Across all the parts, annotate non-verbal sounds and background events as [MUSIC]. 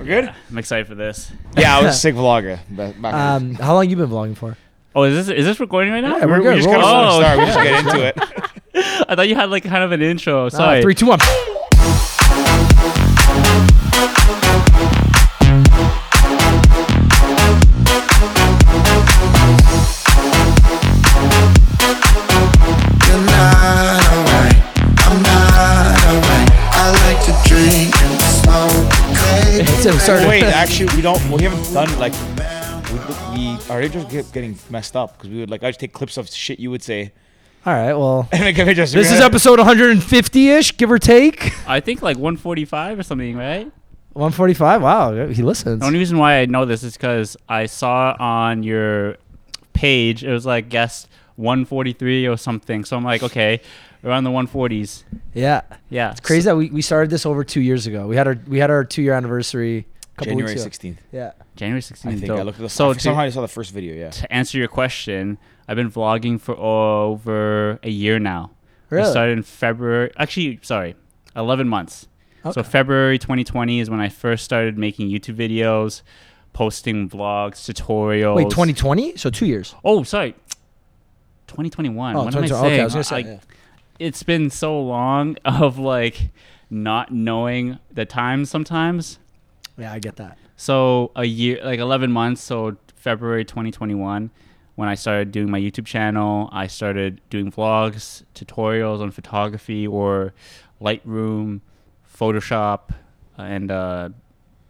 We're good. I'm excited for this. Yeah, I was [LAUGHS] a sick vlogger. Back, back Um, how long you been vlogging for? Oh, is this is this recording right now? Yeah, we're we good. just Roll kind of on. start. We [LAUGHS] just get into it. [LAUGHS] I thought you had like kind of an intro. Ah, Sorry. three, two, one. So sorry. Wait, [LAUGHS] actually, we don't. We haven't done like. We, we our intros kept getting messed up because we would like I just take clips of shit you would say All right. Well, [LAUGHS] and then give just. this is episode 150-ish, give or take. I think like 145 or something, right? 145. Wow, he listens. The only reason why I know this is because I saw on your page it was like guest 143 or something. So I'm like, okay, around the 140s. Yeah, Yeah, it's crazy that we, we started this over two years ago. We had our we had our two year anniversary. A Couple January weeks ago. sixteenth. Yeah. January 16th. I think dope. I looked at the. so So to, somehow I saw the first video. Yeah. to answer your question, I've been vlogging for over a year now. I Really? started in February. Actually, sorry, 11 months. Okay. So February 2020 is when I first started making YouTube videos, posting vlogs, tutorials. Wait, 2020? So two years. Oh, sorry. 2021. Oh, what am I 2020. saying? Okay, I was gonna say. I- yeah. It's been so long [LAUGHS] of like not knowing the time sometimes. Yeah, I get that. So a year, like 11 months. So February 2021, when I started doing my YouTube channel, I started doing vlogs, tutorials on photography or Lightroom, Photoshop, and uh,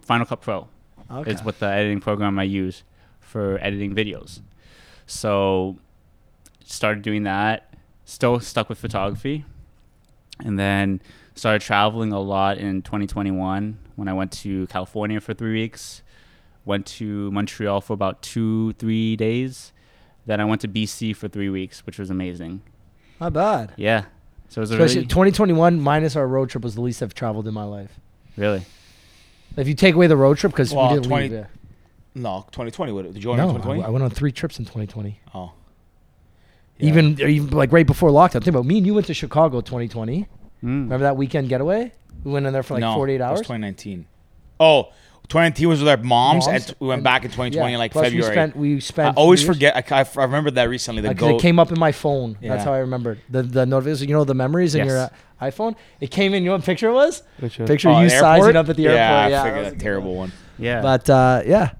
Final Cut Pro Okay. is what the editing program I use for editing videos. So started doing that. Still stuck with photography, and then started traveling a lot in 2021 when I went to California for three weeks. Went to Montreal for about two, three days. Then I went to BC for three weeks, which was amazing. Not bad. Yeah. So it was a Especially really, 2021 minus our road trip was the least I've traveled in my life. really. If you take away the road trip, because Well, we didn't 20 leave. Yeah. No, 2020 would. Did you go No, in I, 2020? I went on three trips in 2020. oh. Yeah. Even, even like right before lockdown. Think about me and you went to Chicago 2020. Mm. Remember that weekend getaway? We went in there for like no, 48 that was hours. 2019. Oh, 2019 was with our moms, Moms, and we went and- back in 2020 Yeah, like plus February. We spent, we I always Year's- forget. I, I remember that recently. The Because it came up in my phone. Yeah. That's how I remembered the the notification. You know the memories in your Yes. uh, iPhone. It came in. You know what picture it was? Which, uh, Picture Oh, you airport? sizing up at the airport. Yeah, Yeah, I that figured was a that good terrible one. one. yeah. But uh, yeah,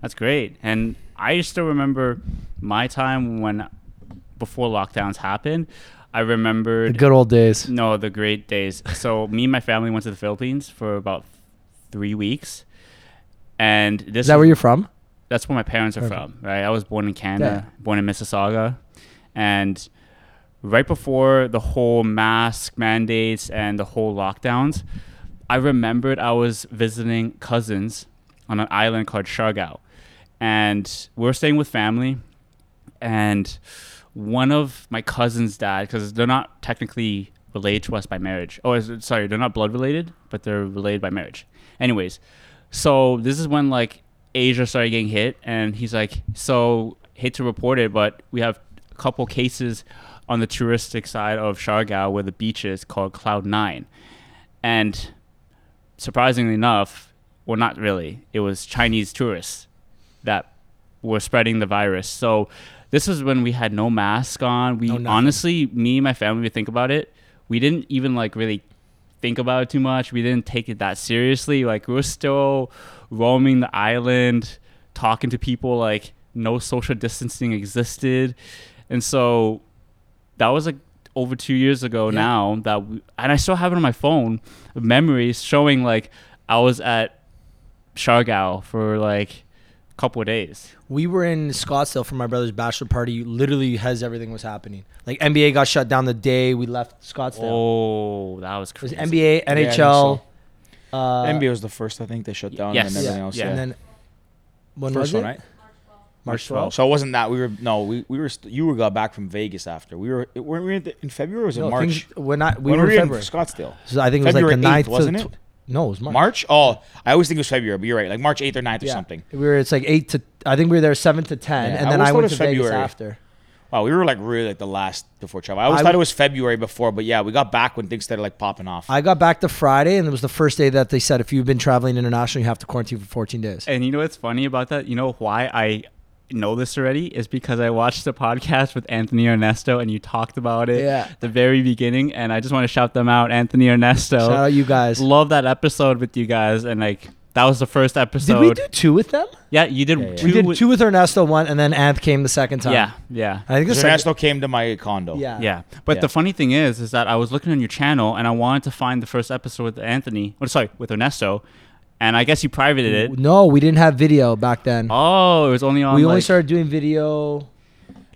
That's great. And I still remember my time when before lockdowns happened. I remembered the good old days. no the great days. So me and my family went to the Philippines for about three weeks, and this Is that where you're from? that's where my parents are from, right? I was born in Canada, born in Mississauga, and right before the whole mask mandates and the whole lockdowns, I remembered I was visiting cousins on an island called Siargao, and we are staying with family, and one of my cousins' dad, because they're not technically related to us by marriage. Oh, sorry, they're not blood related, but they're related by marriage. Anyways, so this is when like Asia started getting hit, and he's like, "So hate to report it, but we have a couple cases on the touristic side of Siargao where the beach is called Cloud Nine, and surprisingly enough, well, not really, it was Chinese tourists that were spreading the virus. So this was when we had no mask on. We No honestly, me and my family, we think about it. We didn't even like really think about it too much. We didn't take it that seriously. Like we were still roaming the island, talking to people like no social distancing existed. And so that was like over two years ago Yeah. now that we, and I still have it on my phone memories showing like I was at Siargao for like couple of days. We were in Scottsdale for my brother's bachelor party. Literally, as everything was happening. Like NBA got shut down the day we left Scottsdale. Oh, that was It was crazy. NBA, I think NHL. so. Uh, NBA was the first, I think they shut down, Yes. and then yeah, everything else. yeah. Yeah, and then when first was one, it? right? March March 12th. So it wasn't that we were no, we, we were st- you were got back from Vegas after we were weren't we in, the, in February or was it No, March? things- we're not. We when were were in February. in Scottsdale? So I think it was February like the 9th 8th, wasn't to it? Tw- no, it was March. March? Oh, I always think it was February, but you're right, like March 8th or 9th or Yeah. something. We were. It's like eight to. I think we were there seven to ten, Yeah, and I then always I thought it went to was Vegas February. after. Wow, we were like really like the last before travel. I always I thought it w- was February before, but yeah, we got back when things started like popping off. I got back to Friday, and it was the first day that they said if you've been traveling internationally, you have to quarantine for 14 days. And you know what's funny about that? You know why I know this already is because I watched the podcast with Anthony Ernesto and you talked about it Yeah. at the very beginning and I just want to shout them out Anthony Ernesto. Shout out you guys. Love that episode with you guys and like that was the first episode Did we do two with them? yeah, you did Yeah, yeah. two We did with- two with Ernesto one, and then Anth came the second time. Yeah, yeah. I think the second. Ernesto came to my condo. Yeah. Yeah, but Yeah. the funny thing is, is that I was looking on your channel and I wanted to find the first episode with Anthony. Or sorry, with Ernesto, and I guess you privated it. No, we didn't have video back then. Oh, it was only on. we only started doing video.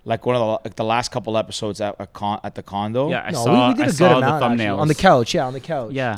Like one of the like the last couple episodes at a con- at the condo. Yeah, I no, saw. we, we did I a good saw amount the actually. thumbnails on the couch. Yeah, on the couch. Yeah, it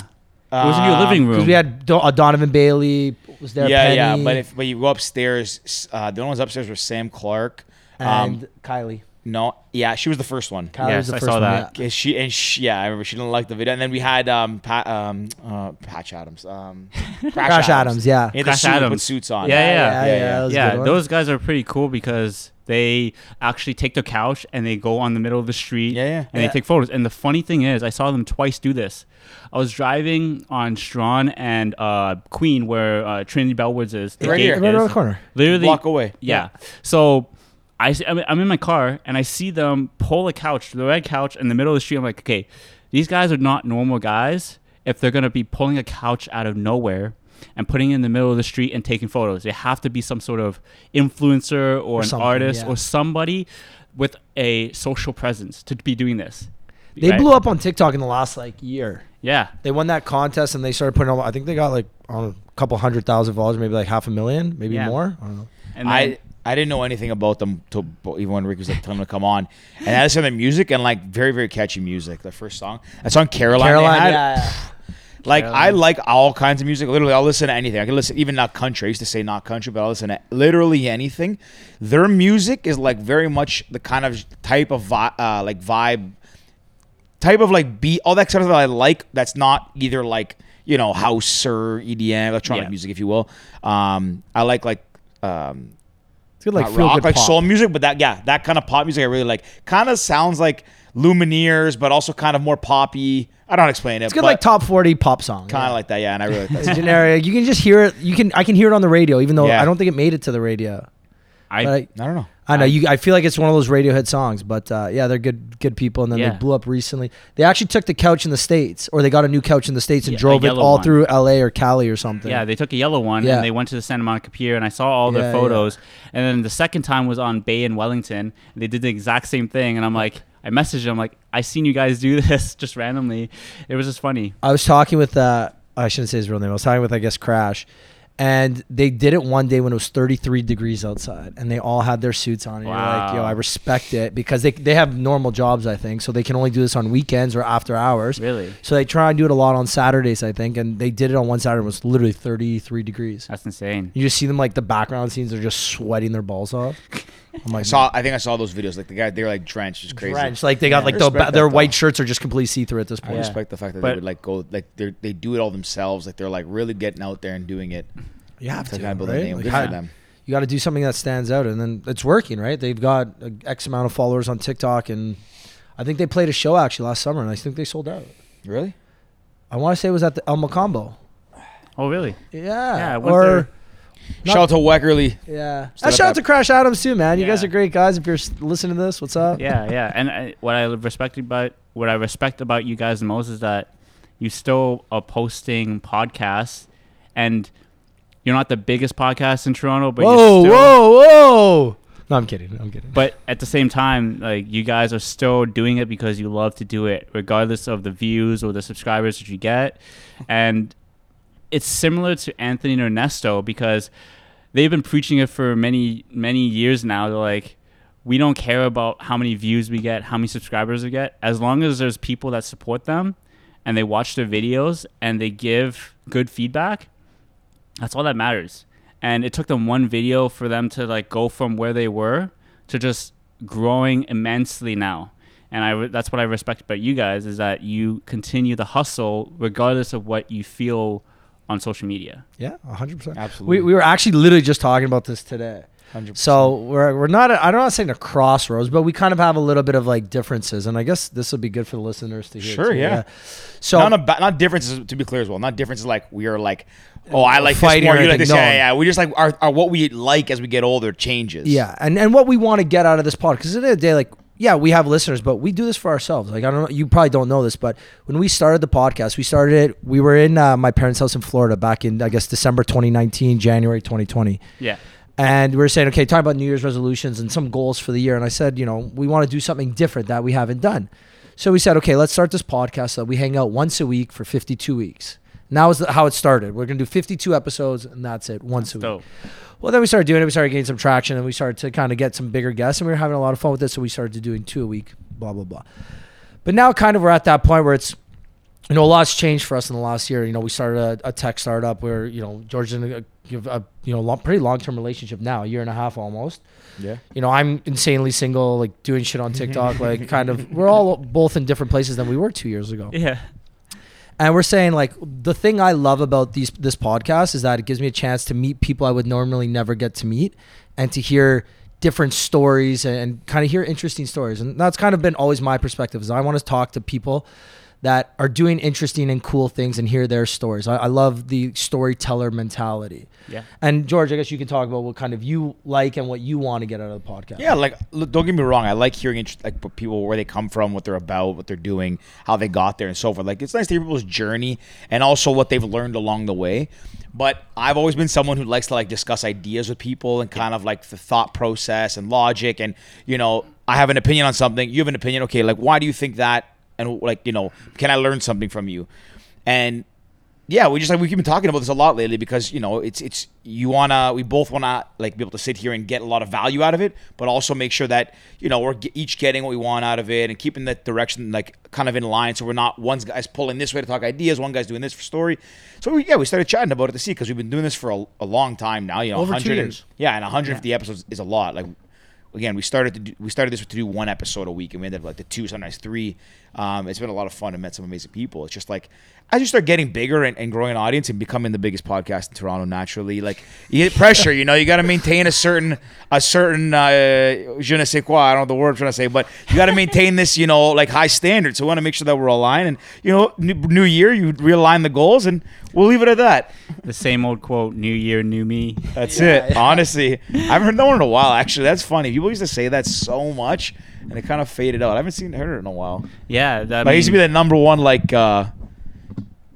was in your living room. because we had Do- uh, Donovan Bailey was there. yeah, Penny, yeah. But if but you go upstairs, uh, the only ones upstairs were Sam Clark. and Um, Kylie. No, yeah, she was the first one. Kylie Yes, was the I first saw one. that. yeah. She and she, yeah, I remember she didn't like the video. And then we had um Pat um uh Patch Adams um [LAUGHS] Crash, Crash Adams, yeah. He had the Crash suit with Adams. suits on. Yeah, yeah, yeah, yeah, yeah, yeah. that yeah, those guys are pretty cool because they actually take their couch and they go on the middle of the street Yeah, yeah. and Yeah. they take photos. And the funny thing is, I saw them twice do this. I was driving on Strachan and uh, Queen, where uh, Trinity Bellwoods is. the Right gate here. Right is. around the corner. Literally, walk away. Yeah. So I, see- I'm I'm in my car and I see them pull a couch, the red couch, in the middle of the street. I'm like, okay, these guys are not normal guys if they're going to be pulling a couch out of nowhere and putting it in the middle of the street and taking photos. They have to be some sort of influencer or, an artist yeah. or somebody with a social presence to be doing this. They Right? blew up on TikTok in the last like year. Yeah. They won that contest and they started putting. on I think they got like on a couple hundred thousand followers, maybe like half a million, maybe Yeah. more. I don't know. And then, I I didn't know anything about them till even when Rick was like telling them to come on, and I listened to the music and like very very catchy music. The first song, that song Caroline. Caroline, had, yeah, [SIGHS] Like I like all kinds of music. Literally, I'll listen to anything. I can listen even not country. I used to say not country, but I'll listen to literally anything. Their music is like very much the kind of type of vi- uh, like vibe, type of like beat, all that stuff that I like. That's not either like you know house or EDM, electronic Yeah. music, if you will. Um, I like like. Um, It's good, like not rock, like pop. soul music, but that yeah, that kind of pop music I really like. Kind of sounds like Lumineers, but also kind of more poppy. I don't explain it. It's good, like top forty pop song. kind of like that, yeah. And I really like that. It's generic. You can just hear it. You can. I can hear it on the radio, even though Yeah. I don't think it made it to the radio. I, I, I don't know. I know you. I feel like it's one of those Radiohead songs, but uh, yeah, they're good, good people. And then Yeah. they blew up recently. They actually took the couch in the states, or they got a new couch in the states and Yeah, drove it all one. through L.A. or Cali or something. Yeah, they took a yellow one Yeah. and they went to the Santa Monica Pier, and I saw all their photos. And then the second time was on Bay in Wellington. And they did the exact same thing, and I'm like, I messaged them like, I seen you guys do [LAUGHS] this just randomly. It was just funny. I was talking with. Uh, I shouldn't say his real name. I was talking with, I guess, Crash, and they did it one day when it was 33 degrees outside, and they all had their suits on. And you're like, yo, I respect it because they they have normal jobs, I think, so they can only do this on weekends or after hours. Really, So they try and do it a lot on Saturdays, I think, and they did it on one Saturday. It was literally 33 degrees. that's insane. You just see them like the background scenes; they're just sweating their balls off. [LAUGHS] I'm I like, saw. I think I saw those videos. Like the guy, they're like drenched, just crazy. drenched. Like they got Yeah. like the, Respect ba- their that, white shirts are just completely see through at this I point. Yeah. respect the fact that But- they would like go like they they do it all themselves. Like they're like really getting out there and doing it. You have To to, kind of build a right? name. Like, Good how- for them. you got to do something that stands out, and then it's working, right? They've got uh, X amount of followers on TikTok, and I think they played a show actually last summer, and I think they sold out. Really? I want to say it was at the El Mocambo. Oh, really? Yeah, Yeah, I went or there. Not- Shout out to Weckerly. yeah. Still Uh, got shout out to Crash Adams too, man. You guys are great guys. If you're listening to this, what's up? Yeah, yeah. And I, what I respect about what I respect about you guys the most is that you still are posting podcasts, and you're not the biggest podcast in Toronto, but Whoa, you're still, whoa, whoa! No, I'm kidding. I'm kidding. But at the same time, like you guys are still doing it because you love to do it, regardless of the views or the subscribers that you get. And it's similar to Anthony and Ernesto because they've been preaching it for many, many years now. They're like, we don't care about how many views we get, how many subscribers we get, as long as there's people that support them and they watch their videos and they give good feedback. That's all that matters. And it took them one video for them to like go from where they were to just growing immensely now. And I that's what I respect about you guys is that you continue the hustle regardless of what you feel on social media. yeah, 100. percent Absolutely. We we were actually literally just talking about this today. 100%. So we're we're not I don't want to say a crossroads, but we kind of have a little bit of like differences, and I guess this would be good for the listeners to hear. Sure, too, yeah. So not, about, not differences to be clear as well. Not differences like we are like, oh, I like this Fighting more, you like this. anything, Yeah, no. yeah, yeah. We just like our, our what we like as we get older changes. Yeah, and and what we want to get out of this pod, because at the end of the day, like, yeah, we have listeners, but we do this for ourselves. Like, I don't know, you probably don't know this, but when we started the podcast, we started it. We were in uh, my parents' house in Florida back in, I guess, December 2019, January 2020. Yeah. And we were saying, okay, talking about New Year's resolutions and some goals for the year. And I said, you know, we want to do something different that we haven't done. So we said, okay, let's start this podcast so that we hang out once a week for 52 weeks. And that was how it started. We're going to do 52 episodes, and that's it, once a week. Dope. Well, then we started doing it. We started getting some traction, and we started to kind of get some bigger guests, and we were having a lot of fun with it. So we started to doing two a week, blah blah blah. But now, kind of, we're at that point where it's, you know, a lot's changed for us in the last year. You know, we started a, a tech startup where you know George's in a, a you know long, pretty long term relationship now, a year and a half almost. yeah. You know, I'm insanely single, like doing shit on [LAUGHS] TikTok, like kind of. We're all both in different places than we were two years ago. Yeah. And we're saying like the thing I love about these this podcast is that it gives me a chance to meet people I would normally never get to meet and to hear different stories and, and kind of hear interesting stories. And that's kind of been always my perspective is I want to talk to people that are doing interesting and cool things and hear their stories. I, I love the storyteller mentality. Yeah. And George, I guess you can talk about what kind of you like and what you want to get out of the podcast. Yeah, like look, don't get me wrong. I like hearing int- like people where they come from, what they're about, what they're doing, how they got there, and so forth. Like it's nice to hear people's journey and also what they've learned along the way. But I've always been someone who likes to like discuss ideas with people and kind of like the thought process and logic. And you know, I have an opinion on something. You have an opinion. Okay, like why do you think that? And like you know, can I learn something from you? And yeah, we just like we've been talking about this a lot lately because you know it's it's you wanna we both wanna like be able to sit here and get a lot of value out of it, but also make sure that you know we're each getting what we want out of it and keeping that direction like kind of in line, so we're not one guy's pulling this way to talk ideas, one guy's doing this for story. So we, yeah, we started chatting about it to see because we've been doing this for a, a long time now. You know, Over two 100 and- years. yeah, and 150 episodes is a lot. Like again, we started to do, we started this to do one episode a week, and we ended up like the two, sometimes three. Um, it's been a lot of fun and met some amazing people. It's just like as you start getting bigger and, and growing an audience and becoming the biggest podcast in Toronto, naturally, like you get pressure. You know, you got to maintain a certain a certain uh, je ne sais quoi. I don't know the word I'm trying to say, but you got to maintain this, you know, like high standard. So we want to make sure that we're aligned. And you know, new, new year, you realign the goals, and we'll leave it at that. The same old quote, new year, new me. That's it. Honestly, I haven't heard that one in a while. Actually, that's funny. People used to say that so much, and it kind of faded out. I haven't seen heard it in a while. Yeah. That Like, it used to be the number one. Like, uh,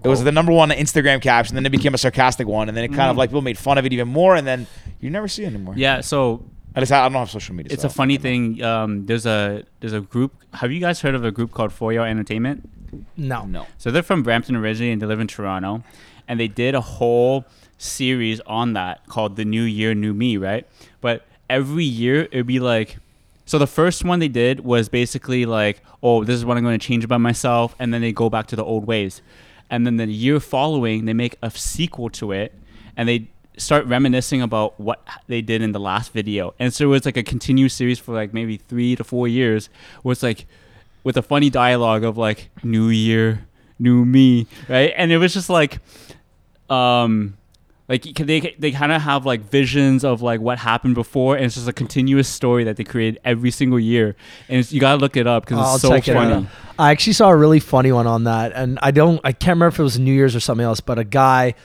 it was the number one Instagram caption. Then it became a sarcastic one, and then it kind of like people made fun of it even more, and then you never see it anymore. Yeah. So At least I I don't have social media. it's so a funny thing. Um, there's a there's a group. Have you guys heard of a group called Four Entertainment? No. No. So they're from Brampton originally and they live in Toronto. And they did a whole series on that called The New Year, New Me, right? But every year it'd be like so the first one they did was basically like, oh, this is what I'm going to change about myself, and then they go back to the old ways. And then the year following, they make a sequel to it, and they start reminiscing about what they did in the last video. And so it was like a continuous series for like maybe three to four years, where it's like with a funny dialogue of like new year new me right and it was just like um like they they kind of have like visions of like what happened before and it's just a continuous story that they create every single year. And it's, you gotta look it up because it's so check it funny. I actually saw a really funny one on that, and I don't, I can't remember if it was New Year's or something else, but a guy,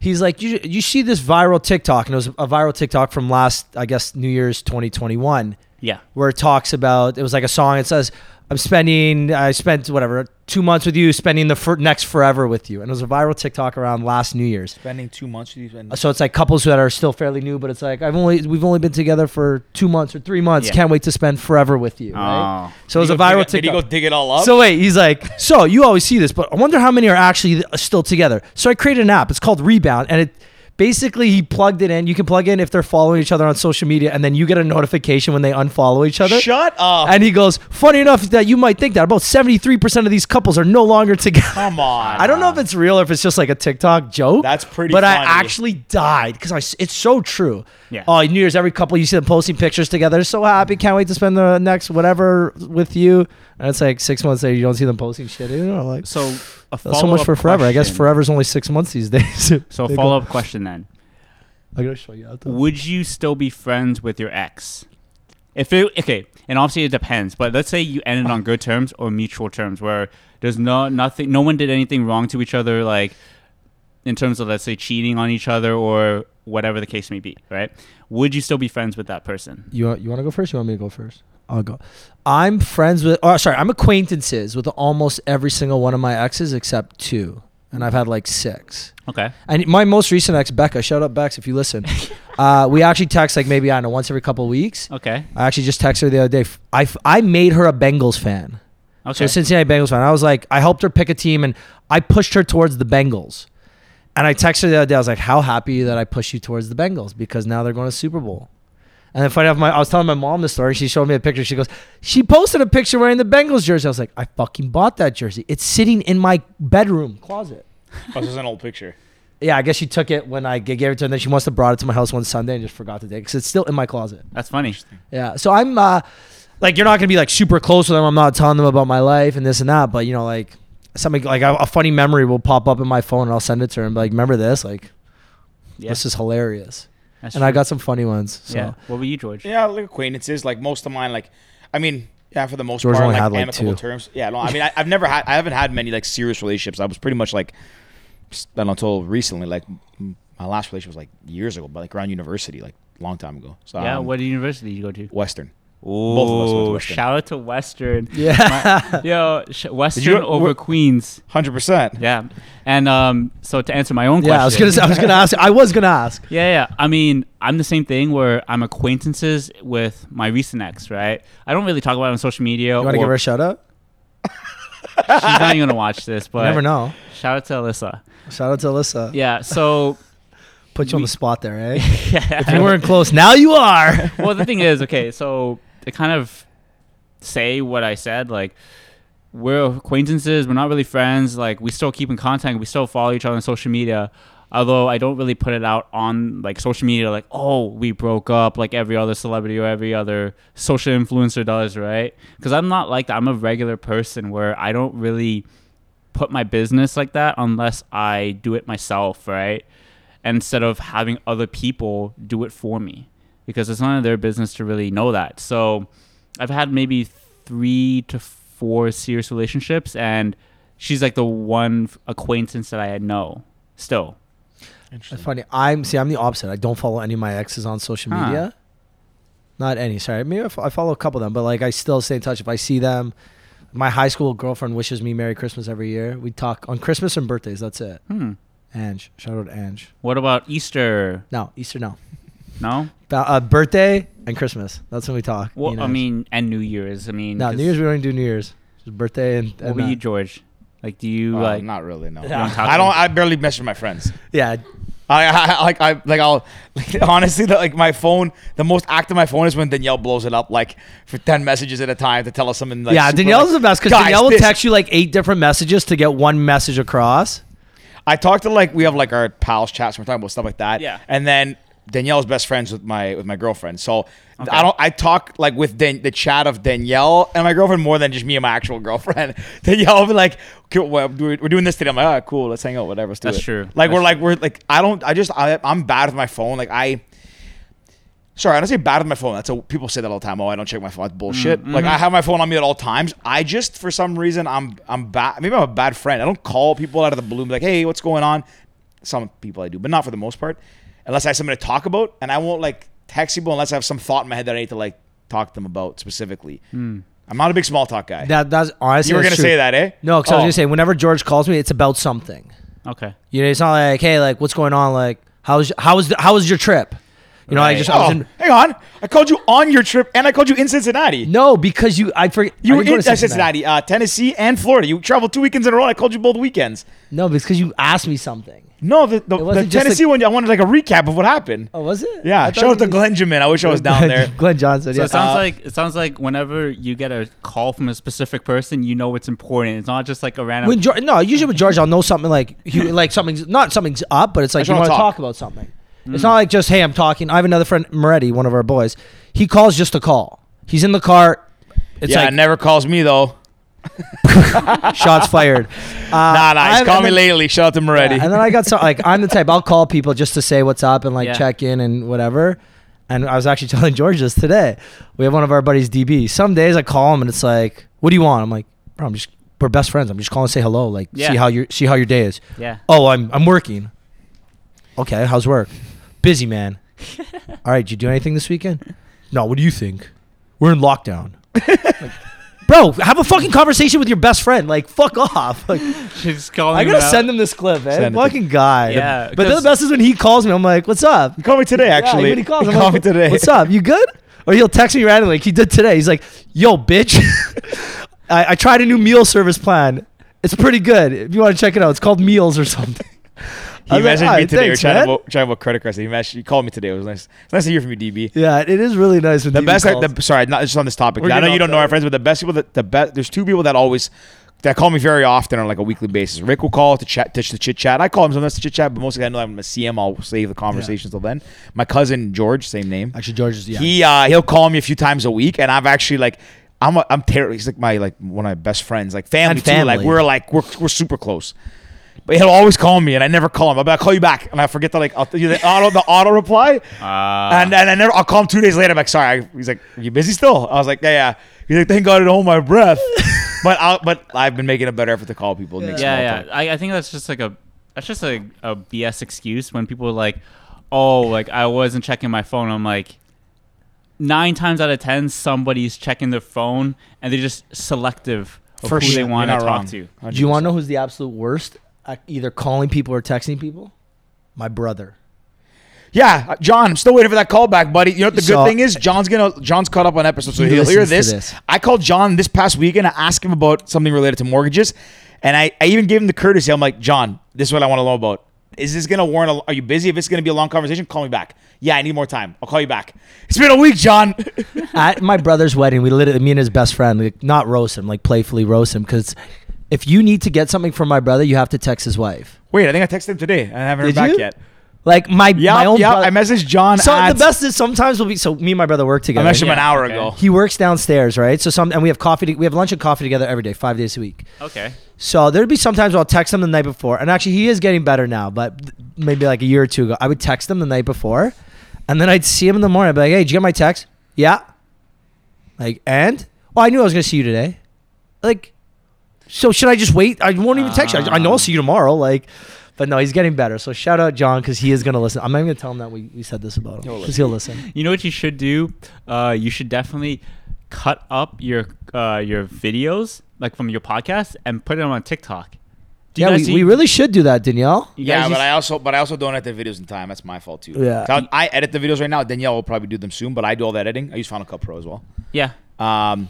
he's like, you, you see this viral TikTok, and it was a viral TikTok from last, I guess, New Year's 2021, yeah. Where it talks about, it was like a song. It says, I'm spending, I spent whatever, two months with you, spending the fir- next forever with you, and it was a viral TikTok around last New Year's. Spending two months with you. and- So it's like couples that are still fairly new, but it's like I've only we've only been together for two months or three months. Yeah. Can't wait to spend forever with you. Right? oh So it was a viral dig it- Did he TikTok. go dig it all up? So wait, he's like, so you always see this, but I wonder how many are actually still together. So I created an app. It's called Rebound, and it basically he plugged it in. You can plug in if they're following each other on social media, and then you get a notification when they unfollow each other. Shut up. And he goes, funny enough that you might think that about seventy three percent of these couples are no longer together. Come on. [LAUGHS] I don't know if it's real or if it's just like a TikTok joke. That's pretty But I actually died because I s- it's so true. Yeah. Oh, New Year's every couple you see them posting pictures together. So happy, can't wait to spend the next whatever with you. And it's like six months later, you don't see them posting shit. You know, like so a so much for forever. I guess question. forever's only six months these days. [LAUGHS] so a follow-up question then I'm gonna show you out would you still be friends with your ex? If it okay, and obviously it depends, but let's say you ended on good terms or mutual terms where there's no nothing no one did anything wrong to each other like in terms of let's say cheating on each other or whatever the case may be, right? Would you still be friends with that person? You want, you want to go first? You want me to go first? I'll go. I'm friends with. Oh, sorry. I'm acquaintances with almost every single one of my exes except two, and I've had like six. Okay. And my most recent ex, Becca. Shout out Bex if you listen. [LAUGHS] uh, we actually text like maybe I don't know once every couple of weeks. Okay. I actually just texted her the other day. I, I made her a Bengals fan. Okay. So a Cincinnati Bengals fan. I was like, I helped her pick a team, and I pushed her towards the Bengals. And I texted her the other day. I was like, "How happy that I pushed you towards the Bengals because now they're going to Super Bowl." And then funny enough, my I was telling my mom the story. She showed me a picture. She goes, "She posted a picture wearing the Bengals jersey." I was like, "I fucking bought that jersey. It's sitting in my bedroom closet." Oh, this is an old picture. Yeah, I guess she took it when I gave it to her. And then she must have brought it to my house one Sunday and just forgot to take it because it's still in my closet. That's funny. Yeah. So I'm uh like you're not gonna be like super close with them. I'm not telling them about my life and this and that, but you know, like something like a, a funny memory will pop up in my phone and I'll send it to her and be like, remember this? Like Yeah. this is hilarious. That's and I true. got some funny ones. So Yeah. What were you, George? Yeah, like acquaintances. Like most of mine, like I mean, yeah, for the most George part, only like, had, like, amicable two. terms. Yeah, no, I mean, I, I've never had, I haven't had many like serious relationships. I was pretty much like, just, I don't until recently. Like my last relationship was like years ago, but like around university, like a long time ago. So yeah. um, What university did you go to? Western. Ooh, Both of us went to Western. shout out to Western. [LAUGHS] Yeah. Yo, sh- Western you- over Queens. Hundred percent. Yeah. And um, so to answer my own question. yeah, I was gonna I was gonna ask I was gonna ask. Yeah, yeah. I mean, I'm the same thing where I'm acquaintances with my recent ex, right? I don't really talk about it on social media. You wanna give her a shout out? [LAUGHS] She's not even gonna watch this, but You never know. Shout out to Alyssa. Shout out to Alyssa. Yeah. So Put you on the spot there, eh? [LAUGHS] yeah. if you weren't close, now you are. well, the thing is, okay, so to kind of say what I said, like we're acquaintances, we're not really friends. Like we still keep in contact, we still follow each other on social media. Although I don't really put it out on like social media, like oh we broke up, like every other celebrity or every other social influencer does, right? Because I'm not like that. I'm a regular person where I don't really put my business like that unless I do it myself, right? Instead of having other people do it for me because it's none of their business to really know that. So I've had maybe three to four serious relationships, and she's like the one acquaintance that I had know still. That's funny. I'm see. I'm the opposite. I don't follow any of my exes on social Huh. media. Not any. Sorry. Maybe I fo- I follow a couple of them, but like I still stay in touch. If I see them, my high school girlfriend wishes me Merry Christmas every year. We talk on Christmas and birthdays. That's it. Hmm. Ange. Shout out Ange. What about Easter? No, Easter no. No. Ba- uh, birthday and Christmas. That's when we talk. Well, me and I mean, and New Year's. I mean, no 'cause- New Year's we don't do New Year's. Just birthday and, What and were uh, you, George? Like, do you Uh, like? not really. No. You don't I don't. I barely message my friends. yeah. I, I I- like I like I'll like [LAUGHS] honestly the, like my phone the most active my phone is when Danielle blows it up like for ten messages at a time to tell us something like yeah, super, Danielle's like, the best because Danielle will this." text you like eight different messages to get one message across. I talk to like we have like our pals chats and we're talking about stuff like that. Yeah. And then Danielle's best friends with my with my girlfriend. So Okay. I don't I talk like with Dan, the chat of Danielle and my girlfriend more than just me and my actual girlfriend. [LAUGHS] Danielle will be like, "Cool, well, we're doing this today. I'm like, all right, cool, let's hang out, whatever. Let's do That's it." true. Like we're That's like we're like I don't I just I, I'm bad with my phone. Like I. Sorry, I don't say bad with my phone. That's a, people say that all the time. Oh, I don't check my phone. That's bullshit. Mm-hmm. Like I have my phone on me at all times. I just for some reason I'm I'm bad. Maybe I'm a bad friend. I don't call people out of the blue. Like, hey, what's going on? Some people I do, but not for the most part. Unless I have something to talk about, and I won't like text people unless I have some thought in my head that I need to like talk to them about specifically. Hmm. I'm not a big small talk guy. That that's honestly you were gonna true. say that, eh? No, because I was Oh. gonna say whenever George calls me, it's about something. Okay. You know, it's not like, hey, like what's going on? Like, how's how was the, how was your trip? You know, I Right. just I was Oh, in, hang on. I called you on your trip, and I called you in Cincinnati. no because you I forget You were didn't in go to uh, Cincinnati, uh, Tennessee, and Florida. You traveled two weekends in a row. I called you both weekends. No, because you asked me something. No, the, the, the wasn't Tennessee one. I wanted like a recap of what happened. Oh, was it? Yeah, I thought shout out it to was- Glenn Jamin. I wish I was down there. [LAUGHS] Glenn Johnson. So Yeah. it sounds Uh, like it sounds like whenever you get a call from a specific person, you know it's important. It's not just like a random. when George, no, usually with George, I'll know something like he, like something's not something's up, but it's like just you wanna talk. talk about something. It's not like just hey, I'm talking. I have another friend, Moretti, one of our boys. He calls just to call. He's in the car. It's yeah, like never calls me though. [LAUGHS] Shots fired. Uh, Nah, nah. He's I'm- called me lately. Shout out to Moretti. Yeah, and then I got some like I'm the type I'll call people just to say what's up and like Yeah. check in and whatever. And I was actually [LAUGHS] telling George this today. We have one of our buddies DB. Some days I call him and it's like, "What do you want?" I'm like, "Bro, I'm just we're best friends. I'm just calling to say hello, like Yeah. see how your see how your day is." Yeah. Oh, I'm I'm working. Okay, how's work? Busy, man. [LAUGHS] All right, did you do anything this weekend? No. What do you think? We're in lockdown. Like, bro, have a fucking conversation with your best friend. Like, fuck off. [LAUGHS] Like, She's calling. I gotta him send him this clip, man. Send it to- Fucking guy. Yeah, But then the 'cause- best is when he calls me. I'm like, "What's up?" He called me today, actually. Yeah, actually. when he calls, he I'm called like, me today. What's up? You good? Or he'll text me randomly. Like he did today. He's like, "Yo, bitch, [LAUGHS] I, I tried a new meal service plan. It's pretty good. If you want to check it out, it's called Meals or something." I He was like, messaged me today. thanks, we're trying man." to, vote, trying credit cards. He, messaged, he called me today. It was nice. It's nice to hear from you, DB. Yeah, it is really nice The DB best, calls. the, sorry, not just on this topic. I know you don't know our friends, but the best people that the best. There's two people that always that call me very often on like a weekly basis. Rick will call to chat, to, to chit chat. I call him sometimes to chit chat, but mostly I know I'm gonna see him. I'll save the conversations till then. My cousin George, same name. Actually, George is yeah. He uh, he'll call me a few times a week, and I've actually like I'm a, I'm terrible. He's like my like one of my best friends, like family, And too. Like we're like we're we're super close. But he'll always call me, and I never call him. I'll, be, I'll call you back, and I forget to like I'll do the auto the auto reply, Uh, and and I never I'll call him two days later. I'm like, sorry. I, he's like, Are you busy still? I was like, yeah, yeah. He's like, thank God I don't hold my breath. [LAUGHS] but I but I've been making a better effort to call people. And make small yeah, yeah. I, I think that's just like a that's just a, a BS excuse when people are like, oh, like I wasn't checking my phone. I'm like, nine times out of ten, somebody's checking their phone and they're just selective of For who sure. they want to talk wrong. to. Do you want to know who's the absolute worst either calling people or texting people? My brother. Yeah, uh, John, I'm still waiting for that call back, buddy. You know what the So- good thing is? John's gonna John's caught up on episodes, so He he'll hear this. this. I called John this past weekend to ask him about something related to mortgages, and I, I even gave him the courtesy. I'm like, John, this is what I want to know about. Is this gonna warrant? A, are you busy? If it's gonna be a long conversation, call me back. Yeah, I need more time. I'll call you back. It's been a week, John. [LAUGHS] at my brother's wedding, we literally, me and his best friend, like, not roast him, like playfully roast him, because if you need to get something from my brother, you have to text his wife. Wait, I think I texted him today, I haven't heard Did back you? yet. Like my Yeah, my own yeah. brother. I messaged John. so at, the best is sometimes we'll be so me and my brother work together. I together. messaged him an hour okay. ago. He works downstairs, right? So some and we have coffee. To, we have lunch and coffee together every day, five days a week. Okay. So there'd be sometimes I'll text him the night before, and actually he is getting better now. But maybe like a year or two ago, I would text him the night before, and then I'd see him in the morning. I'd be like, "Hey, did you get my text? Yeah. Like, and oh, I knew I was gonna see you today. Like, so should I just wait? I won't even text you. I, I know I'll see you tomorrow. Like, but no, he's getting better. So shout out John because he is gonna listen. I'm not even gonna tell him that we, we said this about him He'll because he'll listen. You know what you should do? Uh, you should definitely cut up your uh, your videos like from your podcast and put them on TikTok. Do you Yeah, guys we, see- we really should do that, Danielle. you Yeah, guys but use- I also but I also don't edit the videos in time. That's my fault too. Yeah. So I, I edit the videos right now. Danielle will probably do them soon, but I do all the editing. I use Final Cut Pro as well. yeah. Um,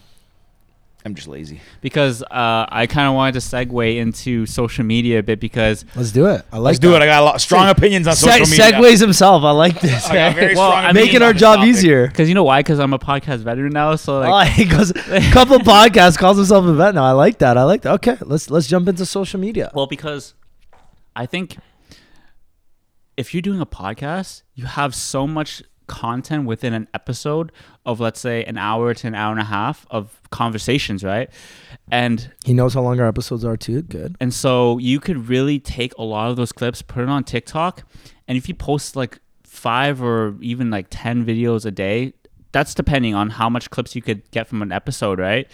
I'm just lazy. because uh, I kind of wanted to segue into social media a bit because Let's do it. I like Let's do it. I got a lot strong opinions opinion on Se- social media. segues himself. I like this. I got [LAUGHS] very Well, strong I opinions Making our job topic. easier. [LAUGHS] because you know why? Because I'm a podcast veteran now. So like, oh, [LAUGHS] he goes a couple podcasts calls himself a vet now. I like that. I like that. Okay, let's let's jump into social media. well, because I think if you're doing a podcast, you have so much content within an episode of let's say an hour to an hour and a half of conversations, right? And He knows how long our episodes are too. Good. And so you could really take a lot of those clips, put it on TikTok, and if you post like five or even like 10 videos a day, that's depending on how much clips you could get from an episode, right?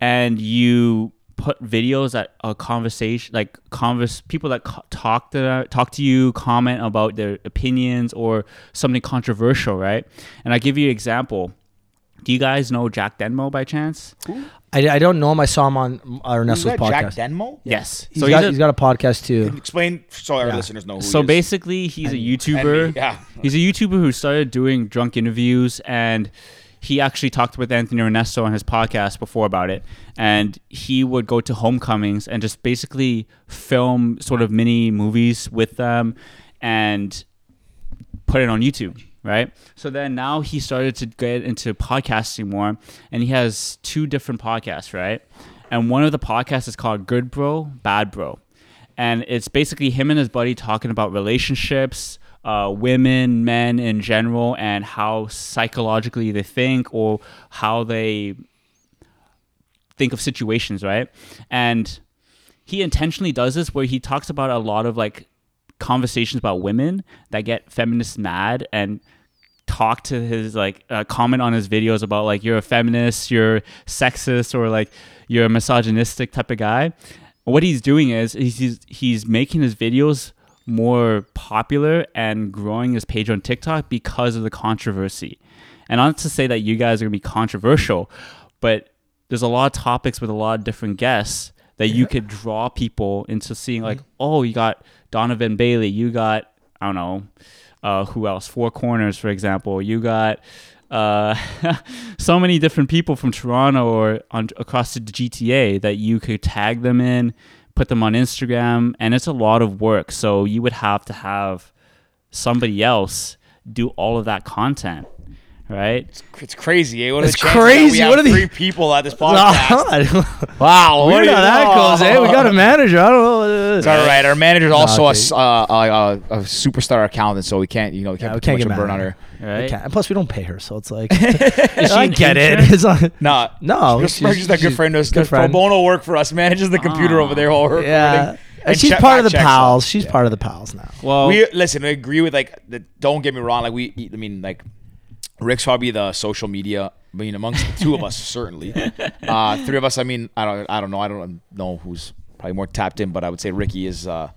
And you put videos that a conversation like converse people that co- talk to talk to you comment about their opinions or something controversial right and i give you an example do you guys know jack denmo by chance I, I don't know him. I saw him on Who's Ernesto's that? Jack podcast. Denmo? yes He's so got, he's a- he's got a podcast too. Explain so our Yeah. listeners know who so he is. basically he's a youtuber me, yeah. He's a YouTuber who started doing drunk interviews, and he actually talked with Anthony Ernesto on his podcast before about it. And he would go to homecomings and just basically film sort of mini movies with them and put it on YouTube. Right. So then now he started to get into podcasting more, and he has two different podcasts. Right. And one of the podcasts is called Good Bro, Bad Bro and it's basically him and his buddy talking about relationships, uh, women, men in general, and how psychologically they think or how they think of situations, right? And he intentionally does this where he talks about a lot of like conversations about women that get feminists mad and talk to his like uh, comment on his videos about like you're a feminist, you're sexist, or like you're a misogynistic type of guy. What he's doing is he's he's making his videos more popular and growing his page on TikTok because of the controversy. And not to say that you guys are gonna be controversial, but there's a lot of topics with a lot of different guests that you could draw people into seeing like, oh, you got Donovan Bailey, you got I don't know, uh, who else? Four Corners, for example. You got uh, [LAUGHS] so many different people from Toronto or on, across the GTA that you could tag them in, put them on Instagram, and it's a lot of work. So you would have to have somebody else do all of that content, right? It's crazy. Eh? What are the It's crazy. We What are the- three people at this [LAUGHS] podcast. [LAUGHS] wow, what do you how that know? goes. Eh? We got a manager. I don't know. It's all right. Our manager's also a, uh, a, a, superstar accountant, so we can't, you know, we can't Yeah, we put too can't much burn on at her. We Right? can't- And plus, we don't pay her, so it's like [LAUGHS] [LAUGHS] she I get it. intern? It's not, [LAUGHS] No, no, just, she's- just a good she's friend. Does good does pro friend. bono work for us. Manages the computer Ah. over there while we're Yeah, recording. and she's check- part of the pals. us. She's Yeah. part of the pals now. Well, we listen. I agree with like. The, don't get me wrong. Like we, I mean, like Rick's probably the social media. I mean, amongst the two of us, certainly. Uh, three of us. I mean, I don't. I don't know. I don't know who's probably more tapped in, but I would say Ricky is uh,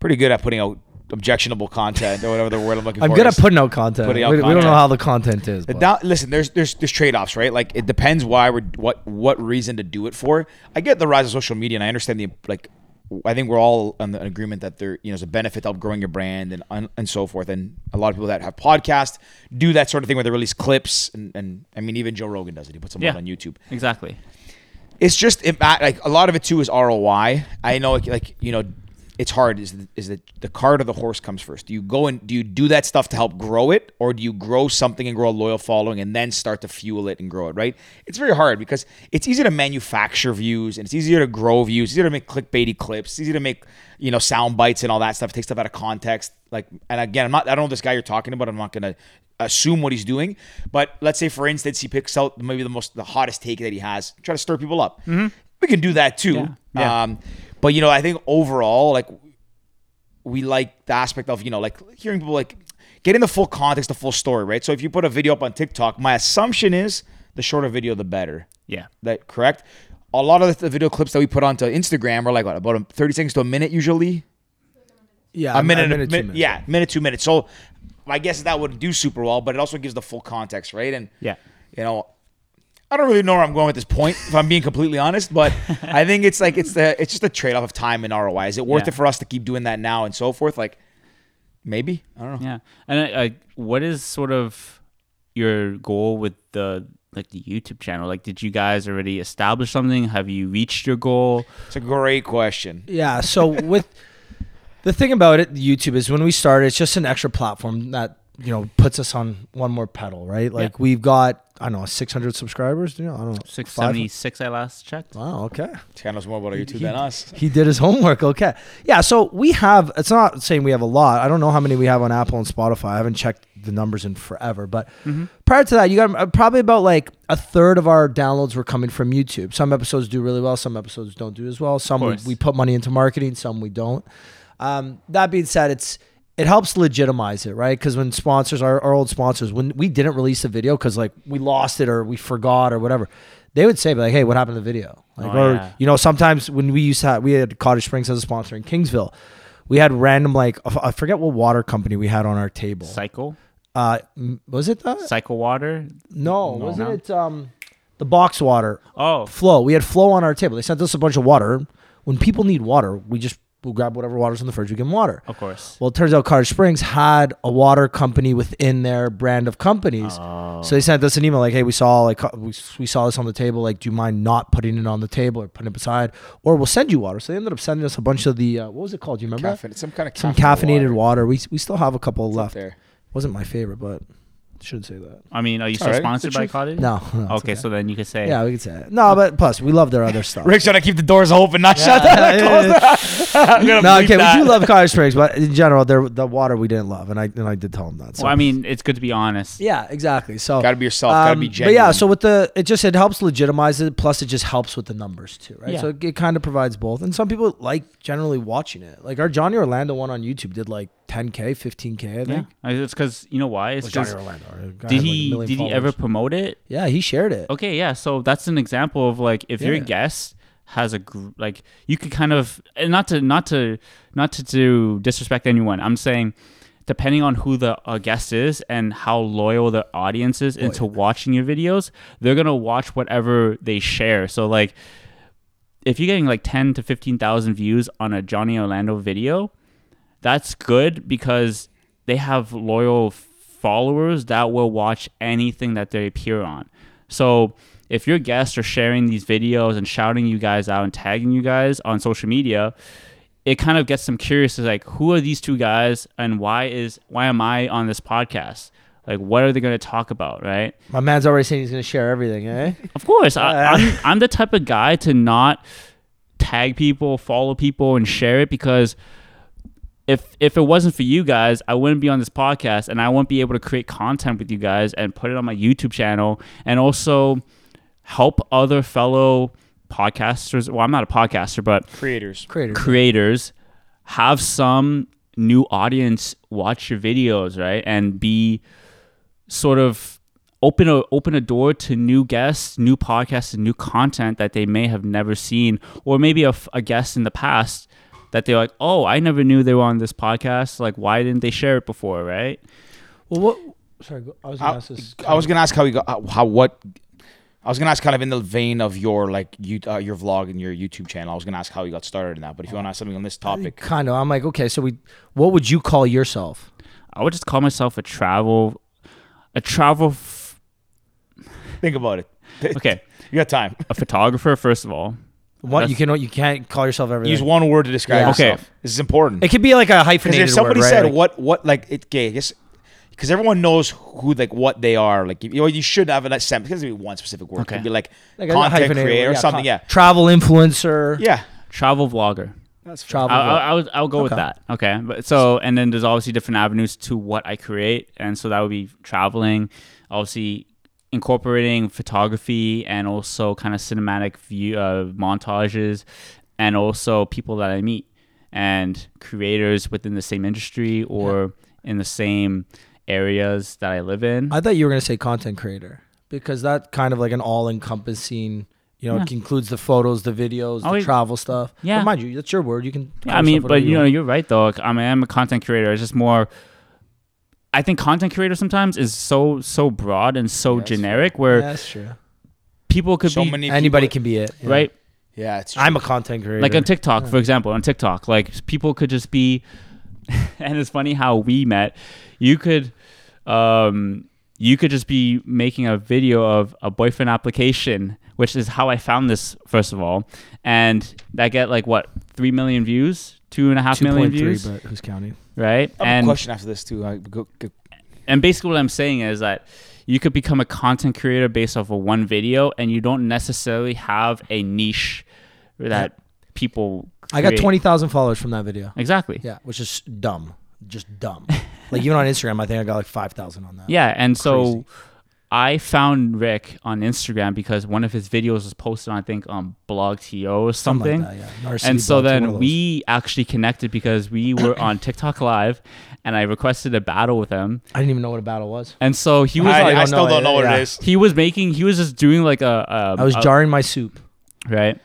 pretty good at putting out objectionable content or whatever the word I'm looking I'm for. good is. at putting out content. Putting we, out we don't know how the content is. The but- down- listen, there's there's there's trade offs, right? Like it depends why we're what what reason to do it for. I get the rise of social media, and I understand the like. I think we're all in an agreement that there, you know, is a benefit of growing your brand and and, and so forth. And a lot of people that have podcasts do that sort of thing where they release clips, and, and I mean, even Joe Rogan does it. He puts them Yeah. out on YouTube. exactly. It's just it, like a lot of it too is ROI. I know, like, like you know, it's hard. Is is the the cart or the horse comes first? Do you go and do you do that stuff to help grow it, or do you grow something and grow a loyal following and then start to fuel it and grow it? Right? It's very hard because it's easy to manufacture views and it's easier to grow views. It's easier to make clickbaity clips. It's easy to make you know sound bites and all that stuff. Take stuff out of context. Like, and again, I'm not. I don't know this guy you're talking about. I'm not gonna assume what he's doing. But let's say, for instance, he picks out maybe the most the hottest take that he has, try to stir people up. We can do that too. Yeah. Yeah. Um, but you know, I think overall, like we like the aspect of you know, like hearing people like getting the full context, the full story, right? So if you put a video up on TikTok, my assumption is the shorter video, the better. Yeah. That correct? A lot of the video clips that we put onto Instagram are like what, about 30 seconds to a minute usually yeah, a minute, a two minute, yeah, minute, two minutes. So I guess that would do super well, but it also gives the full context, right? And Yeah. you know, I don't really know where I'm going at this point, if I'm being completely honest. But [LAUGHS] I think it's like it's the it's just a trade off of time and ROI. Is it worth Yeah. it for us to keep doing that now and so forth? Like maybe I don't know. Yeah. And I, I, what is sort of your goal with the like the YouTube channel? Like, did you guys already establish something? Have you reached your goal? It's a great question. Yeah. So with the thing about it, YouTube is when we started, it's just an extra platform that you know puts us on one more pedal, right? Like we've got I don't know 600 subscribers. You know, I don't know Six five- seventy six. I last checked. Wow. Okay. Ken knows more about our YouTube than us. He did his homework. Okay. Yeah. So we have. It's not saying we have a lot. I don't know how many we have on Apple and Spotify. I haven't checked the numbers in forever. But prior to that, you got uh, probably about like a third of our downloads were coming from YouTube. Some episodes do really well. Some episodes don't do as well. Some we, we put money into marketing. Some we don't. Um, that being said, it's it helps legitimize it, right? Because when sponsors, our, our old sponsors, when we didn't release a video because like we lost it or we forgot or whatever, they would say like, "Hey, what happened to the video?" Like, Oh, or yeah. you know, sometimes when we used to have, we had Cottage Springs as a sponsor in Kingsville, we had random like I forget what water company we had on our table. Cycle. Uh, was it that? Cycle water. No, wasn't No. it um, the box water? Oh. Flow. We had Flow on our table. They sent us a bunch of water. When people need water, we just we'll grab whatever water's in the fridge. We give them water. Of course. Well, it turns out Cottage Springs had a water company within their brand of companies. Oh. So they sent us an email like, "Hey, we saw like we, we saw this on the table. Like, do you mind not putting it on the table or putting it beside, or we'll send you water?" So they ended up sending us a bunch of the uh, what was it called? Do you remember? that? Caffeine, some kind of Some caffeinated water. We we still have a couple It's left. there. Wasn't my favorite, but Shouldn't say that. I mean, are you still Alright, sponsored it's the by truth. Cottage? No. no it's Okay, so then you could say. yeah, we could say it. No, but plus we love their other stuff. Rick's trying to keep the doors open, not shut. [LAUGHS] [LAUGHS] I'm gonna no, bleep okay, that. we do love [LAUGHS] Cottage Springs, but in general, they're, the water we didn't love, and I and I did tell them that. So. Well, I mean, it's good to be honest. yeah, exactly. So Gotta be yourself. Gotta be Um, genuine. But yeah, so with the it just it helps legitimize it. Plus, it just helps with the numbers too, right? Yeah. So it, it kind of provides both. And some people like generally watching it. Like our Johnny Orlando one on YouTube did like 10k, 15k. I think. I- it's because you know why? It's Well, Johnny because Orlando. did like, he million did he ever promote it? Yeah, he shared it. Okay, yeah. So that's an example of like if your guest has a gr- like you could kind of and not to not to not to do disrespect anyone. I'm saying depending on who the uh, guest is and how loyal the audience is into watching your videos, they're gonna watch whatever they share. So like if you're getting like 10 to 15,000 views on a Johnny Orlando video, that's good because they have loyal followers that will watch anything that they appear on. So if your guests are sharing these videos and shouting you guys out and tagging you guys on social media, it kind of gets them curious as like who are these two guys and why is why am I on this podcast? Like what are they going to talk about, right? My man's already saying he's gonna share everything, eh? Of course, I, I'm, I'm the type of guy to not tag people, follow people, and share it because if if it wasn't for you guys, I wouldn't be on this podcast, and I wouldn't be able to create content with you guys and put it on my YouTube channel, and also help other fellow podcasters. Well, I'm not a podcaster, but creators. Creator. creators have some new audience watch your videos, right? And be sort of open a open a door to new guests, new podcasts, and new content that they may have never seen, or maybe a guest in the past that they're like, oh, I never knew they were on this podcast. Like, why didn't they share it before, right? Well, what? Sorry, I was gonna I, ask this. I was gonna ask how you got how, how what. I was gonna ask kind of in the vein of your like you uh, your vlog and your YouTube channel. I was gonna ask how you got started in that. But if you want to ask something on this topic, kind of. I'm like, okay, so we, what would you call yourself? I would just call myself a travel, a travel. F- think about it. [LAUGHS] okay, You got time. a photographer first of all. What That's- you can, you can't call yourself everything. Use one word to describe Yeah. yourself. Okay. This is important. It could be like a Because hyphenated if somebody word, right? said Like- what what like it, okay, I guess because everyone knows who like what they are. Like you know, you should have an assembly. Because be one specific word. It Okay. could be like, like a content hyphenated creator word, or something. con- Yeah, Travel influencer. yeah. Travel vlogger. That's Travel. I'll. I'll, I'll, I'll go with Okay. that. Okay. But so, and then there's obviously different avenues to what I create. And so that would be traveling, obviously incorporating photography and also kind of cinematic view uh, montages and also people that I meet and creators within the same industry or in the same areas that I live in. I thought you were gonna say content creator because that kind of like an all-encompassing. You know, it includes the photos, the videos, Oh, the travel stuff. Yeah. but mind you, that's your word. You can. Yeah, I mean, but whatever you know, you're right though. I mean, I'm a content creator. It's just more. I think content creator sometimes is so so broad and so Yeah, that's generic where Yeah, that's true. people could so be many Anybody people- can be it, yeah. right. Yeah, it's true. I'm a content creator. Like on TikTok, for example, on TikTok, like people could just be, [LAUGHS] and it's funny how we met. You could, um, you could just be making a video of a boyfriend application, which is how I found this first of all, and that get like what three million views, two and a half two million point three, views, but who's counting? right? I have a and question after this too. I go, go, and basically what I'm saying is that you could become a content creator based off of one video, and you don't necessarily have a niche that people. I got create. twenty thousand followers from that video. Exactly. Yeah, which is dumb, just dumb. like even on Instagram, I think I got like five thousand on that. [LAUGHS] Yeah, and so Crazy. I found Rick on Instagram because one of his videos was posted on I think um, on BlogTO or something. Something like that. Yeah. And so blog, one of then we actually connected because we were on [COUGHS] TikTok Live, and I requested a battle with him. I didn't even know what a battle was. And so he was I, like, I don't still know don't it, know what yeah. it is. he was making, he was just doing like a, a I was a- jarring my soup. right.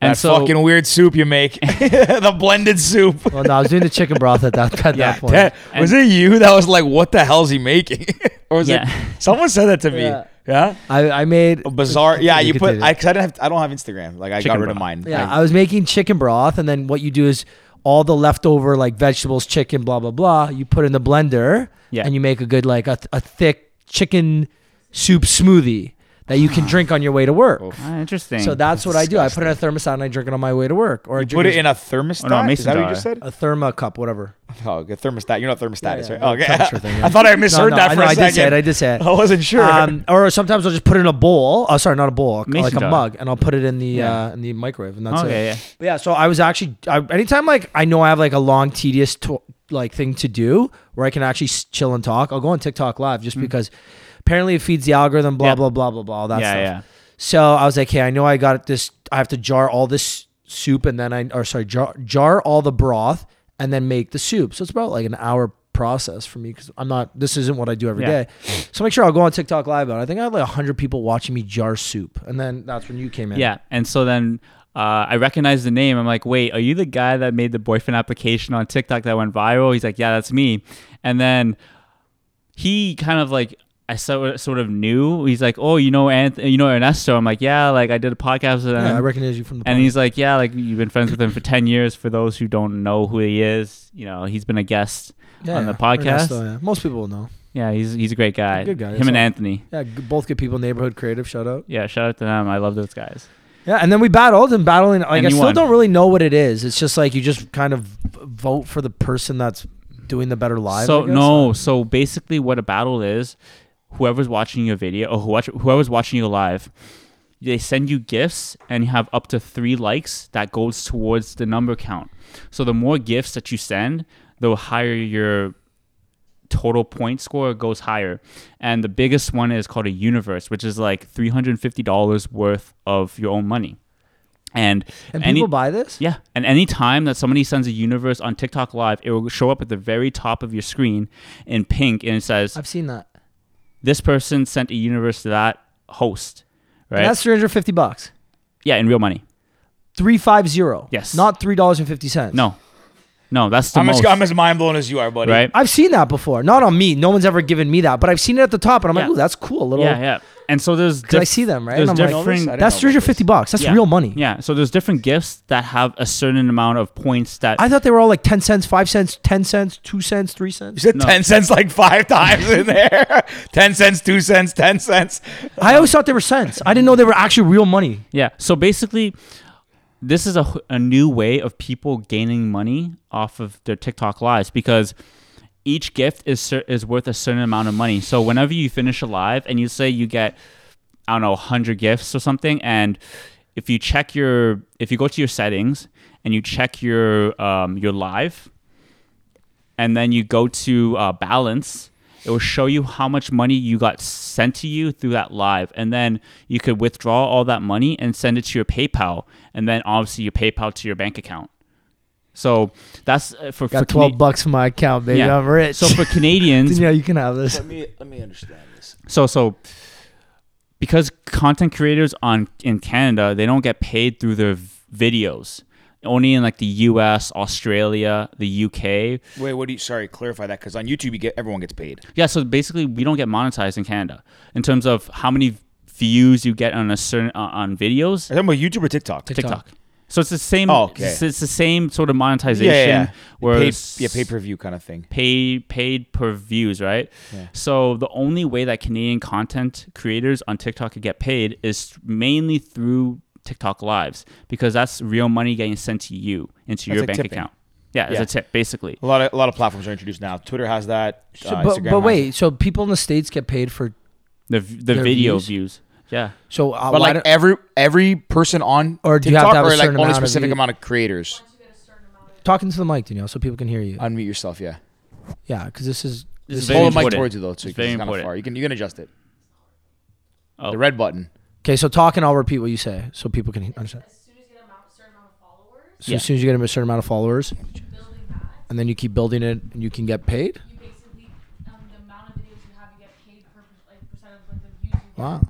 That And so fucking weird soup you make, [LAUGHS] [LAUGHS] the blended soup. Well, no, I was doing the chicken broth at that at Yeah, that point. That- was it you that was like, "What the hell's he making?" [LAUGHS] or was Yeah. it someone said that to me? Yeah. Yeah, I, I made A bizarre. Yeah, you put. I, cause I didn't have. I don't have Instagram. Like I got Chicken rid of mine. Yeah, I- I was making chicken broth, and then what you do is all the leftover like vegetables, chicken, blah blah blah. You put in the blender, Yeah. and you make a good like a, a thick chicken soup smoothie that you can drink on your way to work. Ah, interesting. So that's what I do. I put it in a thermostat and I drink it on my way to work, or I drink put it it in a thermostat. Oh, no, is mason that what you jar. just said? a therma cup, whatever. Oh, okay, thermostat. You're not thermostatus, Yeah, right? yeah, okay. thing, yeah. [LAUGHS] I thought I misheard No, no, that I for know, a I second. did say it. I did say it. [LAUGHS] I wasn't sure. Um, or sometimes I'll just put it in a bowl. Oh, sorry, not a bowl, Mason like a jar. mug, and I'll put it in the Yeah. uh, in the microwave, and that's it. Yeah. But yeah, so I was actually I, anytime like I know I have like a long tedious to, like thing to do where I can actually s- chill and talk. I'll go on TikTok live just because apparently it feeds the algorithm. Blah Yeah. blah blah blah blah. All that yeah, stuff. yeah. So I was like, hey, I know I got this. I have to jar all this soup and then I or sorry jar jar all the broth and then make the soup. So it's about like an hour process for me because I'm not. This isn't what I do every day. Yeah. So make sure I'll go on TikTok live. About it. I think I had like hundred people watching me jar soup, and then that's when you came in. Yeah, and so then uh, I recognize the name. I'm like, wait, are you the guy that made the boyfriend application on TikTok that went viral? He's like, yeah, that's me. And then he kind of like I sort sort of knew. He's like, oh, you know, Anth- you know Ernesto. I'm like, yeah, like I did a podcast with him. Yeah, I recognize you from the. and podcast. he's like, yeah, like you've been friends with him for ten years. For those who don't know who he is, you know, he's been a guest yeah, on the podcast. Ernesto, yeah. Most people will know. Yeah, he's he's a great guy. Good guy, Him and all. Anthony. Yeah, both good people. Neighborhood creative. Shout out. Yeah, shout out to them. I love those guys. Yeah, and then we battled and battling. Like And I still won. don't really know what it is. It's just like you just kind of vote for the person that's doing the better live. So no, so basically, what a battle is, whoever's watching your video or who watch, whoever's watching you live, they send you gifts and you have up to three likes that goes towards the number count. So the more gifts that you send, the higher your total point score goes higher. And the biggest one is called a universe, which is like three hundred and fifty dollars worth of your own money. And, and any- people buy this. yeah, and any time that somebody sends a universe on TikTok Live, it will show up at the very top of your screen in pink, and it says, I've seen that. "This person sent a universe to that host." And Right? that's three hundred fifty bucks. yeah, in real money. Three five zero. Yes. Not three dollars and fifty cents. No, no, that's the I'm most. as, I'm as mind blown as you are, buddy. right? I've seen that before. Not on me. No one's ever given me that, but I've seen it at the top, and I'm Yeah. like, "Ooh, that's cool." A little. Yeah, yeah. And so there's Because I see them, right? There's And I'm like, different. I That's know three about hundred fifty bucks. That's Yeah. real money. Yeah, so there's different gifts that have a certain amount of points that I thought they were all like ten cents, five cents, ten cents, two cents, three cents. You said No. 10 cents like five times in there. [LAUGHS] 10 cents, 2 cents, 10 cents. I always thought they were cents. I didn't know they were actually real money. Yeah. So basically, this is a, a new way of people gaining money off of their TikTok lives because each gift is is worth a certain amount of money. So whenever you finish a live and you say you get I don't know 100 gifts or something and if you check your if you go to your settings and you check your um, your live and then you go to uh, balance it will show you how much money you got sent to you through that live and then you could withdraw all that money and send it to your paypal and then obviously your paypal to your bank account so that's uh, for, for Got twelve Cana- bucks from my account, baby. Yeah. I'm rich. so for [LAUGHS] canadians yeah, you can have this. Let me let me understand this. so so because content creators on in Canada they don't get paid through their videos only in like the US, Australia, the UK. Wait, what do you sorry, clarify that cuz on YouTube you get everyone gets paid. Yeah, so basically we don't get monetized in Canada in terms of how many views you get on a certain uh, on videos Are you talking about YouTube or TikTok? TikTok. So it's the same Oh, okay. it's, it's the same sort of monetization Yeah, yeah, yeah. where Pay, it's yeah, pay per view kind of thing. pay paid per views, right? Yeah. So the only way that Canadian content creators on TikTok could get paid is mainly through TikTok lives because that's real money getting sent to you into That's your like bank tipping. account. Yeah, as Yeah. a tip, basically. A lot of a lot of platforms are introduced now. Twitter has that. So, uh, but but wait, it. so people in the states get paid for The the video views? views. Yeah. so uh, But like every every person on Or do you have to have a or like only amount of specific amount of creators. talking to the mic, Danielle, so people can hear you. Unmute yourself, yeah. yeah, because this is This is this very Hold the mic important. towards you though, so It's it's very kind of important. far. You can you can adjust it. Oh. The red button. Okay. So talk and I'll repeat what you say so people can understand. as soon as you get a certain amount of followers, So Yeah. as soon as you get a certain amount of followers, building that, and then you keep building it, and you can get paid. you basically um, the amount of videos you have, you get paid per like percent of like the views. Wow.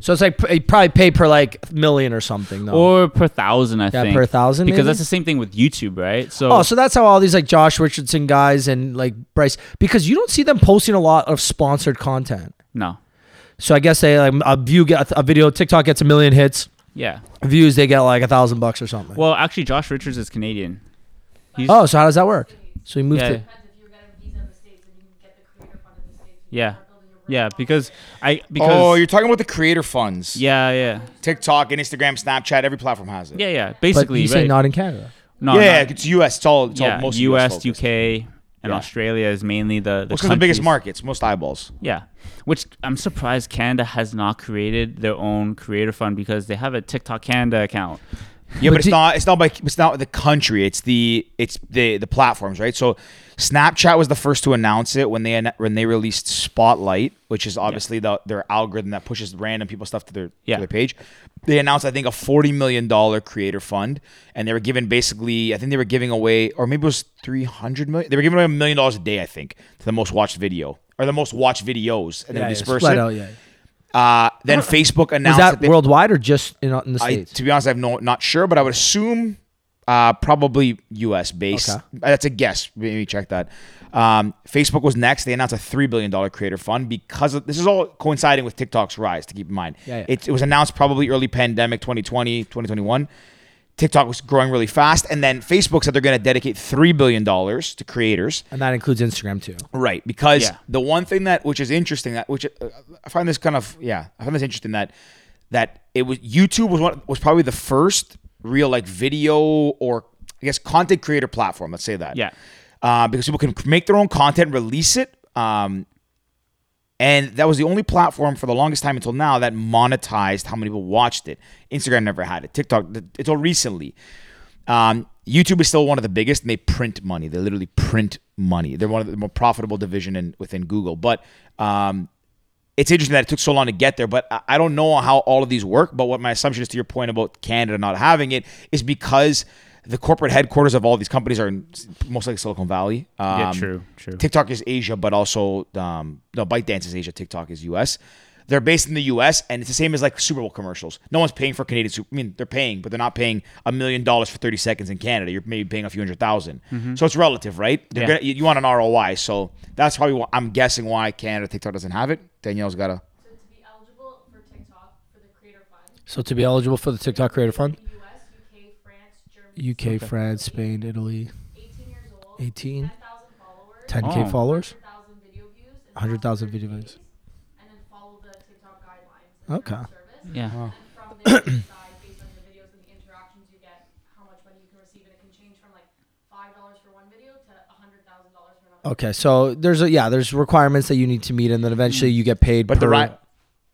So it's like you probably pay per like million or something, though. Or per thousand, I yeah, think. per thousand. because maybe? that's the same thing with YouTube, right? So, Oh, so that's how all these like Josh Richardson guys and like Bryce, because you don't see them posting a lot of sponsored content. no. So I guess they like a view get a video TikTok gets a million hits, Yeah. views they get like a thousand bucks or something. Well, actually, Josh Richards is Canadian. He's, oh, so how does that work? So he moved Yeah. to Depends if you're getting a in the states, then you can get the creator fund in the states. You Yeah. start building your Yeah, because I because oh, you're talking about the creator funds. yeah, yeah, TikTok and Instagram, Snapchat, every platform has it. yeah, yeah. but Basically, you say right? not in Canada. No, yeah, not- it's US. It's all it's yeah, all most U.S., focused. UK, and Yeah. Australia is mainly the the, Well, the biggest markets, most eyeballs. Yeah, which I'm surprised Canada has not created their own creator fund because they have a TikTok Canada account. Yeah, But but, it's not. It's not by. It's not the country. It's the. It's the the platforms, right? So, Snapchat was the first to announce it when they when they released Spotlight, which is obviously the their algorithm that pushes random people stuff to their Yeah. to their page. They announced, I think, a forty million dollar creator fund, and they were giving basically, I think they were giving away, or maybe it was three hundred million. They were giving away a million dollars a day, I think, to the most watched video or the most watched videos, and Yeah, then yeah, disperse it. out, yeah. Uh, then Facebook Was announced that they- worldwide or just in, in the I, states? to be honest, I'm no, not sure, but I would assume uh, probably U.S. based. Okay. That's a guess. Maybe check that. Um, Facebook was next. They announced a three billion dollar creator fund because of, this is all coinciding with TikTok's rise. To keep in mind, Yeah, yeah. It, it was announced probably early pandemic 2020, 2021. TikTok was growing really fast, and then Facebook said they're going to dedicate three billion dollars to creators. and that includes Instagram too. Right, because Yeah. the one thing that which is interesting that which uh, I find this kind of yeah, I find this interesting that that it was YouTube was one was probably the first real like video or I guess content creator platform. Let's say that Yeah. uh, because people can make their own content, release it, um, and that was the only platform for the longest time until now that monetized how many people watched it. Instagram never had it. TikTok until recently. Um, YouTube is still one of the biggest, and they print money. They literally print money. They're one of the more profitable division in, within Google. But um, it's interesting that it took so long to get there. But I- don't know how all of these work. But what my assumption is to your point about Canada not having it is because the corporate headquarters of all these companies are in most likely Silicon Valley. Um, Yeah, true, true. TikTok is Asia, but also um, no, ByteDance is Asia. TikTok is US. They're based in the US, and it's the same as like Super Bowl commercials. No one's paying for Canadian Super. I mean, they're paying, but they're not paying a million dollars for thirty seconds in Canada. You're maybe paying a few hundred 000 mm-hmm. So it's relative, right? Yeah. gonna, you you want an ROI, so that's probably why I'm guessing why Canada TikTok doesn't have it. Danielle's got a. So to be eligible for TikTok for the Creator Fund, So to be eligible for the TikTok Creator Fund, U.S., UK, France, Germany, UK, France, Spain, Italy, 18 years old, 18, 10,000 followers, 10k Oh. followers. 100,000 video views, and 100,000 last video 30 views. days, and then follow the TikTok guidelines. and Okay. Service. Yeah. And from there, decide [COUGHS] based on the videos and the interactions you get, how much money you can receive, and it can change from like five dollars for one video to a hundred thousand dollars for another. Okay, so there's a yeah, there's requirements that you need to meet, and then eventually mm-hmm. you get paid But per, the right.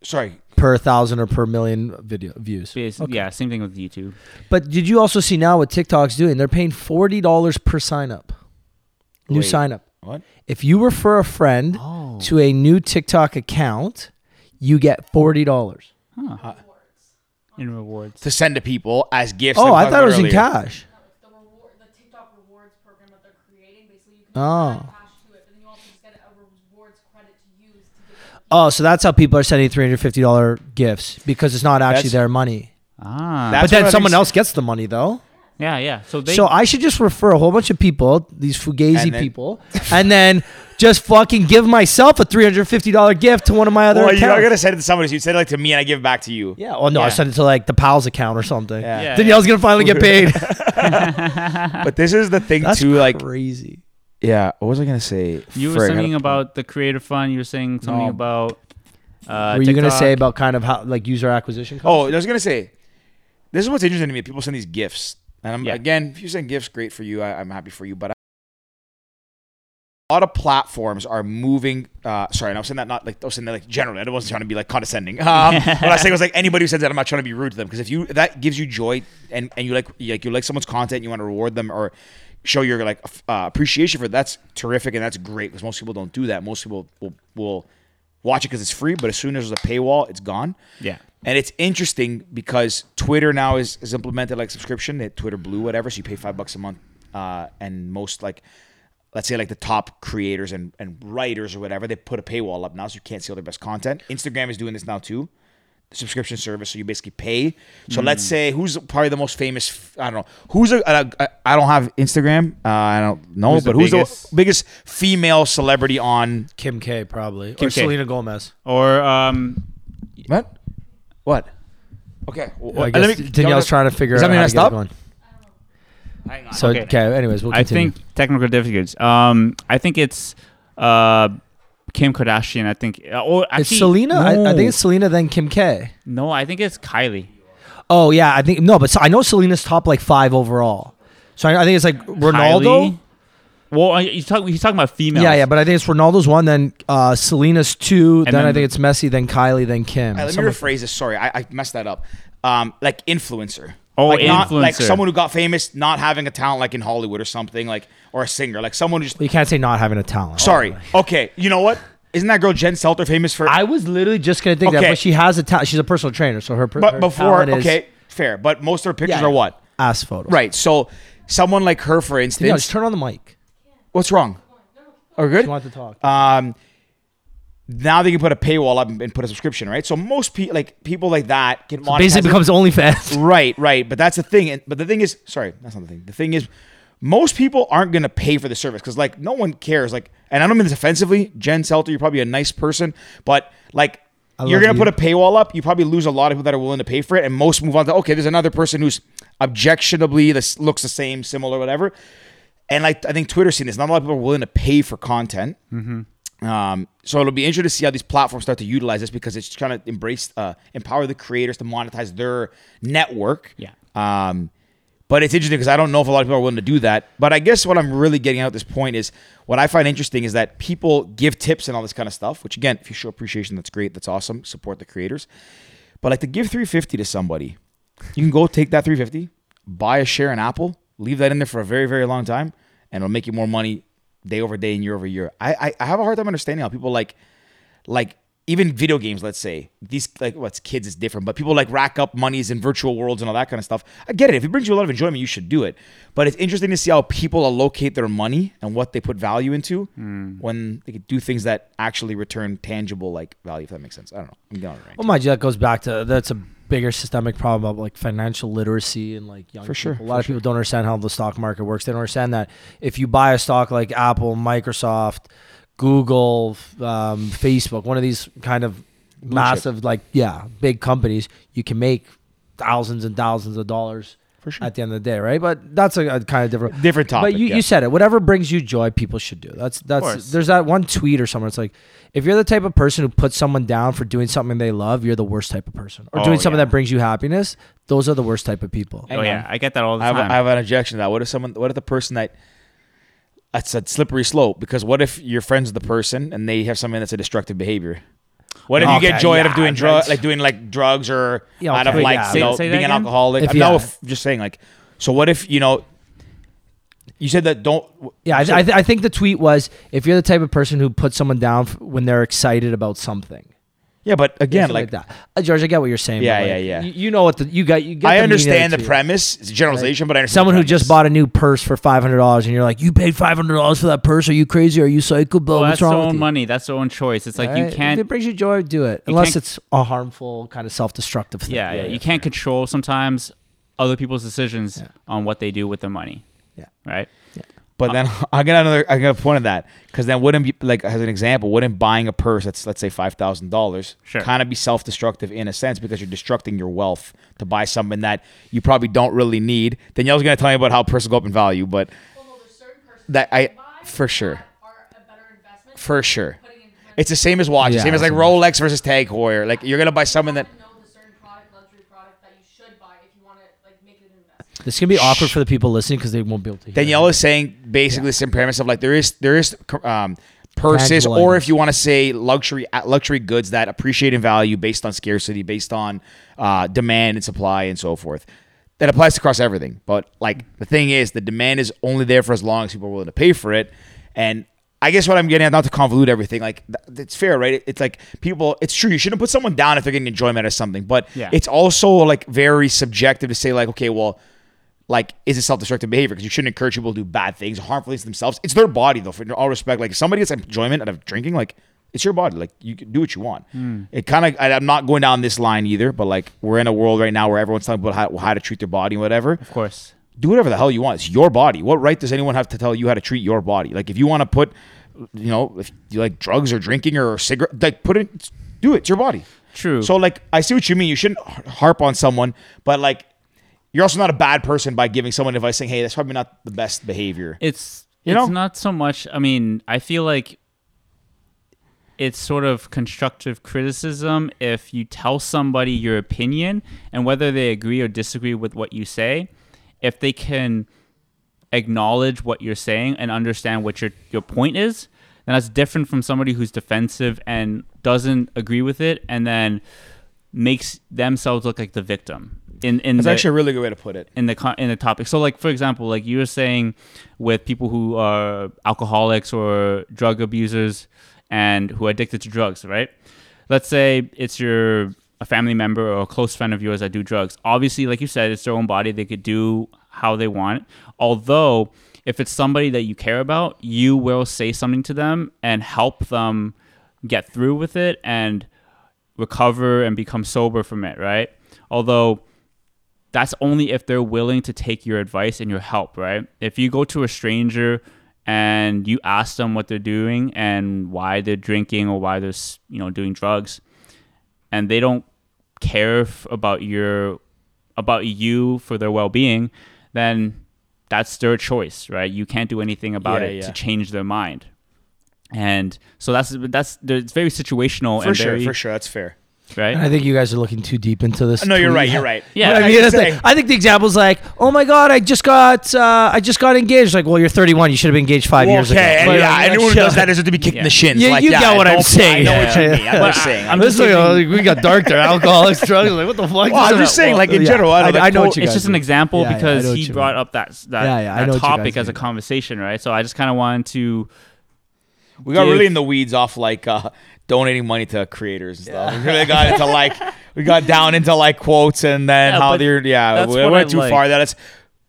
Sorry, per thousand or per million video views. Bas- Yeah, same thing with YouTube. But did you also see now what TikTok's doing? They're paying forty dollars per sign up. New Wait. sign up. what? If you refer a friend Oh. to a new TikTok account, you get forty dollars. In rewards. To send to people as gifts. Oh, I thought it about was in cash. No, the reward, the TikTok rewards program that they're creating. Basically, you can Oh. add cash to it, but then you also just get a rewards credit to use to. Oh, so that's how people are sending three hundred fifty dollar gifts because it's not actually That's- their money. Ah. But then someone else gets the money though. Yeah, yeah. So they so I should just refer a whole bunch of people, these fugazi And then- people, and then just fucking give myself a three hundred fifty dollar gift to one of my other Well, you're not gonna send it to somebody. So You send it like to me, and I give it back to you. yeah. Oh no, I Yeah. sent it to like the pals account or something. Yeah. Yeah. Danielle's gonna finally get paid. [LAUGHS] But this is the thing That's too. Like, crazy. yeah. What was I gonna say? you were Frick, I saying about the creative fund. You were saying something No. about. Uh, Were you gonna say about kind of how like user acquisition? Costs? Oh, I was gonna say, this is what's interesting to me. People send these gifts, and I'm, Yeah. again, if you send gifts, great for you. I, I'm happy for you. But a lot of platforms are moving. Uh, sorry, and I was saying that not like I was saying that like generally. I wasn't trying to be like condescending. [LAUGHS] Um, what I was saying was like anybody who says that, I'm not trying to be rude to them because if you that gives you joy and and you like you like you like someone's content, you want to reward them or show your like uh, appreciation for it, that's terrific and that's great because most people don't do that. Most people will will watch it because it's free, but as soon as there's a paywall, it's gone. Yeah. And it's interesting because Twitter now is, is implemented like subscription, they- Twitter Blue, whatever. So you pay five bucks a month, uh, and most like, let's say like the top creators and, and writers or whatever, they put a paywall up now, so you can't see all their best content. Instagram is doing this now too, the subscription service. So you basically pay. So let's say who's probably the most famous. I don't know who's a. a, a I don't have Instagram. Uh, I don't know, Who's the but who's biggest? the biggest female celebrity on Kim K probably Kim or K. Selena Gomez. Or um, what? What? Okay. well, I guess me- Danielle's trying to figure Is out that how to messed get up? going. Hang on. So Okay. okay. anyways, we'll I think technical difficulties. Um, I think it's uh, Kim Kardashian. I think. Uh, or actually, it's Selena. I, I think it's Selena then Kim K. No, I think it's Kylie. Oh yeah, I think no, but I know Selena's top like five overall. So I, I think it's like Ronaldo. Kylie? Well, he's talking. He's talking about females. Yeah, yeah, but I think it's Ronaldo's one, then uh, Selena's two, then, then- I think it's Messi, then Kylie, then Kim. All right, let me Some of- rephrase this. Sorry, I, I messed that up. Um, like influencer. Oh, like Not, like someone who got famous, not having a talent like in Hollywood or something, like or a singer, like someone who just. you can't say not having a talent. Sorry. Okay. You know what? Isn't that girl Jen Selter famous for? I was literally just gonna think that, but she has a talent. She's a personal trainer, so her. per- but her before, talent is okay, fair. But most of her pictures Yeah. are what? ass photos. Right. So someone like her, for Yeah, instance, just turn on the mic. What's wrong? Are we She good? wants to talk. um, now they can put a paywall up and put a subscription, right? So most people, like people like that, can monetize Basically, it. becomes OnlyFans. [LAUGHS] right, right. But that's the thing. And, but the thing is, sorry, that's not the thing. The thing is, most people aren't gonna pay for the service because like no one cares. Like, and I don't mean this offensively, Jen Selter, you're probably a nice person, but like. You're gonna you. put a paywall up. You probably lose a lot of people that are willing to pay for it, and most move on to okay. There's another person who's objectionably this looks the same, similar, whatever. And like I think Twitter's seen this. Not a lot of people are willing to pay for content. Um, so it'll be interesting to see how these platforms start to utilize this because it's trying to embrace, uh, empower the creators to monetize their network. Yeah. Um, but it's interesting because I don't know if a lot of people are willing to do that. But I guess what I'm really getting out at this point is what I find interesting is that people give tips and all this kind of stuff. Which again, if you show appreciation, that's great. That's awesome. Support the creators. But like to give 350 to somebody, you can go take that 350, buy a share in Apple, leave that in there for a very very long time, and it'll make you more money day over day and year over year. I I, I have a hard time understanding how people like like even video games, let's say these like what's kids is different, but people like rack up monies in virtual worlds and all that kind of stuff. I get it. If it brings you a lot of enjoyment, you should do it. But it's interesting to see how people allocate their money and what they put value into hmm. when they could do things that actually return tangible like value. If that makes sense. I don't know. I'm getting on it right. Well, mind you, that goes back to that's a bigger systemic problem about like financial literacy and like young For sure, people. A lot of people don't understand how the stock market works. They don't understand that if you buy a stock like Apple, Microsoft, Google, um, Facebook, one of these kind of massive, like yeah, big companies, you can make thousands and thousands of dollars For sure. at the end of the day, right? But that's a, a kind of different Different topic. But you, yeah. you said it. Whatever brings you joy, people should do. That's that's. There's that one tweet or somewhere. It's like, if you're the type of person who puts someone down for doing something they love, you're the worst type of person. Or Oh, doing something yeah. that brings you happiness, those are the worst type of people. Oh yeah, I get that all the I have, time. a, I have an objection to that. What if someone? What if the person that that's a slippery slope? Because what if you're friends with the person and they have something that's a destructive behavior? What if you get Okay, joy out of yeah, doing drugs, that's- like doing like drugs, or Yeah, out of okay, like yeah. you Say- know, say that being an again? alcoholic? If- I'm now yeah. just saying like. So what if you know? You said that don't. Yeah, I, so- I, th- I think the tweet was if you're the type of person who puts someone down f- when they're excited about something. Yeah, but again, Something like, that. Uh, George, I get what you're saying. Yeah, but, like, yeah, yeah. You, you know what the you got. You get I the understand the tweet. premise. It's a generalization, but I understand Someone the who just bought a new purse for five hundred dollars, and you're like, "You paid five hundred dollars for that purse? Are you crazy? Are you psycho, bro? well, What's that's their wrong with own you?" money. That's their own choice. It's like Right? you can't. it brings you joy, do it. Unless it's a harmful, kind of self-destructive thing. Yeah, yeah, You can't control sometimes other people's decisions Yeah. on what they do with their money. Yeah. Right. But then [LAUGHS] I got another. I got a point of that because then wouldn't be like as an example, wouldn't buying a purse that's let's say five thousand dollars Sure. kind of be self destructive in a sense because you're destructing your wealth to buy something that you probably don't really need. Danielle's gonna tell you about how purses go up in value, but Well, no, there's certain persons That I- buy for sure. Are a better investment for sure, putting in compared it's the same as watches. Yeah, same as like Rolex versus Tag Heuer. Like you're gonna buy something that to know the certain product, luxury product that you should buy if you want to like make it an investment. This can be awkward for the people listening because they won't be able to. Hear Danielle is saying basically the same premise of like there is there is um, purses Tangible or items. if you want to say luxury uh, luxury goods that appreciate in value based on scarcity, based on uh, demand and supply and so forth. That applies across everything. But like the thing is, the demand is only there for as long as people are willing to pay for it. And I guess what I'm getting at, not to convolute everything, like it's fair, right? It's like people, it's true. You shouldn't put someone down if they're getting enjoyment out of something, but Yeah. it's also like very subjective to say like, okay, well, like is it self-destructive behavior? Because you shouldn't encourage people to do bad things harmful things to themselves. It's their body though for all respect. Like if somebody gets enjoyment out of drinking like it's your body. Like you can do what you want. Hmm. It kind of i'm not going down this line either but like we're in a world right now where everyone's talking about how, how to treat their body and whatever. Of course. do whatever the hell you want. It's your body. What right does anyone have to tell you how to treat your body? Like if you want to put you know if you like drugs or drinking or cigarette like put it do it. It's your body. True. so like I see what you mean. You shouldn't harp on someone, but like you're also not a bad person by giving someone advice saying, "Hey, that's probably not the best behavior." It's You it's know? not so much. I mean, I feel like it's sort of constructive criticism if you tell somebody your opinion and whether they agree or disagree with what you say, if they can acknowledge what you're saying and understand what your your point is, then that's different from somebody who's defensive and doesn't agree with it and then makes themselves look like the victim. In in That's the, actually a really good way to put it. in the in the topic. So like for example, like you were saying with people who are alcoholics or drug abusers and who are addicted to drugs, right? Let's say it's your a family member or a close friend of yours that do drugs. Obviously, like you said, it's their own body. They could do how they want. Although if it's somebody that you care about, you will say something to them and help them get through with it and recover and become sober from it, right? Although that's only if they're willing to take your advice and your help, right? If you go to a stranger and you ask them what they're doing and why they're drinking or why they're, you know, doing drugs and they don't care f- about your about you for their well-being, then that's their choice, right? You can't do anything about Yeah, it yeah. to change their mind. And so that's that's it's very situational For and sure, very for sure. That's fair. Right. And I think you guys are looking too deep into this. No, you're tweet. right. You're right. Yeah, I I mean, can that's the- I think the example's like, oh my god, I just got, uh, I just got engaged. Like, well, you're 31. You should have been engaged five Well, years ago. okay, yeah, like, anyone who does that deserves to be kicked in the shins. Yeah, like, you yeah, get what I'm saying. I know what you mean. I know what But you're saying. I'm I'm just is like, we got dark there, alcoholics, drugs. Like, what the fuck? Well, I'm just saying, like, in general, I I, know that I know quote- what you it's just an example Yeah, yeah, I because he brought up that that, Yeah, yeah, I that know what you guys topic as a conversation, right? So I just kind of wanted to we got really in the weeds off like uh, donating money to creators and stuff. We really got into like [LAUGHS] we got down into like quotes and then Yeah, how but they're yeah. that's We went I too like. far. That is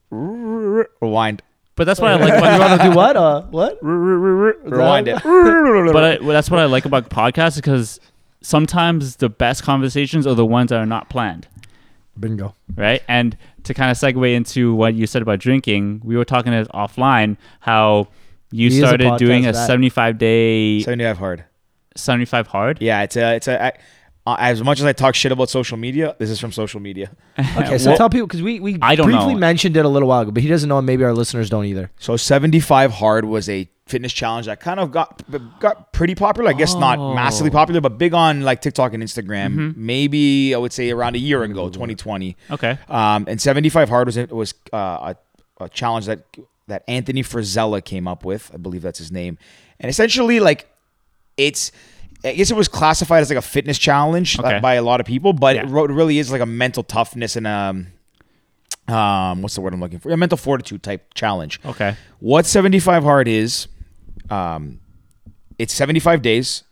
rewind. But that's what I like [LAUGHS] you want to do [LAUGHS] what? Uh, what? Rewind it. but I, well, that's what I like about podcasts because sometimes the best conversations are the ones that are not planned, Bingo. right? And to kind of segue into what you said about drinking, we were talking offline how you He is a started doing a podcast 75 day 75 hard. 75 hard. Yeah, it's a it's a. I, uh, as much as I talk shit about social media, this is from social media. [LAUGHS] Okay, so Well, tell people because we we I don't briefly know. mentioned it a little while ago, but he doesn't know, and maybe our listeners don't either. So 75 hard was a fitness challenge that kind of got got pretty popular. I guess not Oh. massively popular, but big on like TikTok and Instagram. Maybe I would say around a year ago, 2020. Okay. Um, and 75 hard was was uh, a, a challenge that that Anthony Frisella came up with. I believe that's his name. And essentially, like, it's I guess it was classified as like a fitness challenge uh, Okay. by a lot of people, but Yeah. it really is like a mental toughness and um, um, what's the word I'm looking for? A mental fortitude type challenge. Okay. What 75 hard is, um, it's 75 days,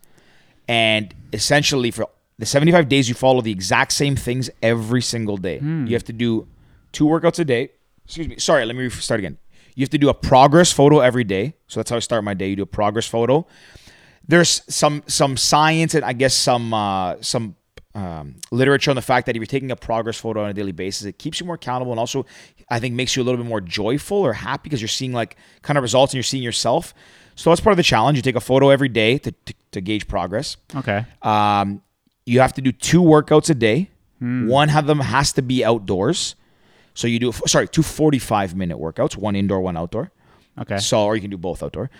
and essentially for the 75 days, you follow the exact same things every single day. You have to do two workouts a day. Excuse me. Sorry, let me start again. You have to do a progress photo every day. So that's how I start my day. You do a progress photo. There's some some science and I guess some uh, some um, literature on the fact that if you're taking a progress photo on a daily basis, it keeps you more accountable and also I think makes you a little bit more joyful or happy because you're seeing like kind of results and you're seeing yourself. So that's part of the challenge. You take a photo every day to, to, to gauge progress. Okay. Um, you have to do two workouts a day. One of them has to be outdoors. So you do sorry two 45 minute workouts, one indoor, one outdoor. Okay. So or you can do both outdoor.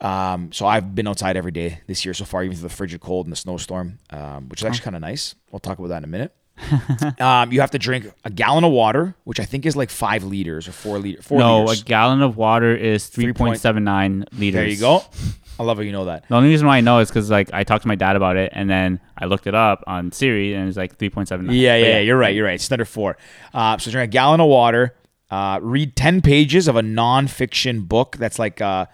Um, so I've been outside every day this year so far, even through the frigid cold and the snowstorm, um, which is actually kind of nice. We'll talk about that in a minute. [LAUGHS] um, you have to drink a gallon of water, which I think is like five liters or four liter. Four no, liters. a gallon of water is Three point- 3.79 liters. there you go. I love how you know that. The only reason why I know is because like I talked to my dad about it, and then I looked it up on Siri, and it's like 3.79. Yeah, yeah, yeah, you're right. You're right. It's under four. Uh, so drink a gallon of water. Uh, read ten pages of a nonfiction book. That's like uh,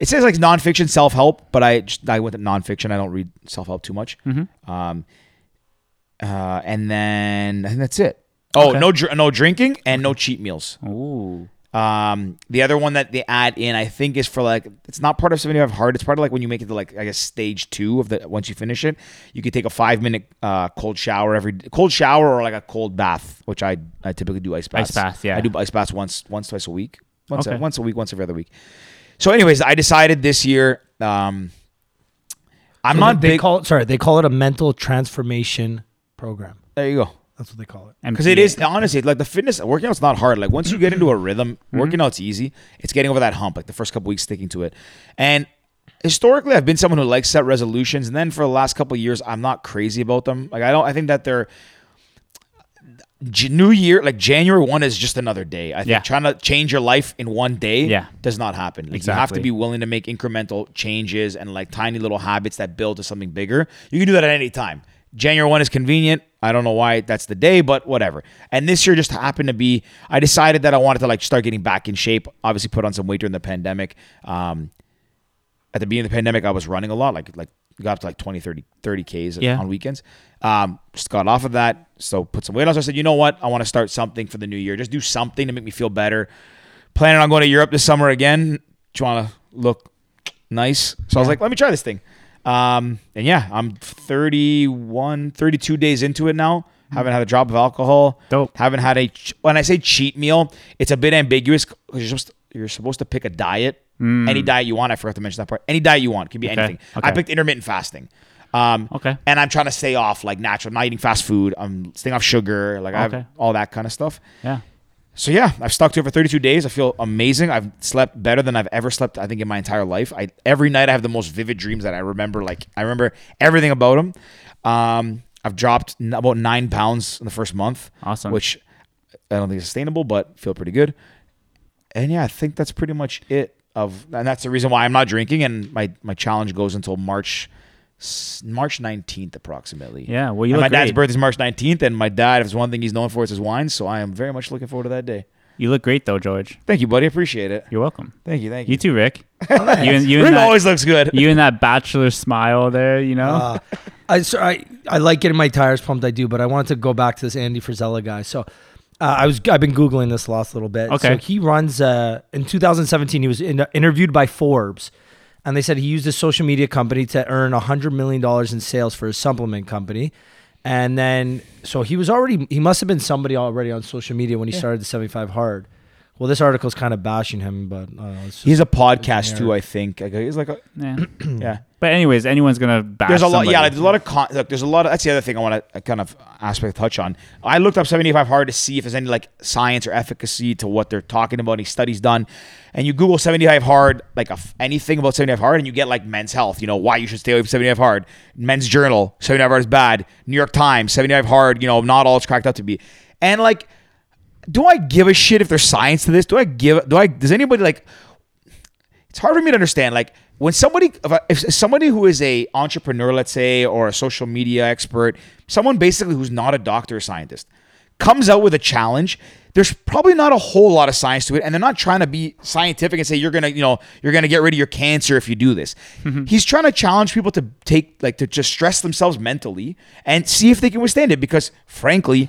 it says like nonfiction self help, but I just, I went to nonfiction. I don't read self help too much. Um, uh, and then I think that's it. Oh, Okay. no, dr- no drinking and no cheat meals. Ooh. Um, the other one that they add in, I think, is for like it's not part of 75 hard. It's part of like when you make it to like I guess stage two of the once you finish it, you could take a five minute uh, cold shower every cold shower or like a cold bath, which I I typically do ice baths. bath, yeah. I do ice baths once once twice a week, once Okay. a, once a week, once every other week. So, anyways, I decided this year. Um, I'm So not they big. call it sorry, they call it a mental transformation program. there you go. That's what they call it. Because it is honestly like the fitness working out's not hard. Like once you get into a [CLEARS THROAT] rhythm, working out's easy. It's getting over that hump, like the first couple weeks sticking to it. And historically, I've been someone who likes set resolutions, and then for the last couple of years, I'm not crazy about them. Like I don't. I think that they're J- New Year, like January one, is just another day. I think Yeah. trying to change your life in one day, Yeah. does not happen. Like, You have to be willing to make incremental changes and like tiny little habits that build to something bigger. You can do that at any time. January one is convenient. I don't know why that's the day, but whatever. And this year just happened to be. I decided that I wanted to like start getting back in shape. Obviously, put on some weight during the pandemic. Um, at the beginning of the pandemic, I was running a lot, like like got up to like 20, 30, 30 Ks Yeah. on weekends. Um, just got off of that. So put some weight on. So I said, you know what? I want to start something for the new year. Just do something to make me feel better. Planning on going to Europe this summer again. Just want to look nice. So I was like, let me try this thing. Um, and yeah, I'm 31, 32 days into it now. Haven't had a drop of alcohol. Dope. Haven't had a when I say cheat meal, it's a bit ambiguous because you're supposed to, you're supposed to pick a diet, any diet you want. I forgot to mention that part. Any diet you want, it can be Mm. Okay, anything. I picked intermittent fasting. Um, Okay. And I'm trying to stay off like natural, not eating fast food. I'm staying off sugar, like Okay. all that kind of stuff. Yeah. So yeah, I've stuck to it for 32 days. I feel amazing. I've slept better than I've ever slept. I think in my entire life. I every night I have the most vivid dreams that I remember. Like I remember everything about them. Um, I've dropped n- about nine pounds in the first month. Awesome. Which I don't think is sustainable, but feel pretty good. And yeah, I think that's pretty much it. Of and that's the reason why I'm not drinking. And my my challenge goes until March. March 19th, approximately. Yeah, well, you And my look dad's great. birthday is March 19th, and my dad, if there's one thing he's known for, it's his wine. So I am very much looking forward to that day. You look great though, George. Thank you, buddy. Appreciate it. You're welcome. Thank you. Thank you. You too, Rick. [LAUGHS] you and you Rick and that, always looks good. you and that bachelor smile there. You know. Uh, I, so I I like getting my tires pumped. I do, but I wanted to go back to this Andy Frisella guy. So uh, I was I've been googling this last little bit. Okay. So he runs uh, in 2017. He was in, interviewed by Forbes, and they said he used his social media company to earn hundred million dollars in sales for his supplement company. And then, so he was already, he must have been somebody already on social media when he started the 75 Hard. Well, this article's kind of bashing him, but uh, just, He's a podcast too. I think. Like, He's like, a, yeah. [CLEARS THROAT] yeah. But anyways, anyone's gonna bash. There's a lot. somebody. Yeah, there's a lot of con- look. There's a lot of. That's the other thing I want to kind of aspect touch on. I looked up 75 hard to see if there's any like science or efficacy to what they're talking about. Any studies done, and you Google 75 hard, like a f anything about 75 hard, and you get like Men's Health. You know why you should stay away from 75 hard. Men's Journal 75 hard is bad. New York Times 75 hard. You know not all it's cracked up to be, and like. Do I give a shit if there's science to this? Do I give? Do I? Does anybody like? it's hard for me to understand. Like when somebody, if, I- if somebody who is a entrepreneur, let's say, or a social media expert, someone basically who's not a doctor or scientist, comes out with a challenge. There's probably not a whole lot of science to it, and they're not trying to be scientific and say you're gonna, you know, you're gonna get rid of your cancer if you do this. Mm-hmm. He's trying to challenge people to take, like, to just stress themselves mentally and see if they can withstand it. Because frankly,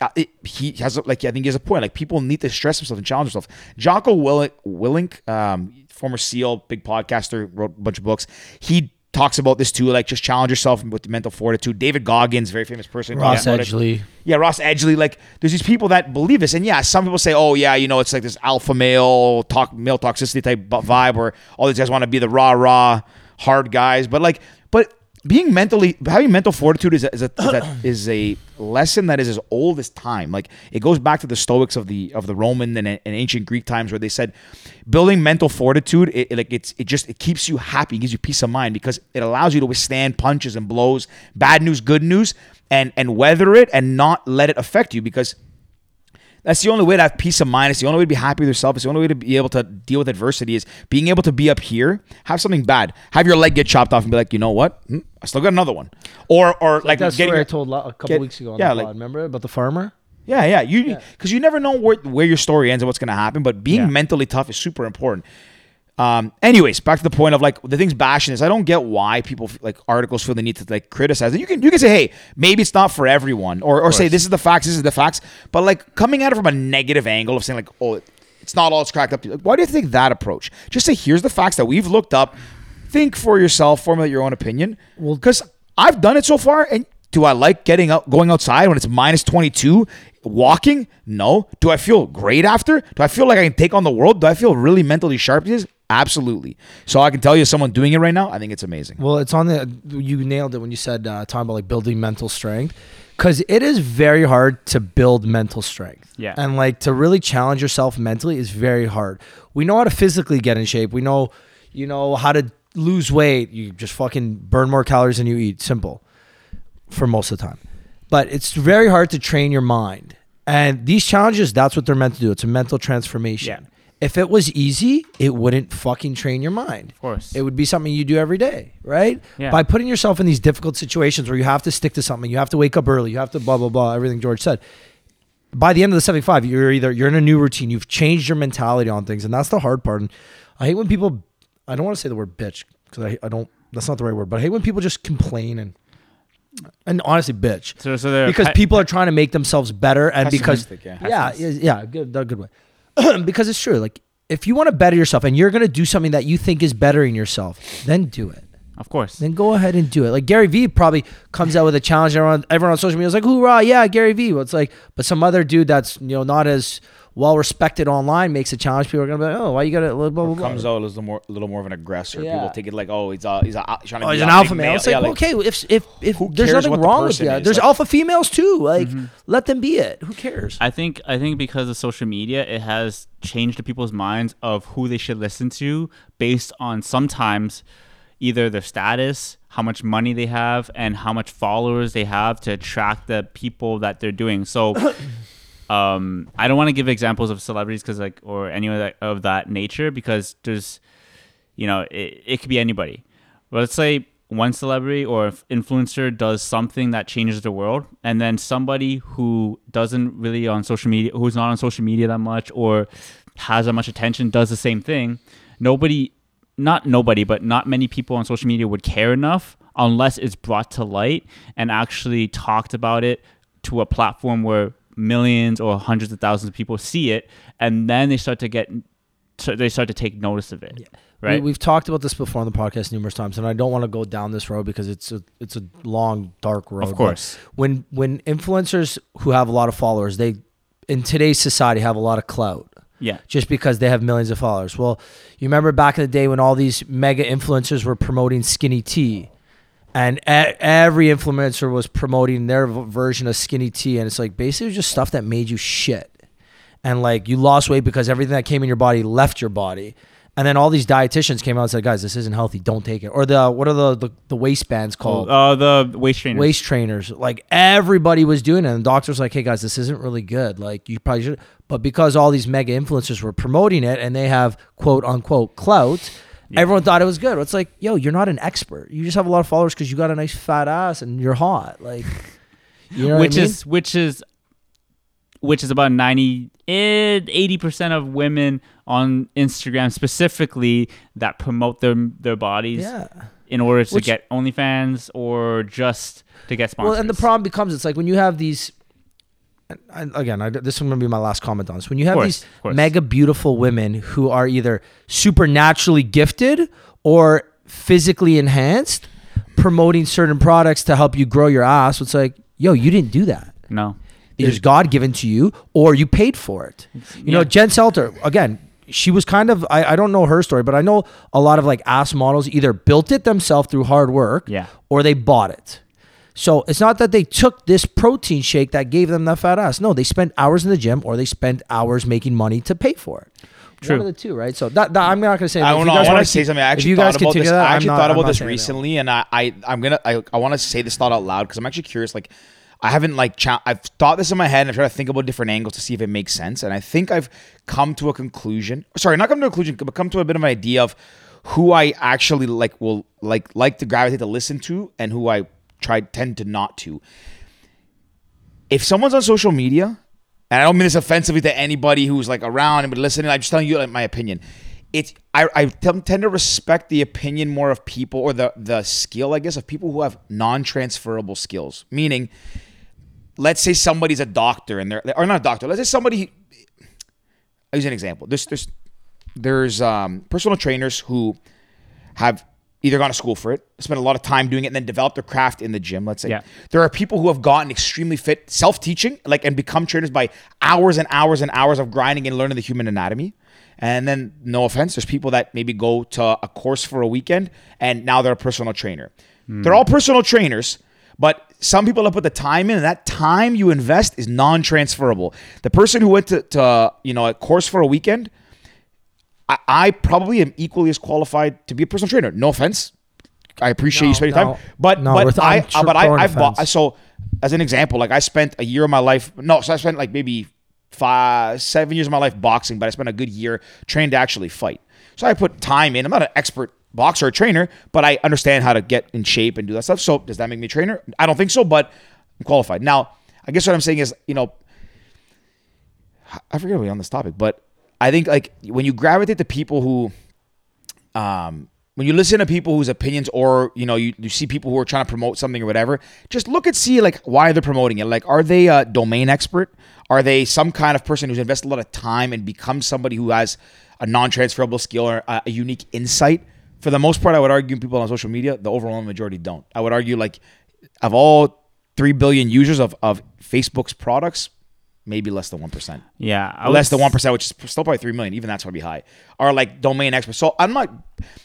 uh, it, he has a, like I think he has a point. Like people need to stress themselves and challenge themselves. Jocko Willink, Willink um, former SEAL, big podcaster, wrote a bunch of books. He talks about this too. Like just challenge yourself with the mental fortitude. David Goggins, very famous person, Ross. Edgley. Yeah, Ross Edgley. Like, there's these people that believe this, and yeah, some people say, "Oh, yeah, you know, it's like this alpha male talk, male toxicity type vibe, where all these guys want to be the rah rah hard guys." But like, but being mentally having mental fortitude is a, is a, is a, [COUGHS] is a lesson that is as old as time. Like, it goes back to the Stoics of the of the Roman and, and ancient Greek times, where they said building mental fortitude, it, it, like it's it just it keeps you happy, it gives you peace of mind because it allows you to withstand punches and blows, bad news, good news, and and weather it and not let it affect you because that's the only way to have peace of mind. It's the only way to be happy with yourself. It's the only way to be able to deal with adversity is being able to be up here, have something bad, have your leg get chopped off, and be like, you know what? Hmm, I still got another one. Or or like That's getting story I told a couple get- weeks ago on yeah, the like- pod. Remember about the farmer? yeah, yeah. You because you never know where where your story ends and what's going to happen. But being Yeah. mentally tough is super important. Um, anyways, back to the point of like the things bashing is I don't get why people like articles feel the need to like criticize it. You can you can say, hey, maybe it's not for everyone, or or say this is the facts, this is the facts. But like coming at it from a negative angle of saying like, oh, it's not all it's cracked up to. Like, why do you take that approach? Just say here's the facts that we've looked up. Think for yourself, formulate your own opinion. Well, because I've done it so far, and do I like getting out, going outside when it's minus 22, walking? No. Do I feel great after? Do I feel like I can take on the world? Do I feel really mentally sharp? Yes, absolutely. So I can tell you, someone doing it right now, I think it's amazing. Well, it's on the. You nailed it when you said uh, talking about like building mental strength, because it is very hard to build mental strength. Yeah. and like to really challenge yourself mentally is very hard. We know how to physically get in shape. We know, you know how to lose weight. You just fucking burn more calories than you eat. Simple, for most of the time. but it's very hard to train your mind. And these challenges, that's what they're meant to do. It's a mental transformation. Yeah. If it was easy, it wouldn't fucking train your mind. Of course. It would be something you do every day, right? Yeah. By putting yourself in these difficult situations where you have to stick to something, you have to wake up early, you have to blah blah blah, everything George said. By the end of the 75, you're either you're in a new routine, you've changed your mentality on things, and that's the hard part. And I hate when people I don't want to say the word bitch because I, I don't that's not the right word, but I hate when people just complain and and honestly bitch. So, so they're because pe- people are trying to make themselves better and because yeah. yeah yeah, yeah good a good way [CLEARS THROAT] because it's true like if you want to better yourself and you're going to do something that you think is bettering yourself then do it. Of course. then go ahead and do it. Like Gary Vee probably comes out with a challenge everyone everyone on social media is like hoorah yeah Gary Vee. Well, it's like but some other dude that's you know not as well respected online makes a challenge people are going to be like oh why you got to blah blah blah comes out a little more, a little more of an aggressor. Yeah. People take it like, oh, he's a, he's a, trying to Oh, be he's an alpha male. It's like, Yeah, like, okay, if if if there's nothing what the wrong with person you, is? there's Like- alpha females too. Like, Mm-hmm. let them be it. Who cares? I think I think because of social media, it has changed the people's minds of who they should listen to based on sometimes either their status, how much money they have, and how much followers they have to attract the people that they're doing. So, [COUGHS] um, I don't want to give examples of celebrities because like or any of that, of that nature because there's, you know, it, it could be anybody. But let's say one celebrity or influencer does something that changes the world, and then somebody who doesn't really on social media, who's not on social media that much or has that much attention, does the same thing. Nobody, not nobody, but not many people on social media would care enough unless it's brought to light and actually talked about it to a platform where millions or hundreds of thousands of people see it, and then they start to get, so they start to take notice of it. Right. We, have talked about this before on the podcast numerous times, and I don't want to go down this road because it's a it's a long, dark road. Of But course. when when influencers who have a lot of followers, they in today's society have a lot of clout. yeah. just because they have millions of followers. Well, you remember back in the day when all these mega influencers were promoting skinny tea, and every influencer was promoting their version of skinny tea, and it's like basically just stuff that made you shit, and like you lost weight because everything that came in your body left your body. And then all these dietitians came out and said, "Guys, this isn't healthy. Don't take it." Or the what are the the, the waistbands called? Uh, the waist trainers. waist trainers. Like everybody was doing it, and the doctor's were like, "Hey guys, this isn't really good. Like you probably should." But because all these mega influencers were promoting it, and they have quote unquote clout, everyone thought it was good. It's like, yo, you're not an expert. You just have a lot of followers because you got a nice fat ass and you're hot. Like, [LAUGHS] you know which I mean? is which is which is about 90 eh, 80 percent of women on Instagram specifically that promote their their bodies yeah. in order to Which- get OnlyFans or just to get sponsors. Well, and the problem becomes it's like when you have these. And I, again, I, this is going to be my last comment on this. When you have course, these mega beautiful women who are either supernaturally gifted or physically enhanced, promoting certain products to help you grow your ass, it's like, yo, you didn't do that. no. Either God given to you or you paid for it. You know. Jen Selter, again, she was kind of, I, I don't know her story, but I know a lot of like ass models either built it themselves through hard work Yeah. or they bought it. So it's not that they took this protein shake that gave them fat ass. No, they spent hours in the gym or they spent hours making money to pay for it. True. One of the two, right? So that, that I'm not going to say. I don't know. I want wanna say something. I actually thought about this. that, I actually not- thought I'm about this recently, and I, I I'm gonna I, I want to say this thought out loud because I'm actually curious. Like, I haven't like cha- I've thought this in my head and I've tried to think about different angles to see if it makes sense, and I think I've come to a conclusion. Sorry, not come to a conclusion, but come to a bit of an idea of who I actually like will like like to gravitate to listen to, and who I try tend to not to. If someone's on social media and I don't mean this offensively to anybody who's like around and listening. I'm just telling you like, my opinion. It's I, I tend to respect the opinion more of people or the the skill I guess of people who have non-transferable skills. Meaning, let's say somebody's a doctor and they're or not a doctor. Let's say somebody. I'll use an example. There's there's there's um, personal trainers who have either gone to school for it, spent a lot of time doing it, and then developed their craft in the gym. Let's say Yeah. there are people who have gotten extremely fit, self-teaching, like and become trainers by hours and hours and hours of grinding and learning the human anatomy. And then, no offense, there's people that maybe go to a course for a weekend and now they're a personal trainer. Hmm. They're all personal trainers, but some people have put the time in, and that time you invest is non-transferable. The person who went to, to you know a course for a weekend, I, I probably am equally as qualified to be a personal trainer. No offense. I appreciate No, you spending no, time, but no, but I tr- uh, but I, I've bought so as an example, like I spent a year of my life. No, so I spent like maybe five, seven years of my life boxing, but I spent a good year trained to actually fight. So I put time in. I'm not an expert boxer or trainer, but I understand how to get in shape and do that stuff. So does that make me a trainer? I don't think so, but I'm qualified. Now, I guess what I'm saying is, you know, I forget what we're on this topic, but I think like when you gravitate to people who, um, when you listen to people whose opinions or you know you, you see people who are trying to promote something or whatever, just look and see like why they're promoting it. Like, are they a domain expert? Are they some kind of person who's invested a lot of time and become somebody who has a non-transferable skill or a, a unique insight? For the most part, I would argue people on social media, the overwhelming majority don't. I would argue like of all three billion users of, of Facebook's products, maybe less than one percent Yeah, I less than one percent, which is still probably three million. Even that's going to be high. Are like domain experts. So I'm not.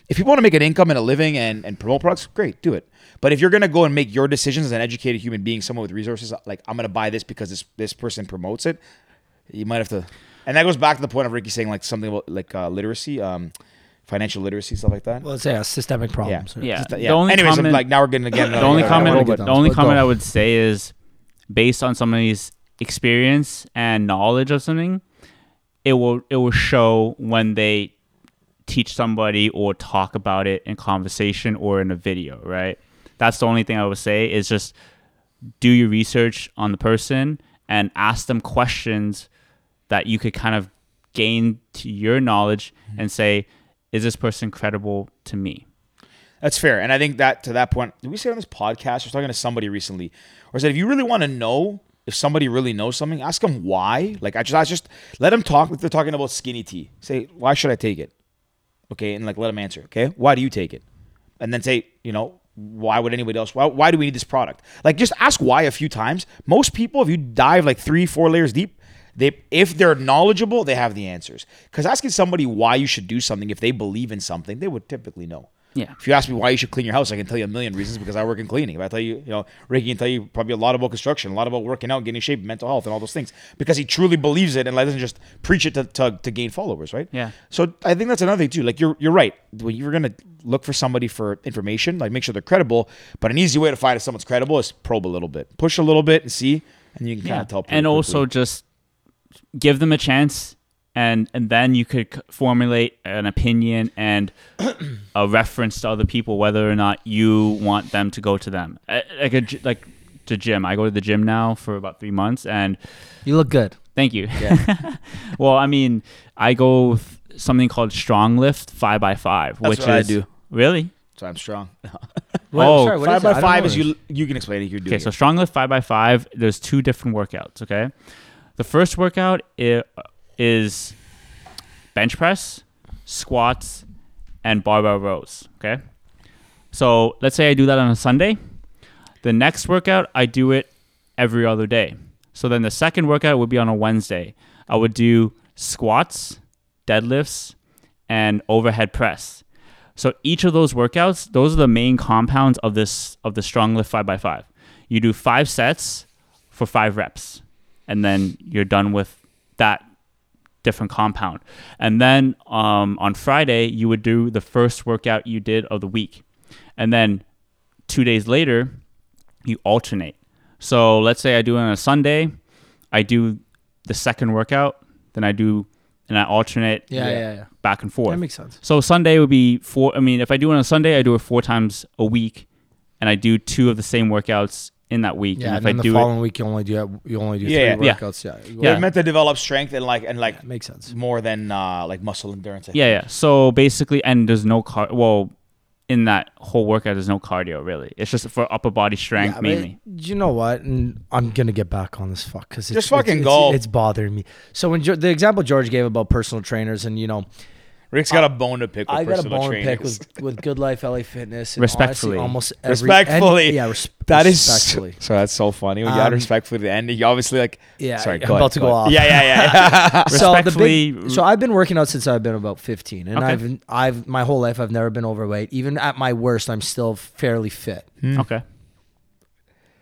If you want to make an income and a living and, and promote products, great, do it. But if you're going to go and make your decisions as an educated human being, someone with resources, like I'm going to buy this because this this person promotes it, you might have to. And that goes back to the point of Ricky saying like something about like uh, literacy, um, financial literacy, stuff like that. Well, let's say uh, systemic problems. Yeah. Just, uh, The only Anyways, I'm, comment- like now we're getting again. the only yeah, comment the only comment I would say is based on somebody's experience and knowledge of something, it will it will show when they teach somebody or talk about it in conversation or in a video, right? That's the only thing I would say is just do your research on the person and ask them questions that you could kind of gain to your knowledge mm-hmm. and say, is this person credible to me? That's fair. And I think that to that point, did we say on this podcast? I was talking to somebody recently, or said if you really want to know if somebody really knows something, ask them why. Like I just, I just let them talk. If they're talking about skinny tea, say why should I take it? Okay, and like let them answer. Okay, why do you take it? And then say, you know, why would anybody else? Why, why do we need this product? Like just ask why a few times. Most people, if you dive like three, four layers deep, they if they're knowledgeable, they have the answers. Because asking somebody why you should do something, if they believe in something, they would typically know. Yeah. If you ask me why you should clean your house, I can tell you a million reasons because I work in cleaning. If I tell you, you know, Ricky can tell you probably a lot about construction, a lot about working out, getting in shape, mental health, and all those things because he truly believes it and doesn't just preach it to, to, to gain followers, right? Yeah. So I think that's another thing too. Like you're you're right. When you're gonna look for somebody for information, like make sure they're credible. But an easy way to find if someone's credible is probe a little bit, push a little bit, and see, and you can kind of tell. and also just give them a chance and and then you could formulate an opinion and [CLEARS THROAT] a reference to other people whether or not you want them to go to them like a like to gym i go to the gym now for about three months and You look good. thank you [LAUGHS] well i mean i go with something called strong lift 5 by 5 That's which what I do. really so I'm strong. [LAUGHS] What- Oh, sorry, five by five is you. You can explain it. You're doing Okay, so strong lift five by five. There's two different workouts. Okay, the first workout i- is bench press, squats, and barbell rows. Okay, so let's say I do that on a Sunday. The next workout I do it every other day. So then the second workout would be on a Wednesday. I would do squats, deadlifts, and overhead press. So each of those workouts, those are the main compounds of this of the strong lift five by five. You do five sets for five reps, and then you're done with that different compound. And then um, on Friday, you would do the first workout you did of the week, and then two days later, you alternate. So let's say I do it on a Sunday, I do the second workout, then I do and I alternate Yeah, yeah, yeah. back and forth. That makes sense. So Sunday would be four. I mean, if I do it on a Sunday, I do it four times a week, and I do two of the same workouts in that week. Yeah, and and if I then the do following week you only do you only do Yeah, three yeah. workouts. Yeah, You- Yeah. They're meant to develop strength and like and like That makes sense. more than uh, like muscle endurance. I it, yeah, yeah. So basically, and there's no car. Well, in that whole workout, there's no cardio really. It's just for upper body strength Yeah, but mainly. You know what? And I'm gonna get back on this fuck because Just fucking go. It's, bothering me. So when Jo- the example George gave about personal trainers, and you know, Rick's got a bone to pick with I got a personal bone to pick with with Good Life LA Fitness. And Respectfully. honestly, almost every, Respectfully. and- yeah, res- That is respectfully. [LAUGHS] so. That's so funny. When you add Um, respectfully to the end, you obviously like. Yeah, sorry. I'm go about ahead, to go go ahead. off. Yeah, yeah, yeah. [LAUGHS] so the Respectfully- big, so I've been working out since I've been about 15, and Okay. I've I've my whole life I've never been overweight. Even at my worst, I'm still fairly fit. Okay.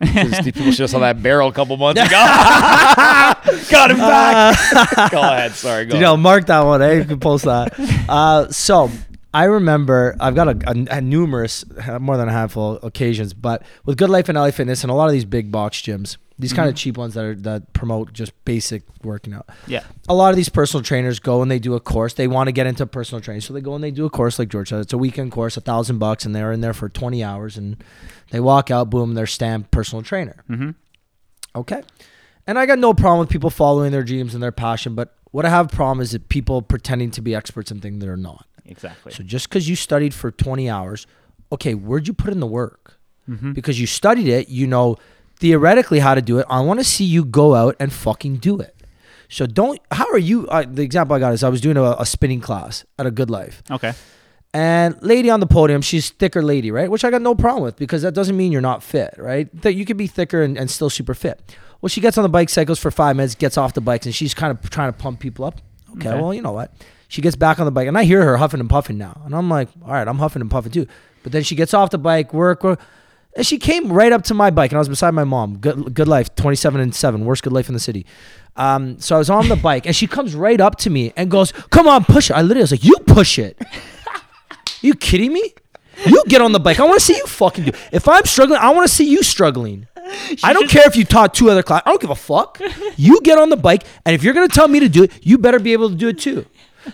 These [LAUGHS] people should have saw that barrel a couple months ago. [LAUGHS] got him back. [LAUGHS] go ahead. Sorry. Go You know, mark that one. Eh? You can post that. Uh, so I remember I've got a, a, a numerous, more than a handful of occasions, but with Good Life and LA Fitness and a lot of these big box gyms, these kind of cheap ones that are that promote just basic working out. Yeah. A lot of these personal trainers go and they do a course. They want to get into personal training, so they go and they do a course like George said. It's a weekend course, a thousand bucks, and they're in there for twenty hours, and they walk out, boom, they're stamped personal trainer. Mhm. Okay. And I got no problem with people following their dreams and their passion, but what I have a problem is that people pretending to be experts in things they're not. Exactly. So just because you studied for 20 hours, okay, where'd you put in the work? Mhm. Because you studied it, you know theoretically how to do it. I want to see you go out and fucking do it. So don't. How are you? Uh, the example I got is I was doing a, a spinning class at a Good Life, Okay. and lady on the podium, she's thicker lady, right? Which I got no problem with because that doesn't mean you're not fit, right? That you could be thicker and, and still super fit. Well, she gets on the bike, cycles for five minutes, gets off the bikes, and she's kind of trying to pump people up. Okay, Okay. well, you know what? She gets back on the bike, and I hear her huffing and puffing now, and I'm like, all right, I'm huffing and puffing too. But then she gets off the bike, work, work, and she came right up to my bike, and I was beside my mom. Good, good life, 27 and seven, worst good life in the city. Um, so I was on the [LAUGHS] bike, and she comes right up to me and goes, "Come on, push it." I literally was like, "You push it." [LAUGHS] you kidding me? You get on the bike. I want to see you fucking do. If I'm struggling, I want to see you struggling. I don't care if you taught two other classes. I don't give a fuck. [LAUGHS] You get on the bike, and if you're gonna tell me to do it, you better be able to do it too.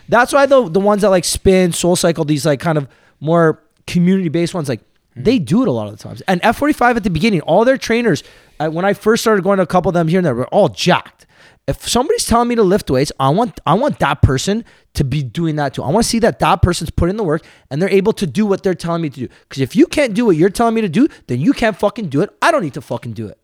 That's why the the ones that like spin, SoulCycle, these like kind of more community based ones, like they do it a lot of the times. And F45 at the beginning, all their trainers, uh, when I first started going to a couple of them here and there, were all jacked. If somebody's telling me to lift weights, I want I want that person to be doing that too. I want to see that that person's put in the work and they're able to do what they're telling me to do. Because if you can't do what you're telling me to do, then you can't fucking do it. I don't need to fucking do it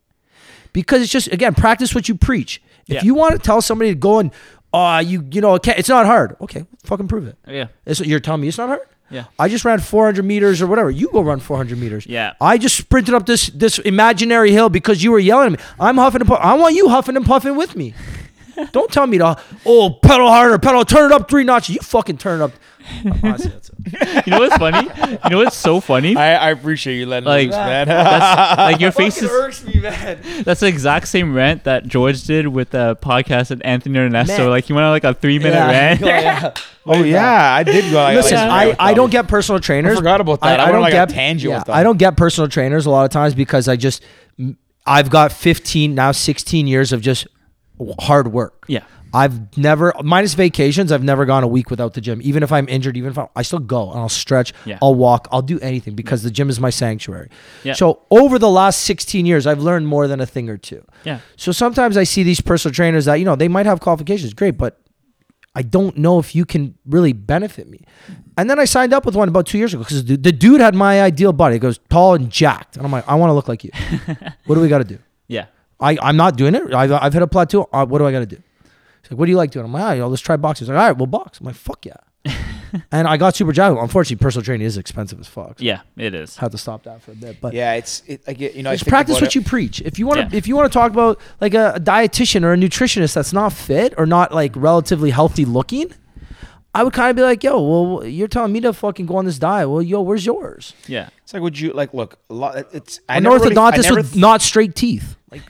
because it's just again practice what you preach. If Yeah. you want to tell somebody to go and uh you you know it's not hard. Okay, fucking prove it. Yeah. It's, you're telling me it's not hard. Yeah. I just ran 400 meters or whatever. You go run 400 meters. Yeah. I just sprinted up this this imaginary hill because you were yelling at me. I'm huffing and puffing. I want you huffing and puffing with me. [LAUGHS] Don't tell me to oh pedal harder, pedal, turn it up three notches. You fucking turn it up. Honestly, that's it. [LAUGHS] You know what's funny? You know what's so funny? I, I appreciate you letting Like, loose, man. That's like your [LAUGHS] face is. irks me, man. That's the exact same rant that George did with the podcast and Anthony Ernesto. Man. Like he went on like a three minute Yeah, rant. go, [LAUGHS] oh, yeah. oh yeah, I did go. I, Listen, I, I, I don't get personal trainers. I forgot about that. I, went like a tangent yeah, with them. I don't get personal trainers a lot of times because I just I've got 15 now 16 years of just hard work. Yeah. I've never minus vacations. I've never gone a week without the gym. Even if I'm injured, even if I'm, I still go and I'll stretch, Yeah. I'll walk, I'll do anything because the gym is my sanctuary. Yeah. So over the last 16 years, I've learned more than a thing or two. Yeah. So sometimes I see these personal trainers that you know they might have qualifications, great, but I don't know if you can really benefit me. And then I signed up with one about two years ago because the, the dude had my ideal body. He goes tall and jacked, and I'm like, I want to look like you. [LAUGHS] what do we got to do? Yeah. I I'm not doing it. I've, I've hit a plateau. Uh, what do I got to do? He's like, what do you like doing? I'm like, ah, you know, let's try boxing. He's like, all right, we'll box. I'm like, fuck yeah. [LAUGHS] and I got super jacked. Unfortunately, personal training is expensive as fuck. So Yeah. It is. Had to stop that for a bit, but Yeah, it's it, I get you know. Just practice what it- you preach. If you want to, Yeah. if you want to talk about like a, a dietitian or a nutritionist that's not fit or not like relatively healthy looking, I would kind of be like, yo, well, you're telling me to fucking go on this diet. Well, yo, where's yours? Yeah. It's like would you like look a lot? It's I An never really- I orthodontist never with not straight teeth. Like,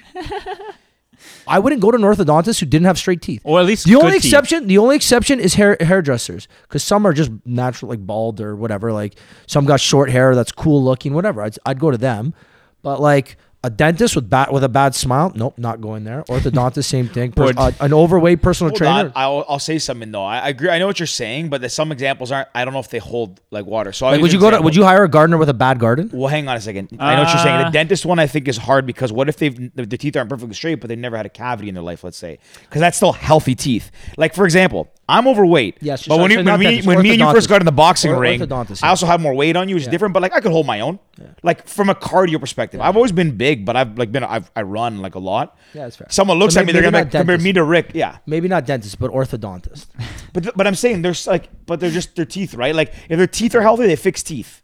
I wouldn't go to an orthodontist who didn't have straight teeth. Or at least The only teeth. exception, the only exception is hair hairdressers, because some are just natural, like bald or whatever. Like some got short hair that's cool looking, whatever. I'd, I'd go to them, but like a dentist with bad with a bad smile, nope, not going there. Orthodontist, same thing. Pers- uh, an overweight personal Hold trainer. on, I'll, I'll say something though. I, I agree. I know what you're saying, but there's some examples aren't. I don't know if they hold like water. So Like, would an you go to? Would you hire a gardener with a bad garden? Well, hang on a second. I know what you're saying. The Uh, dentist one I think is hard because what if they've the, the teeth aren't perfectly straight, but they've never had a cavity in their life? Let's say because that's still healthy teeth. Like for example, I'm overweight. Yes, but when, you, when, me, when me and you first got in the boxing Or- ring, orthodontist, I also had more weight on you, which is different. But like I could hold my own. Like from a cardio perspective, I've always been big, but I've like been I've, I run like a lot. Yeah, that's fair. Someone looks So at me, they're gonna maybe like, compare me to Rick. Yeah, Maybe not dentist, but orthodontist. [LAUGHS] but th- but I'm saying there's like, but they're just their teeth, right? Like if their teeth are healthy, they fix teeth.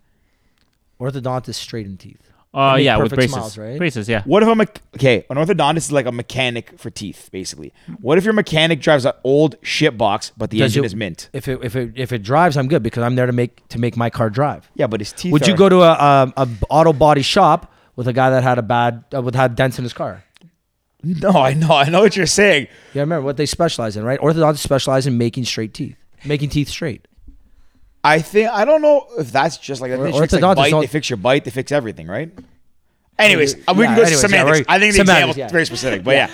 orthodontist straighten teeth. Uh, yeah, with perfect braces. smiles, right? Braces, yeah. What if I'm a okay? An orthodontist is like a mechanic for teeth, basically. What if your mechanic drives an old shit box, but the Does engine it- is mint? If it if it if it drives, I'm good because I'm there to make to make my car drive. Yeah, but his teeth. Would you go to a, a, a auto body shop with a guy that had a bad uh, with had dents in his car? No, I know, I know what you're saying. Yeah, remember what they specialize in, right? Orthodontists specialize in making straight teeth, making teeth straight. I think I don't know if that's just like Or- think it's like bite. They fix your bite. They fix everything, right? Anyways, we Yeah, can go to anyways, yeah, semantics. we're- I think the semantics, example's yeah. very specific, but yeah.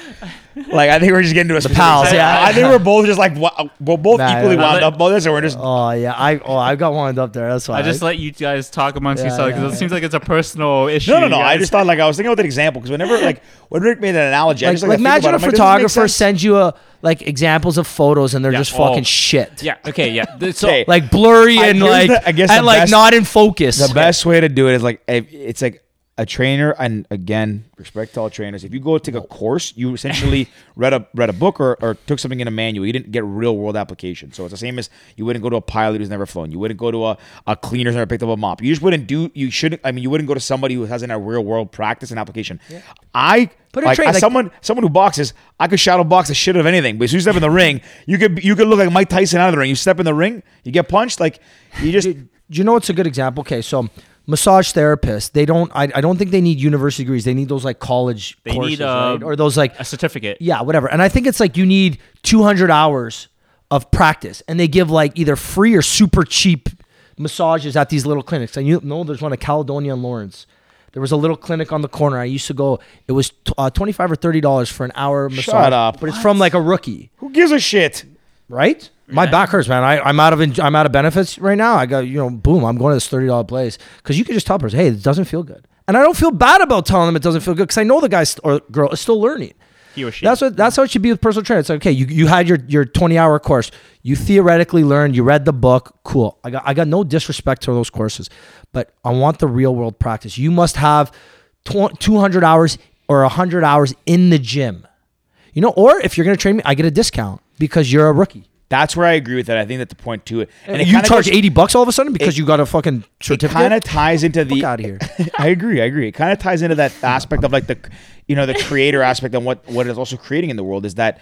like I think we're just getting to a specific pals, example. yeah. I think we're both just like we're both Nah, equally yeah. wound Nah, up about this, and we're just Oh yeah, I oh I got wound up there. That's why I just let you guys talk amongst Yeah, yourself because yeah, it seems like it's a personal issue. no, no, no. I just thought like I was thinking about that example because whenever like when Rick made an analogy, I like, just like, like to imagine about a it. I'm like, does this make photographer sense? sends you a like examples of photos and they're Yeah, just oh. fucking shit. Yeah. [LAUGHS] Okay. Yeah. So Like blurry and like I guess and like not in focus. The best way to do it is like it's like a trainer, and again, respect to all trainers. If you go take a course, you essentially [LAUGHS] read a read a book or, or took something in a manual. You didn't get real world application. So it's the same as you wouldn't go to a pilot who's never flown. You wouldn't go to a, a cleaner who's never picked up a mop. You just wouldn't do. You shouldn't. I mean, you wouldn't go to somebody who hasn't a real world practice and application. I Put like, train- as like- someone someone who boxes, I could shadow box the shit out of anything. But as soon as you step in the ring, you could you could look like Mike Tyson out of the ring. You step in the ring, you get punched. Like you just Do you know what's a good example? Okay, so massage therapists, they don't. I, I don't think they need university degrees. They need those like college They courses, need, uh, right? or those like a certificate. yeah, whatever. And I think it's like you need 200 hours of practice, and they give like either free or super cheap massages at these little clinics. And you know, there's one at Caledonia and Lawrence. There was a little clinic on the corner. I used to go. It was t- uh, 25 or 30 dollars for an hour massage. Shut up. But it's from like a rookie who gives a shit? right? My back hurts, man. I, I'm out of en- I'm out of benefits right now. I got you know, boom. I'm going to this thirty dollar place because you can just tell person, hey, it doesn't feel good, and I don't feel bad about telling them it doesn't feel good because I know the guy st- or girl is still learning. He or she. That's what that's how it should be with personal trainer. It's like, okay, you, you had your your 20 hour course. You theoretically learned, you read the book. Cool. I got I got no disrespect to those courses, but I want the real world practice. You must have tw- 200 hours or 100 hours in the gym. You know, or if you're going to train me, I get a discount because you're a rookie. That's where I agree with that. I think that the point to it, and it you charge goes- 80 bucks all of a sudden because It- you got a fucking It kind of ties into the. Fuck outta here. [LAUGHS] I agree. I agree. It kind of ties into that aspect of like the, you know, the creator aspect and what what is also creating in the world is that.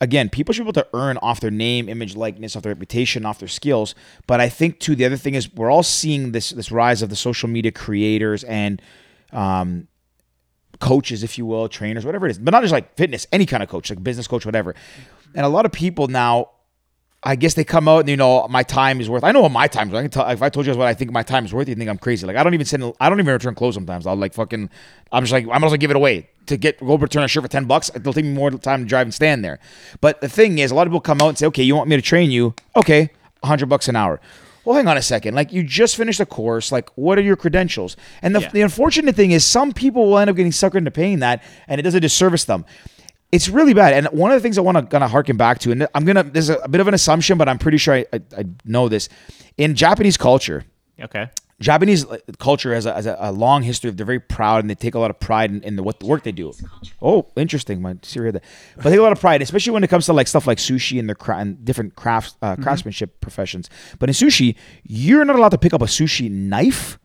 Again, people should be able to earn off their name, image, likeness, off their reputation, off their skills. But I think too, the other thing is we're all seeing this this rise of the social media creators and um, coaches, if you will, trainers, whatever it is, but not just like fitness, any kind of coach, like business coach, whatever. And a lot of people now, I guess they come out and you know my time is worth. I know what my time is. worth. I can tell if I told you what I think my time is worth. You think I'm crazy? Like I don't even send. I don't even return clothes sometimes. I'll like fucking. I'm just like I'm also give it away to get go return a shirt for ten bucks. It'll take me more time to drive and stand there. But the thing is, a lot of people come out and say, okay, you want me to train you? Okay, hundred bucks an hour. Well, hang on a second. Like you just finished a course. Like what are your credentials? And the, Yeah. the unfortunate thing is, some people will end up getting suckered into paying that, and it does a disservice them. It's really bad. And one of the things I want to kind of harken back to, and I'm gonna this is a bit of an assumption, but I'm pretty sure I, I, I know this. In Japanese culture, okay. Japanese culture has a, has a, a long history of they're very proud and they take a lot of pride in, in the, what the work they do. Oh, interesting, my Siri had that. But they take a lot of pride, especially when it comes to like stuff like sushi and their cra- and different crafts, uh, craftsmanship professions. But in sushi, you're not allowed to pick up a sushi knife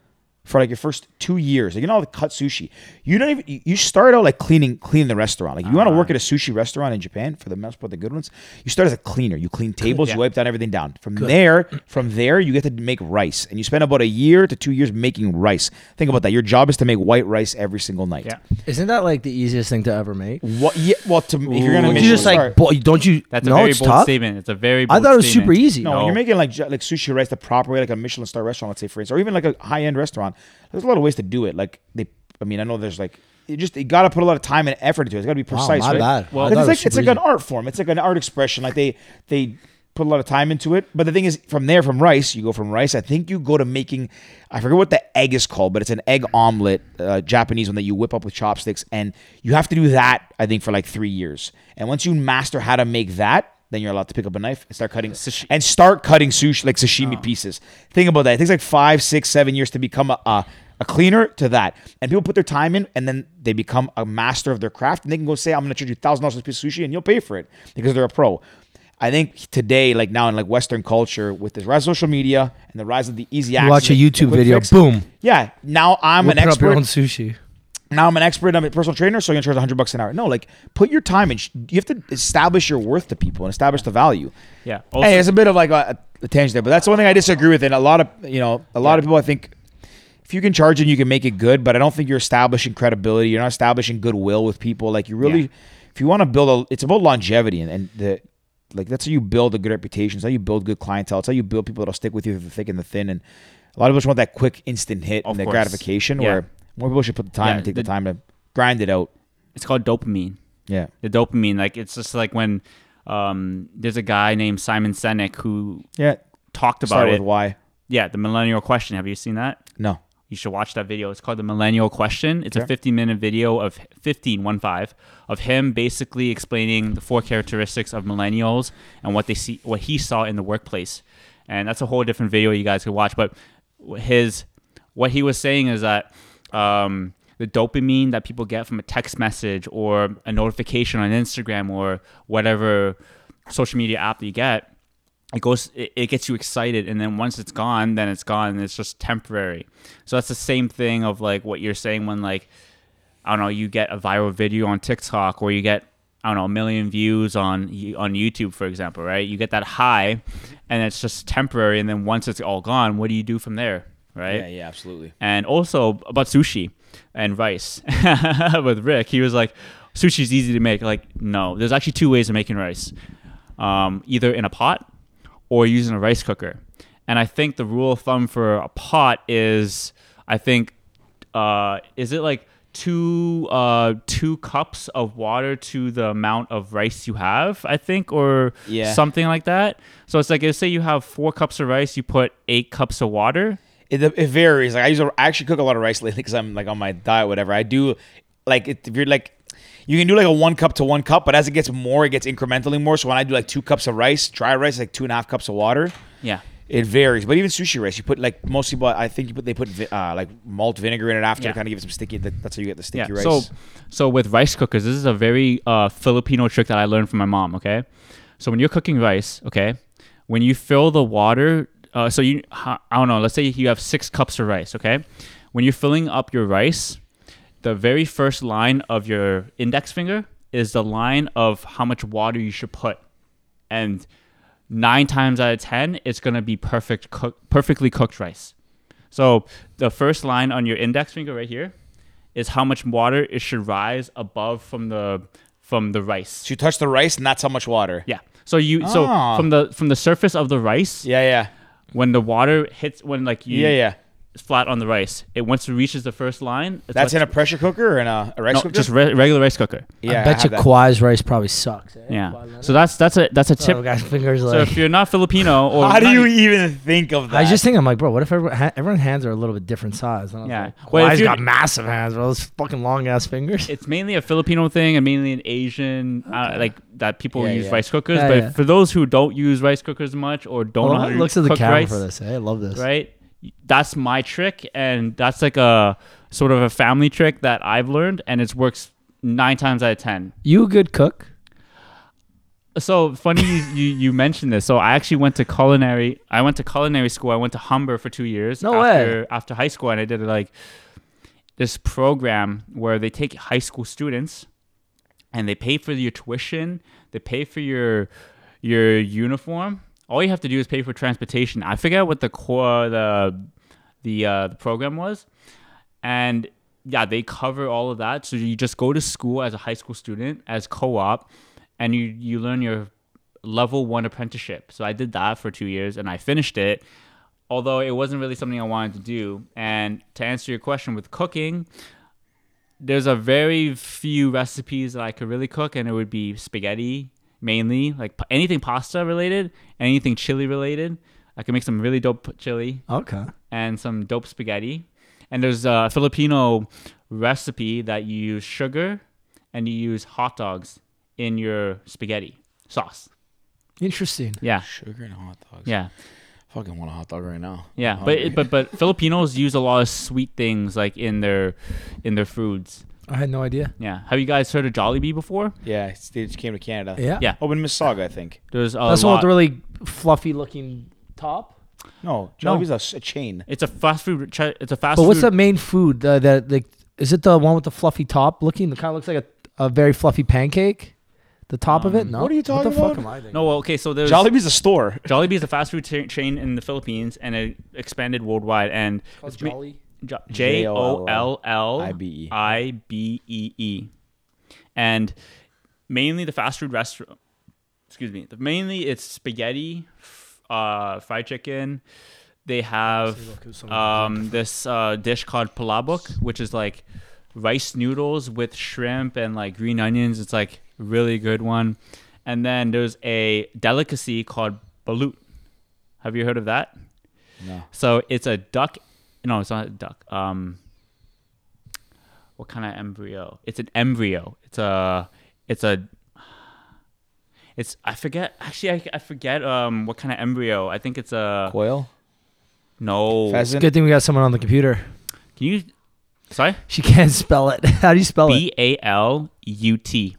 for like your first two years. Like, you're not allowed to cut sushi. You don't even. you- You start out like cleaning cleaning the restaurant. Like if you want to uh-huh. work at a sushi restaurant in Japan for the most part, the good ones. You start as a cleaner. You clean tables. You wipe down everything down. From there, from there, you get to make rice, and you spend about a year to two years making rice. Think about that. Your job is to make white rice every single night. Yeah. Isn't that like the easiest thing to ever make? What? Yeah. Well, to, if you're gonna make you just like, bo- don't you? That's a no, very it's bold tough. statement. It's a very. I thought it was super easy. No, when you're making like like sushi rice the proper way, like a Michelin star restaurant, let's say for instance, or even like a high end restaurant. There's a lot of ways to do it. Like they, I mean, I know there's like you just you got to put a lot of time and effort into it. It's got to be Wow, precise, my right? bad. Well, I 'Cause thought it's like it's like super an art form. It's like an art expression. Like they they put a lot of time into it. But the thing is, from there, from rice, you go from rice. I think you go to making. I forget what the egg is called, but it's an egg omelet, uh, Japanese one that you whip up with chopsticks, and you have to do that. I think for like three years, and once you master how to make that. Then you're allowed to pick up a knife and start cutting and start cutting sushi like sashimi oh. pieces. Think about that. It takes like five, six, seven years to become a, a a cleaner to that. And people put their time in and then they become a master of their craft and they can go say, I'm gonna charge you thousand dollars for a piece of sushi and you'll pay for it because they're a pro. I think today, like now in like Western culture, with this rise of social media and the rise of the easy You access, watch a the- the YouTube video, fix- boom. Yeah, now I'm Whip an it up your expert. own sushi. Now I'm an expert. I'm a personal trainer, so you're gonna charge 100 bucks an hour. No, like put your time in. You have to establish your worth to people and establish the value. Yeah. Also, Hey, it's a bit of like a, a tangent there, but that's the one thing I disagree with. And a lot of you know, a lot of people I think if you can charge it, you can make it good. But I don't think you're establishing credibility. You're not establishing goodwill with people. Like you really, Yeah. if you want to build a, it's about longevity and, and the like that's how you build a good reputation. It's how you build good clientele. It's how you build people that'll stick with you through the thick and the thin. And a lot of us want that quick, instant hit Of and the course. gratification. Yeah. Where more people should put the time Yeah, and take the, the- time to grind it out. It's called dopamine. Yeah, The dopamine, like it's just like when um, there's a guy named Simon Sinek who yeah. talked about Start it. with why? Yeah, the millennial question. Have you seen that? No. You should watch that video. It's called the Millennial Question. It's a Okay. 15 minute video of 15, one five, of him basically explaining the four characteristics of millennials and what they see, what he saw in the workplace. And that's a whole different video you guys could watch. But his, what he was saying is that um, the dopamine that people get from a text message or a notification on Instagram or whatever social media app that you get, it goes it, it gets you excited. And then once it's gone then it's gone and it's just temporary. So that's the same thing of like what you're saying when like i don't know you get a viral video on tiktok or you get i don't know a million views on on youtube for example right? You get that high and it's just temporary. And then once it's all gone what do you do from there right Yeah, yeah, absolutely. and also about sushi and rice [LAUGHS] with Rick. He was like, sushi's easy to make. Like, no, there's actually two ways of making rice um, either in a pot or using a rice cooker. And I think the rule of thumb for a pot is, I think, uh, is it like two uh, two cups of water to the amount of rice you have? I think, or Yeah. something like that. So it's like, let's say you have four cups of rice, you put eight cups of water. It, it varies. Like I use, I actually cook a lot of rice lately because I'm like on my diet, whatever. I do, like it, if you're like, you can do like a one cup to one cup, but as it gets more, it gets incrementally more. So when I do like two cups of rice, dry rice, like two and a half cups of water. Yeah. It varies, but even sushi rice, you put like most people. I think you put they put uh, like malt vinegar in it after Yeah. to kind of give it some sticky. That's how you get the sticky Yeah. rice. So, so with rice cookers, this is a very uh, Filipino trick that I learned from my mom. Okay, so when you're cooking rice, okay, when you fill the water, uh, so you I don't know, let's say you have six cups of rice. Okay, when you're filling up your rice, the very first line of your index finger is the line of how much water you should put, and nine times out of ten, it's gonna be perfect cook, perfectly cooked rice. So the first line on your index finger right here is how much water it should rise above from the from the rice. So you touch the rice, and that's how much water. Yeah. So you so Ah. from the from the surface of the rice, Yeah, yeah, when the water hits when like you yeah, yeah. It's flat on the rice, it once it reaches the first line, it's That's in a pressure cooker or in a, a rice no, cooker. just re- regular rice cooker. yeah, I bet you have that. Kawhi's rice probably sucks. eh? Yeah. Kawhi So that's that's a that's a Leonard? Oh, tip. guys' fingers So like. if you're not Filipino [LAUGHS] or How do you even think of that? I just think I'm like, bro. What if everyone, ha- everyone's hands are a little bit different size? And I was Yeah. like, Well, if Kawhi's you're- got massive hands, bro. Those fucking long ass fingers. it's mainly a Filipino thing and mainly an Asian uh, like that people Yeah, use yeah. rice cookers. Yeah, but yeah. for those who don't use rice cookers much or don't know how Well, to looks at the cook camera rice, for this. eh? I love this. right? That's my trick, and that's like a sort of a family trick that I've learned, and it works nine times out of ten. You a good cook? So funny you, you you mentioned this. So I actually went to culinary. I went to culinary school. I went to Humber for two years. No way. after, After high school, and I did like this program where they take high school students, and they pay for your tuition. They pay for your your uniform. All you have to do is pay for transportation. I forget what the core the the uh, the program was, and yeah, they cover all of that. So you just go to school as a high school student as co-op, and you you learn your level one apprenticeship. So I did that for two years, and I finished it. Although it wasn't really something I wanted to do. And to answer your question with cooking, there's a very few recipes that I could really cook, and it would be spaghetti mainly, like p- anything pasta related, anything chili related. I can make some really dope chili Okay. and some dope spaghetti. And there's a Filipino recipe that you use sugar and you use hot dogs in your spaghetti sauce. Interesting. Yeah, sugar and hot dogs. yeah, fucking want a hot dog right now. yeah. But but but Filipinos use a lot of sweet things like in their in their foods. I had no idea. Yeah. Have you guys heard of Jollibee before? yeah, it's- they just came to Canada. Yeah. Yeah. Open Mississauga, I think. There's a That's the one lot. with the really fluffy looking top. No, Jollibee's a s- a, chain. it's a fast food. ch- It's a fast But what's the main food uh, that like is it the one with the fluffy top looking? The kind of looks like a, a very fluffy pancake. The top of it? Um, No. what are you talking What the fuck about? am I thinking? No, well, okay. So there's Jollibee's a store. Jollibee is a fast food cha- chain in the Philippines, and it expanded worldwide. And Called it's ma- Jolly. Jo- J O L L I B E. I B E E. And mainly the fast food restaurant excuse me. Mainly it's spaghetti, uh, fried chicken. They have um, this uh, dish called palabok, which is like rice noodles with shrimp and like green onions. It's like really good one. And then there's a delicacy called balut. Have you heard of that? No. So it's a duck. No, it's not a duck. Um, what kind of embryo? It's an embryo. It's a. It's a. It's I forget. Actually, I, I forget. Um, what kind of embryo? I think it's a Quail, no. pheasant. Good thing we got someone on the computer. Can you? Sorry. She can't spell it. [LAUGHS] How do you spell it? B A L U T.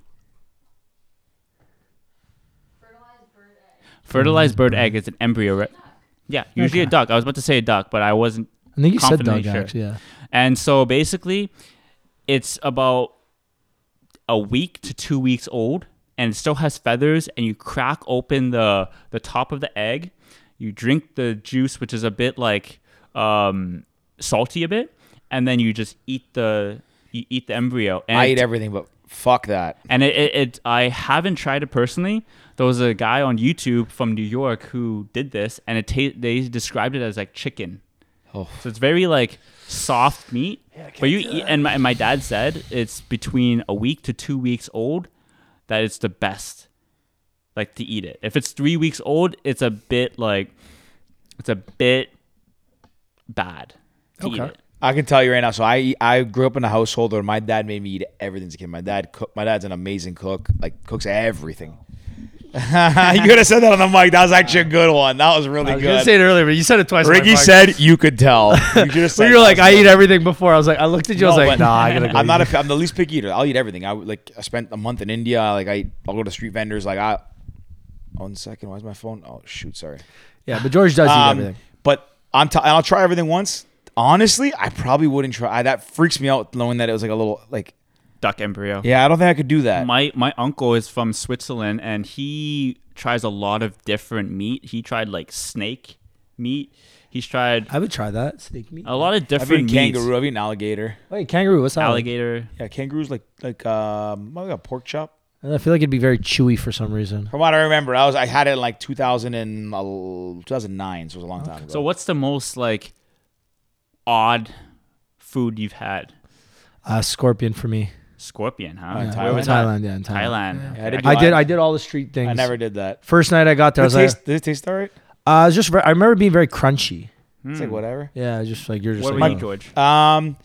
Fertilized bird egg. Fertilized bird egg is an embryo, right? Yeah, usually a duck. I was about to say a duck, but I wasn't I think you said confidently dog sure. actually. Yeah. And so basically, it's about a week to two weeks old, and it still has feathers. And you crack open the the top of the egg. You drink the juice, which is a bit like um, salty a bit, and then you just eat the you eat the embryo. And I eat everything, but fuck that. and it, it, it I haven't tried it personally. There was a guy on YouTube from New York who did this, and it ta- they described it as like chicken. Oh. So it's very like soft meat. but you eat, and my, and my dad said it's between a week to two weeks old that it's the best, like to eat it. If it's three weeks old, it's a bit like it's a bit bad to eat Okay. it. I can tell you right now. So I I grew up in a household where my dad made me eat everything as a kid. My dad cook. My dad's an amazing cook. Like cooks everything. [LAUGHS] you could have said that on the mic. That was actually a good one. That was really I was good. say it earlier, but you said it twice. Ricky said you could tell. You [LAUGHS] just said you're like. I eat everything before. I was like, I looked at you. I was like, Nah, I gotta [LAUGHS] go. I'm not eat. a. I'm the least picky eater. I'll eat everything. I like. I spent a month in India. Like I, I'll go to street vendors. Like I. One second. Why is my phone? Oh shoot. Sorry. Yeah, but George does eat Um, everything. But I'm t- and I'll try everything once. Honestly, I probably wouldn't try. That freaks me out knowing that it was like a little like. Duck embryo. Yeah, I don't think I could do that. My my uncle is from Switzerland and he tries a lot of different meat. He tried like snake meat. He's tried I would try that snake meat. a lot of I've different eaten kangaroo. I've eaten alligator. Wait, kangaroo. What's that? like? Alligator. Yeah, kangaroos like like um like a pork chop. I feel like it'd be very chewy for some reason. From what I remember, I was I had it in like 2000 and, uh, 2009, so it was a long time ago. So what's the most like odd food you've had? Uh, scorpion for me. Scorpion, huh? In Yeah, Thailand? was? Thailand, yeah, in Thailand. Thailand. Yeah, I did I did. I- I did all the street things. I never did that. First night I got there, I was it, like, taste, did it taste all right? uh, I was just. I remember being very crunchy. It's like whatever. Yeah, just like you're just What like. about you, George? Um,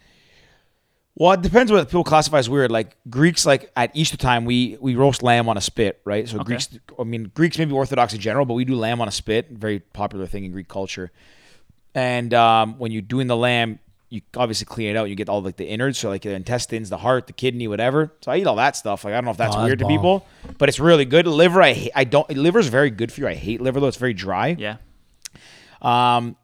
well, it depends what people classify as weird. Like Greeks, like at Easter time, we we roast lamb on a spit, right? So Okay. Greeks, I mean Greeks maybe Orthodox in general, but we do lamb on a spit, very popular thing in Greek culture. And um, when you're doing the lamb, you obviously clean it out. You get all like the innards, so like the intestines, the heart, the kidney, whatever. So I eat all that stuff. Like I don't know if that's Oh, that's weird to bomb. people, but it's really good. Liver, I hate, I don't. Liver is very good for you. I hate liver though; it's very dry. Yeah. Um,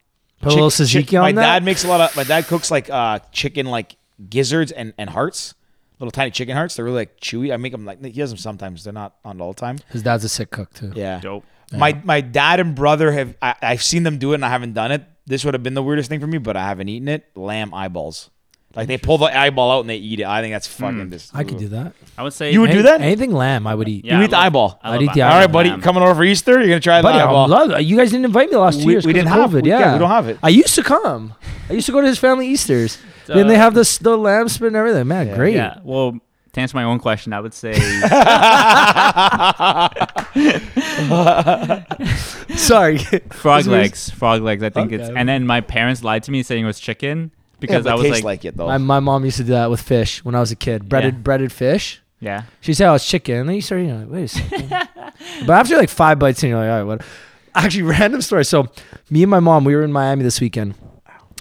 Put a little chick- tzatziki chick- on my that? dad makes a lot of. My dad cooks like uh, chicken, like gizzards and, and hearts, little tiny chicken hearts. They're really like chewy. I make them like he does them sometimes. They're not on all the time. His dad's a sick cook too. Yeah. Dope. My my dad and brother have. I, I've seen them do it and I haven't done it. This would have been the weirdest thing for me, but I haven't eaten it. Lamb eyeballs. Like they pull the eyeball out and they eat it. I think that's fucking. Hmm. Just, I could do that. I would say You would do that? Anything lamb, I would eat. Yeah, you I eat the love- eyeball. I I'd love eat the eye- All right, eyeball. buddy. lamb. Coming over for Easter. You're gonna try the Buddy, I eyeball. love. You guys didn't invite me the last two We- years. we 'cause didn't of have- COVID. we- Yeah, yeah, we don't have it. I used to come. I used to go to his family Easter's. then they have this the lamb spit and everything. Man, Yeah. great. Yeah. Well, to answer my own question, I would say [LAUGHS] [LAUGHS] [LAUGHS] Sorry. frog [LAUGHS] This was- legs. Frog legs. I think it's. Okay. And then my parents lied to me saying it was chicken because yeah, I was tastes like, like, it though. my, my mom used to do that with fish when I was a kid. Breaded Yeah. breaded fish. yeah. She said, "Oh, it's chicken." And then you start, you know, like, wait a second. [LAUGHS] but after like five bites in, you're like, all right, what? Actually, random story. So, me and my mom, we were in Miami this weekend,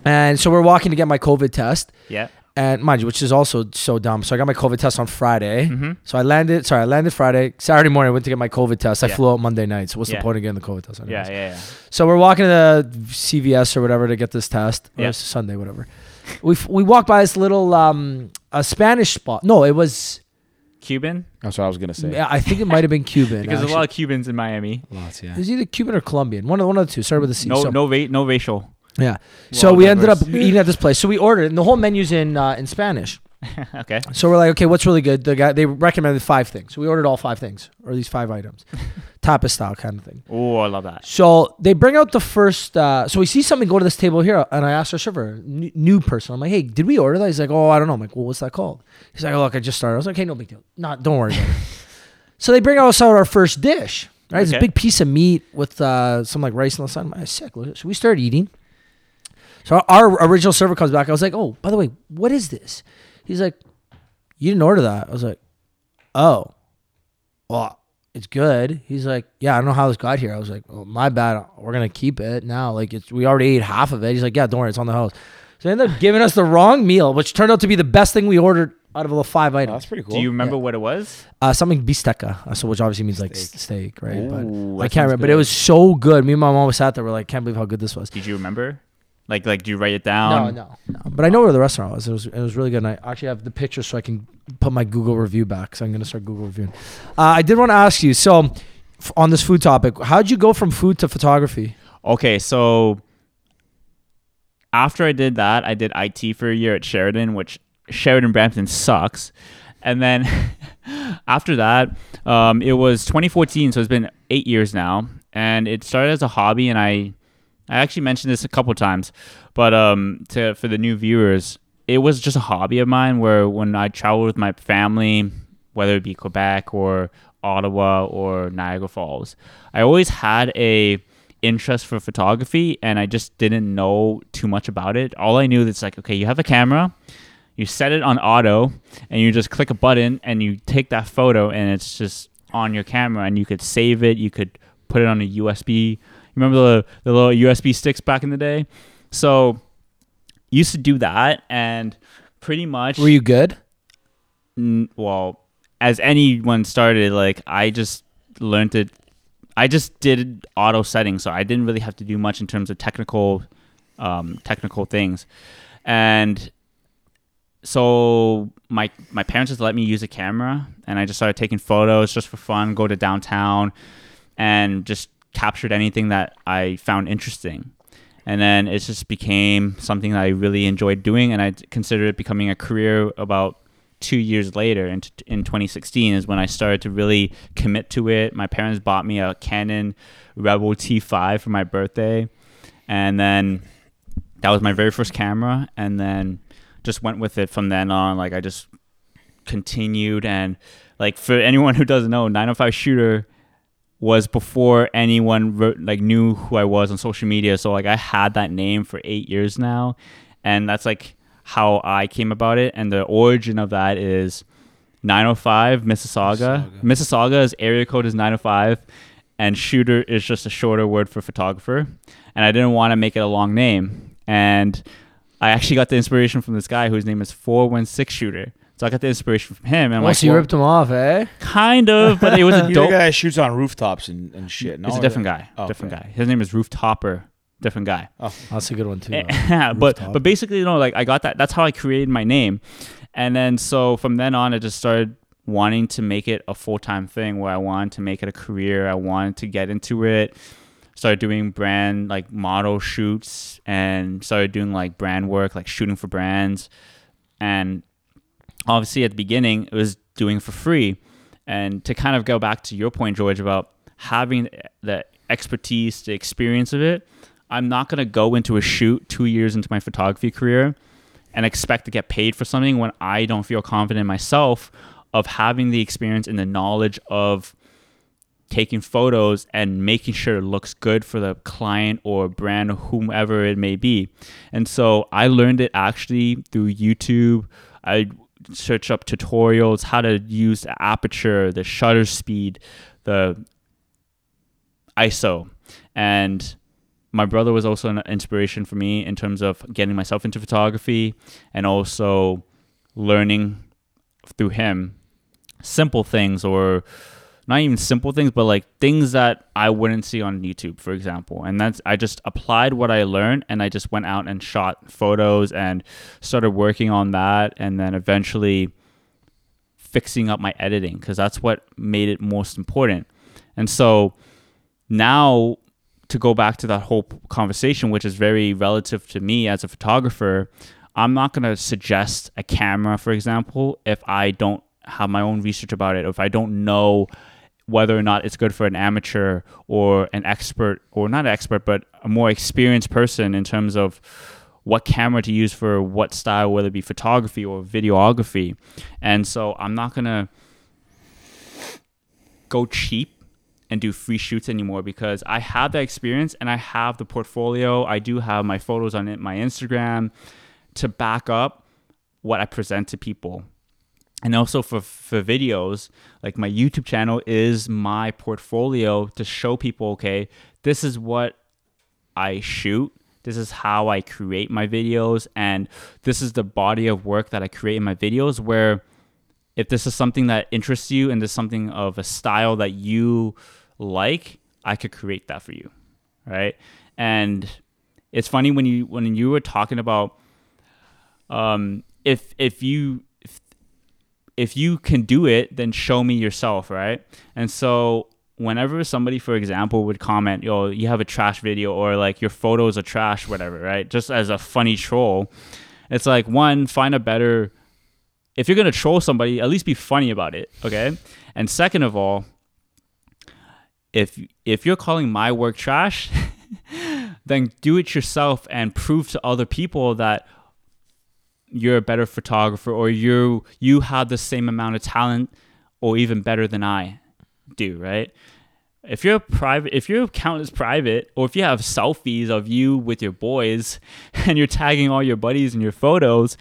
and so we're walking to get my COVID test. Yeah. And mind you, which is also so dumb. So I got my COVID test on Friday. Mm-hmm. So I landed. Sorry, I landed Friday. Saturday morning, I went to get my COVID test. I Yeah. flew out Monday night. So what's Yeah. the point of getting the COVID test? Yeah. anyways? Yeah. Yeah. So we're walking to the CVS or whatever to get this test. Or Yeah. it's Sunday, whatever. we f- we walked by this little um a Spanish spot. No, it was. Cuban That's what I was gonna say. Yeah, I think it might have been Cuban. [LAUGHS] because there's a lot of Cubans in Miami. Lots, yeah. It was either Cuban or Colombian. One of one of the two. Started with a C. No, so, no, ra- no racial. Yeah. So we ended up eating at this place. So we ordered, and the whole menu's in uh, in Spanish. [LAUGHS] okay. So we're like, okay, what's really good? The guy they recommended five things. So we ordered all five things or these five items. [LAUGHS] tapas style kind of thing. Oh, I love that. So they bring out the first. Uh, so we see something go to this table here, and I asked our server, new, new person. I'm like, "Hey, did we order that?" He's like, "Oh, I don't know." I'm like, "Well, what's that called?" He's like, "Oh, look, I just started." I was like, okay, no big deal. Not, don't worry about it." [LAUGHS] So they bring us out our first dish. Right, it's a Okay. big piece of meat with uh, some like rice on the side. I'm like, sick. Look at it. So we started eating. So our original server comes back. I was like, "Oh, by the way, what is this?" He's like, "You didn't order that." I was like, "Oh, well, it's good." He's like, "Yeah, I don't know how this got here." I was like, "Oh, my bad. We're gonna keep it now. Like, it's we already ate half of it." He's like, "Yeah, don't worry, it's on the house." So they ended up giving us the wrong meal, which turned out to be the best thing we ordered out of the five items. that's pretty cool. Do you remember what it was? Uh, something bistecca, uh, so which obviously means like steak, steak right? Ooh, but I can't sounds remember. But it was so good. Me and my mom was sat there. We're like, can't believe how good this was. Did you remember? Like, like, do you write it No, down? no, no. But I know where the restaurant was. It was it was really good. And I actually have the picture so I can put my Google review back. So I'm gonna start Google reviewing. Uh, I did want to ask you. So f- on this food topic, how'd you go from food to photography? Okay, so after I did that, I did IT for a year at Sheridan, which Sheridan Brampton sucks. And then [LAUGHS] after that, um, it was 2014, so it's been eight years now, and it started as a hobby. And I, I actually mentioned this a couple times, but um, to for the new viewers, it was just a hobby of mine. Where when I traveled with my family, whether it be Quebec or Ottawa or Niagara Falls, I always had a interest for photography, and I just didn't know too much about it. All I knew is like, okay, you have a camera, you set it on auto, and you just click a button, and you take that photo, and it's just on your camera, and you could save it. You could put it on a USB. Remember the the little USB sticks back in the day? So used to do that, and pretty much Were you good? N- well, as anyone started, like I just learned it. I just did auto settings, so I didn't really have to do much in terms of technical, um, technical things, and so my my parents just let me use a camera, and I just started taking photos just for fun. Go to downtown, and just captured anything that I found interesting. And then it just became something that I really enjoyed doing, and I considered it becoming a career about two years later in, in 2016 is when I started to really commit to it. My parents bought me a Canon Rebel T5 for my birthday. And then that was my very first camera. And then just went with it from then on. Like I just continued. And like for anyone who doesn't know, 905 Shooter was before anyone wrote, like knew who I was on social media. So like I had that name for eight years now. And that's like how I came about it, and the origin of that is 905 Mississauga. Mississauga. Mississauga's area code is 905, and shooter is just a shorter word for photographer. And I didn't want to make it a long name, and I actually got the inspiration from this guy whose name is 416 Shooter. So I got the inspiration from him, and I'm Oh, like, so you well, ripped him off, eh? kind of, but it was a [LAUGHS] You're dope. guy shoots on rooftops and, and shit. No, It's a different guy. Oh, different okay. guy. His name is Rooftopper. Different guy. Oh, that's a good one too. Yeah, [LAUGHS] but Rooftop. but basically, you know, like I got that. That's how I created my name, and then so from then on, I just started wanting to make it a full time thing where I wanted to make it a career. I wanted to get into it. Started doing brand like model shoots and started doing like brand work, like shooting for brands, and obviously at the beginning it was doing for free. And to kind of go back to your point, George, about having the expertise, the experience of it, I'm not going to go into a shoot two years into my photography career and expect to get paid for something when I don't feel confident myself of having the experience and the knowledge of taking photos and making sure it looks good for the client or brand or whomever it may be. And so I learned it actually through YouTube. I search up tutorials, how to use the aperture, the shutter speed, the ISO. And my brother was also an inspiration for me in terms of getting myself into photography and also learning through him simple things or not even simple things but like things that I wouldn't see on YouTube for example. And that's I just applied what I learned and I just went out and shot photos and started working on that and then eventually fixing up my editing because that's what made it most important. And so now to go back to that whole conversation, which is very relative to me as a photographer, I'm not going to suggest a camera, for example, if I don't have my own research about it, if I don't know whether or not it's good for an amateur or an expert or not an expert but a more experienced person in terms of what camera to use for what style whether it be photography or videography and so i'm not going to go cheap and do free shoots anymore because I have that experience and I have the portfolio. I do have my photos on my Instagram to back up what I present to people. And also for, for videos, like my YouTube channel is my portfolio to show people, okay, this is what I shoot. This is how I create my videos. And this is the body of work that I create in my videos where if this is something that interests you and there's something of a style that you like, I could create that for you, right? And it's funny when you when you were talking about um, if if you if, you can do it, then show me yourself, right? And so whenever somebody, for example, would comment, "Yo, you have a trash video," or like your photos are trash, whatever, right? Just as a funny troll, it's like one, find a better if you're gonna troll somebody, at least be funny about it, okay? And second of all, if if you're calling my work trash, [LAUGHS] then do it yourself and prove to other people that you're a better photographer or you you have the same amount of talent or even better than I do, right? If you're private, if your account is private, or if you have selfies of you with your boys [LAUGHS] and you're tagging all your buddies in your photos,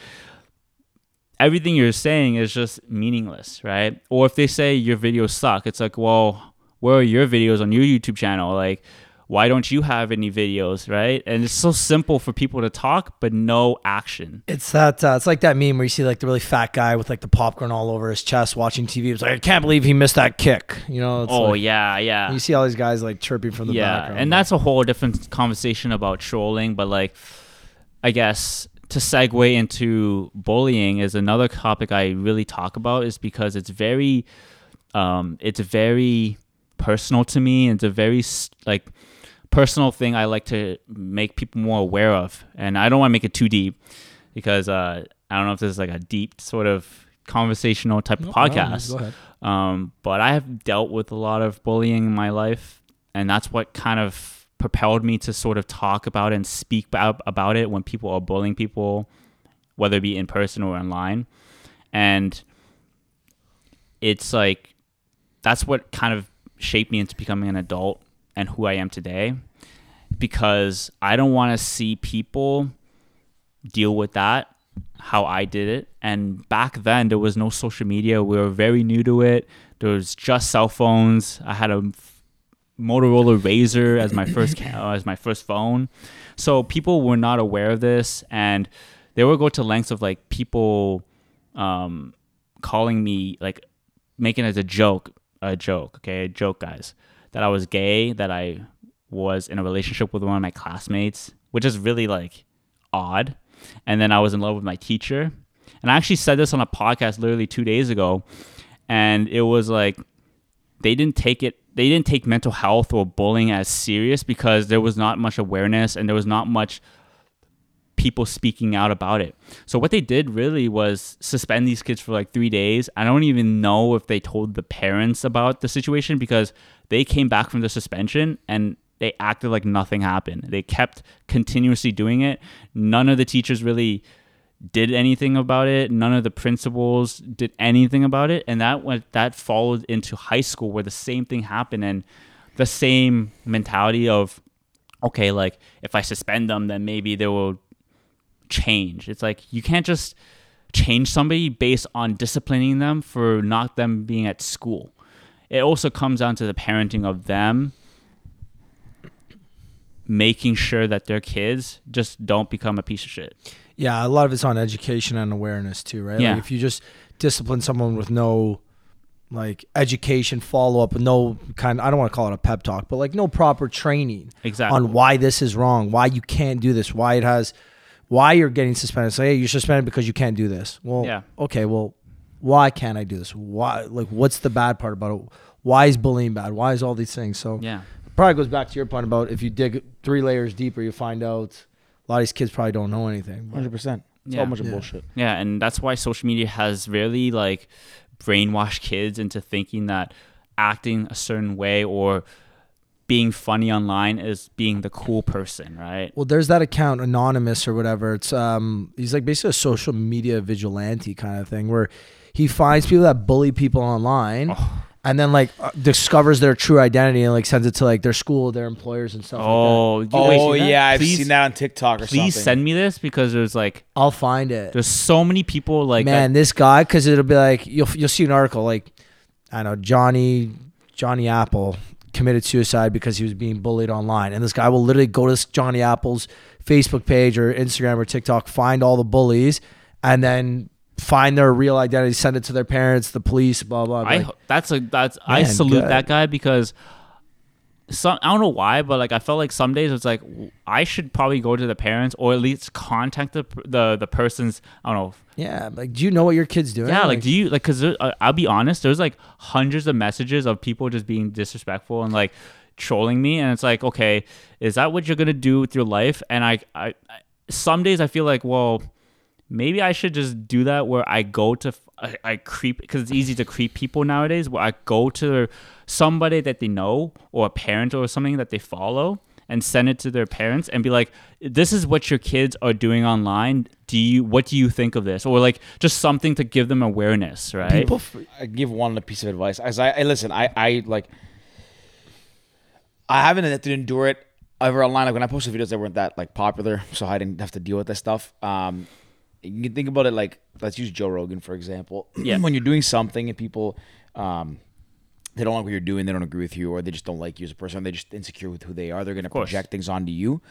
everything you're saying is just meaningless, right? Or if they say your videos suck, it's like, well, where are your videos on your YouTube channel? Like, why don't you have any videos, right? And it's so simple for people to talk, but no action. It's that. Uh, it's like that meme where you see like the really fat guy with like the popcorn all over his chest watching TV. It's like I can't believe he missed that kick. You know? It's oh like- yeah, yeah. You see all these guys like chirping from the yeah, background. and that's a whole different conversation about trolling. But like, I guess to segue into bullying is another topic I really talk about, is because it's very, um, it's very personal to me. It's a very like personal thing I like to make people more aware of, and I don't want to make it too deep because uh, I don't know if this is like a deep sort of conversational type of No, no, podcast. Go. Um, but I have dealt with a lot of bullying in my life, and that's what kind of propelled me to sort of talk about and speak about, about it when people are bullying people, whether it be in person or online. And it's like that's what kind of shaped me into becoming an adult and who I am today because I don't want to see people deal with that how I did it. And back then, there was no social media. We were very new to it. There was just cell phones. I had a Motorola Razr as my first uh, as my first phone. So people were not aware of this, and they would go to lengths of like people um, calling me like making it as a joke, a joke. Okay, a joke, guys, that I was gay, that I was in a relationship with one of my classmates, which is really like odd. And then I was in love with my teacher. And I actually said this on a podcast literally two days ago. And it was like they didn't take it they didn't take mental health or bullying as serious because there was not much awareness and there was not much people speaking out about it. So what they did really was suspend these kids for like 3 days. I don't even know if they told the parents about the situation because they came back from the suspension and they acted like nothing happened. They kept continuously doing it. None of the teachers really did anything about it. None of the principals did anything about it, and that went that followed into high school where the same thing happened and the same mentality of okay, like if I suspend them, then maybe they will change. It's like you can't just change somebody based on disciplining them for not them being at school. It also comes down to the parenting of them making sure that their kids just don't become a piece of shit. Yeah, a lot of it's on education and awareness too, right? Yeah. Like if you just discipline someone with no like education follow up, no kind I don't want to call it a pep talk, but like no proper training Exactly. on why this is wrong, why you can't do this, why it has why you're getting suspended. Say, hey, you're suspended because you can't do this. Well, Yeah. okay, well, why can't I do this? Why like what's the bad part about it? Why is bullying bad? Why is all these things? So yeah. probably goes back to your point about if you dig three layers deeper, you find out a lot of these kids probably don't know anything. Hundred percent. It's Yeah. all a bunch of Yeah. bullshit. Yeah, and that's why social media has really like brainwashed kids into thinking that acting a certain way or being funny online is being the cool person, right? Well, there's that account anonymous or whatever. It's um, he's like basically a social media vigilante kind of thing where he finds people that bully people online. Oh. And then like uh, discovers their true identity and like sends it to like their school, their employers and stuff. like Oh, you- Oh wait, yeah, I've Please- seen that on TikTok or Please something. send me this because there's like. I'll find it. there's so many people like Man, this guy, because it'll be like you'll you'll see an article like I don't know Johnny Johnny Apple committed suicide because he was being bullied online, and this guy will literally go to Johnny Apple's Facebook page or Instagram or TikTok, find all the bullies, and then find their real identity, send it to their parents, the police, blah blah. blah. I that's a that's I salute good. that guy because some I don't know why, but like I felt like some days it's like I should probably go to the parents or at least contact the the the person's I don't know. yeah, like do you know what your kid's doing? Yeah, like do you like because uh, I'll be honest, there's like hundreds of messages of people just being disrespectful and like trolling me, and it's like okay, is that what you're gonna do with your life? And I I, I some days I feel like well maybe I should just do that where I go to I, I creep because it's easy to creep people nowadays. Where I go to somebody that they know or a parent or something that they follow and send it to their parents and be like, "This is what your kids are doing online. Do you what do you think of this?" Or like just something to give them awareness, right? people. f- I give one a piece of advice. As I, I listen, I, I like, I haven't had to endure it ever online. Like when I posted videos that weren't that like popular, so I didn't have to deal with this stuff. Um, you can think about it like let's use Joe Rogan for example. [CLEARS THROAT] Yeah. when you're doing something and people, um, they don't like what you're doing, they don't agree with you, or they just don't like you as a person, they're just insecure with who they are. They're going to project things onto you.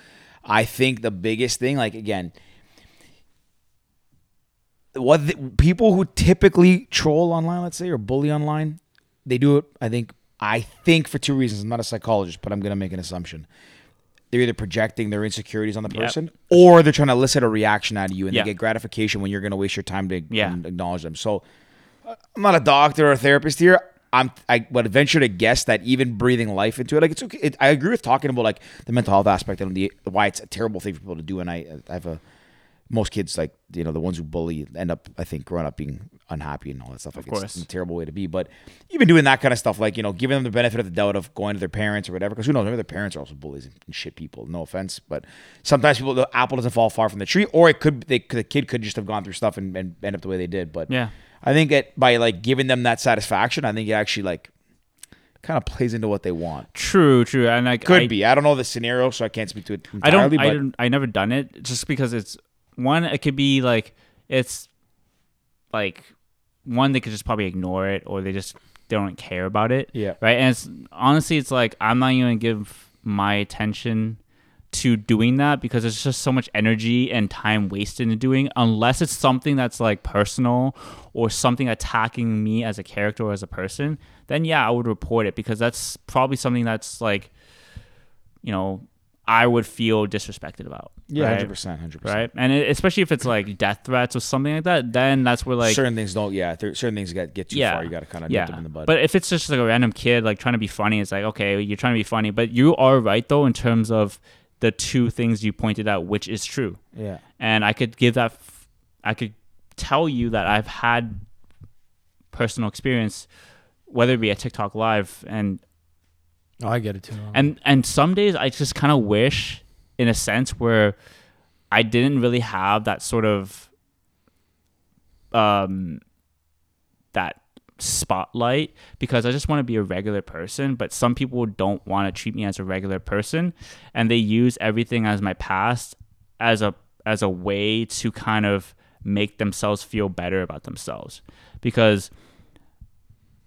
I think the biggest thing, like again, what the, people who typically troll online, let's say, or bully online, they do it. I think. I think for two reasons. I'm not a psychologist, but I'm going to make an assumption. They're either projecting their insecurities on the Yep. person, or they're trying to elicit a reaction out of you, and Yeah. they get gratification when you're going to waste your time to Yeah. acknowledge them. So, I'm not a doctor or a therapist here. I'm I would venture to guess that even breathing life into it, like it's okay. It, I agree with talking about like the mental health aspect and the why it's a terrible thing for people to do. And I, I have a most kids like you know the ones who bully end up I think growing up being unhappy and all that stuff. Like course. it's a terrible way to be. But even doing that kind of stuff, like you know, giving them the benefit of the doubt of going to their parents or whatever, because who knows, maybe their parents are also bullies and, shit people. No offense, but sometimes people the apple doesn't fall far from the tree, or it could they the kid could just have gone through stuff and, and end up the way they did. But Yeah. I think it by like giving them that satisfaction, I think it actually like kind of plays into what they want. True, true, and like Could I, be. I don't know the scenario, so I can't speak to it I don't. entirely. I don't. I never done it just because it's one. It could be like it's like one they could just probably ignore it or they just they don't care about it. Yeah. Right. And it's honestly, it's like I'm not even gonna give my attention to doing that because there's just so much energy and time wasted in doing unless it's something that's like personal or something attacking me as a character or as a person then yeah i would report it because that's probably something that's like you know i would feel disrespected about yeah, hundred percent, hundred percent. right and it, especially if it's like death threats or something like that then that's where like certain things don't. Yeah, there, certain things get get too yeah, far. You got to kind of yeah. nip them in the bud. But if it's just like a random kid like trying to be funny, it's like okay, you're trying to be funny, but you are right though in terms of the two things you pointed out, which is true. yeah, And I could give that, f- I could tell you that I've had personal experience, whether it be a TikTok live and Oh, I get it too. and and some days I just kind of wish, in a sense, where I didn't really have that sort of um that spotlight because I just want to be a regular person, but some people don't want to treat me as a regular person and they use everything as my past as a as a way to kind of make themselves feel better about themselves because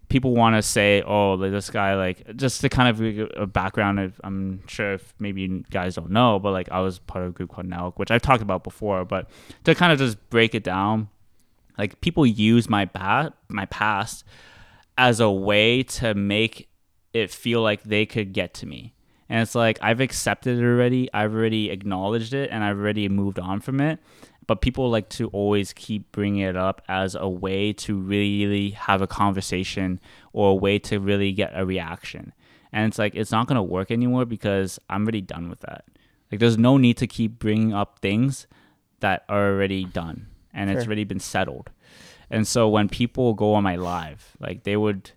people want to say, oh, this guy, like just to kind of a background. I'm sure if maybe you guys don't know, but like I was part of a group called Nelk, which I've talked about before. But to kind of just break it down, like people use my ba- my past as a way to make it feel like they could get to me. And it's like I've accepted it already. I've already acknowledged it and I've already moved on from it. But people like to always keep bringing it up as a way to really have a conversation or a way to really get a reaction. And it's like it's not going to work anymore because I'm already done with that. Like there's no need to keep bringing up things that are already done and it's already been settled. And so when people go on my live, like they would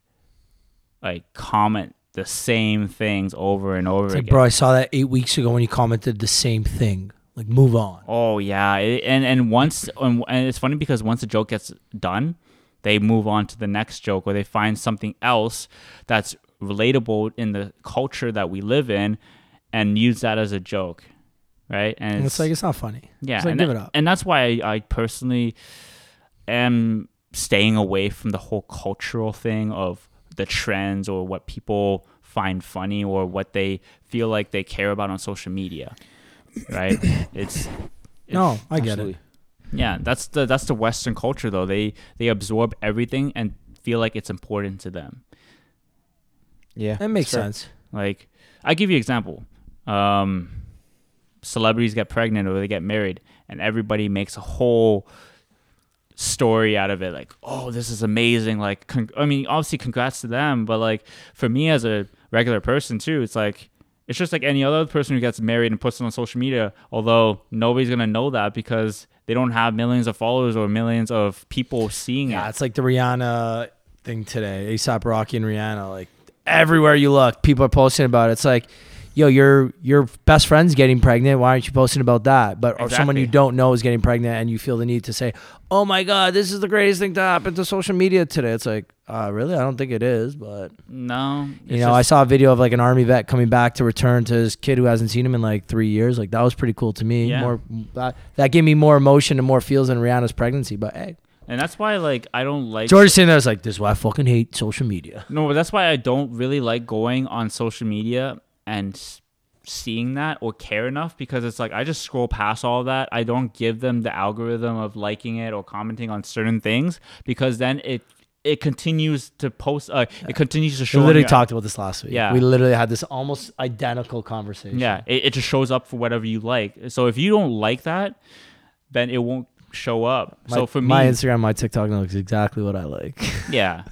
like comment the same things over and over It's like, again. bro, I saw that eight weeks ago when you commented the same thing. Like, move on. Oh yeah, it, and and once and, it's funny because once a joke gets done, they move on to the next joke or they find something else that's relatable in the culture that we live in, and use that as a joke, right? And And it's like it's not funny. yeah, it's like and, give that- it up. and that's why I, I personally am staying away from the whole cultural thing of the trends or what people find funny or what they feel like they care about on social media, right? [LAUGHS] it's No, I get it. yeah, that's the that's the Western culture though. They they absorb everything and feel like it's important to them. Yeah, That makes it's sense. Like I give you an example. Um celebrities get pregnant or they get married and everybody makes a whole story out of it like oh this is amazing like con- i mean obviously congrats to them but like for me as a regular person too it's like it's just like any other person who gets married and puts it on social media although nobody's gonna know that because they don't have millions of followers or millions of people seeing Yeah, it it's like the Rihanna thing today. ASAP Rocky and Rihanna. Like everywhere you look, people are posting about it. It's like, yo, your your best friend's getting pregnant. Why aren't you posting about that? But or someone you don't know is getting pregnant, and you feel the need to say, "Oh my god, this is the greatest thing to happen to social media today." It's like, uh, really? I don't think it is, but no you know, I saw a video of like an army vet coming back to return to his kid who hasn't seen him in like three years. Like that was pretty cool to me. Yeah. More that, that gave me more emotion and more feels than Rihanna's pregnancy. But hey, and that's why like i don't like George sitting there is like, "This is why I fucking hate social media." No, but that's why I don't really like going on social media and seeing that or care enough because it's like I just scroll past all that. I don't give them the algorithm of liking it or commenting on certain things because then it it continues to post. Uh, it continues to show. We literally talked about this last week. Yeah. we literally had this almost identical conversation. Yeah, it, it just shows up for whatever you like. So if you don't like that, then it won't show up. My, so for me, my Instagram, my TikTok looks exactly what I like. [LAUGHS] yeah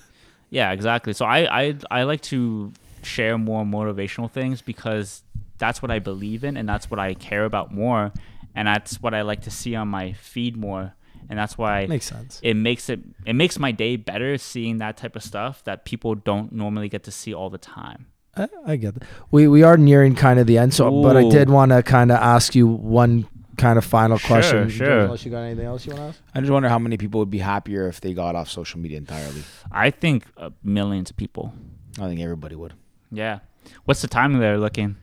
yeah exactly so I, I i like to share more motivational things because that's what i believe in and that's what i care about more and that's what i like to see on my feed more and that's why Makes sense. it makes it it makes my day better seeing that type of stuff that people don't normally get to see all the time I, I get that. We we are nearing kind of the end. So, but I did want to kind of ask you one kind of final Sure, question. George, sure. Unless you got anything else you want to ask? I just wonder how many people would be happier if they got off social media entirely. i think uh, millions of people I think everybody would. Yeah what's the time they're looking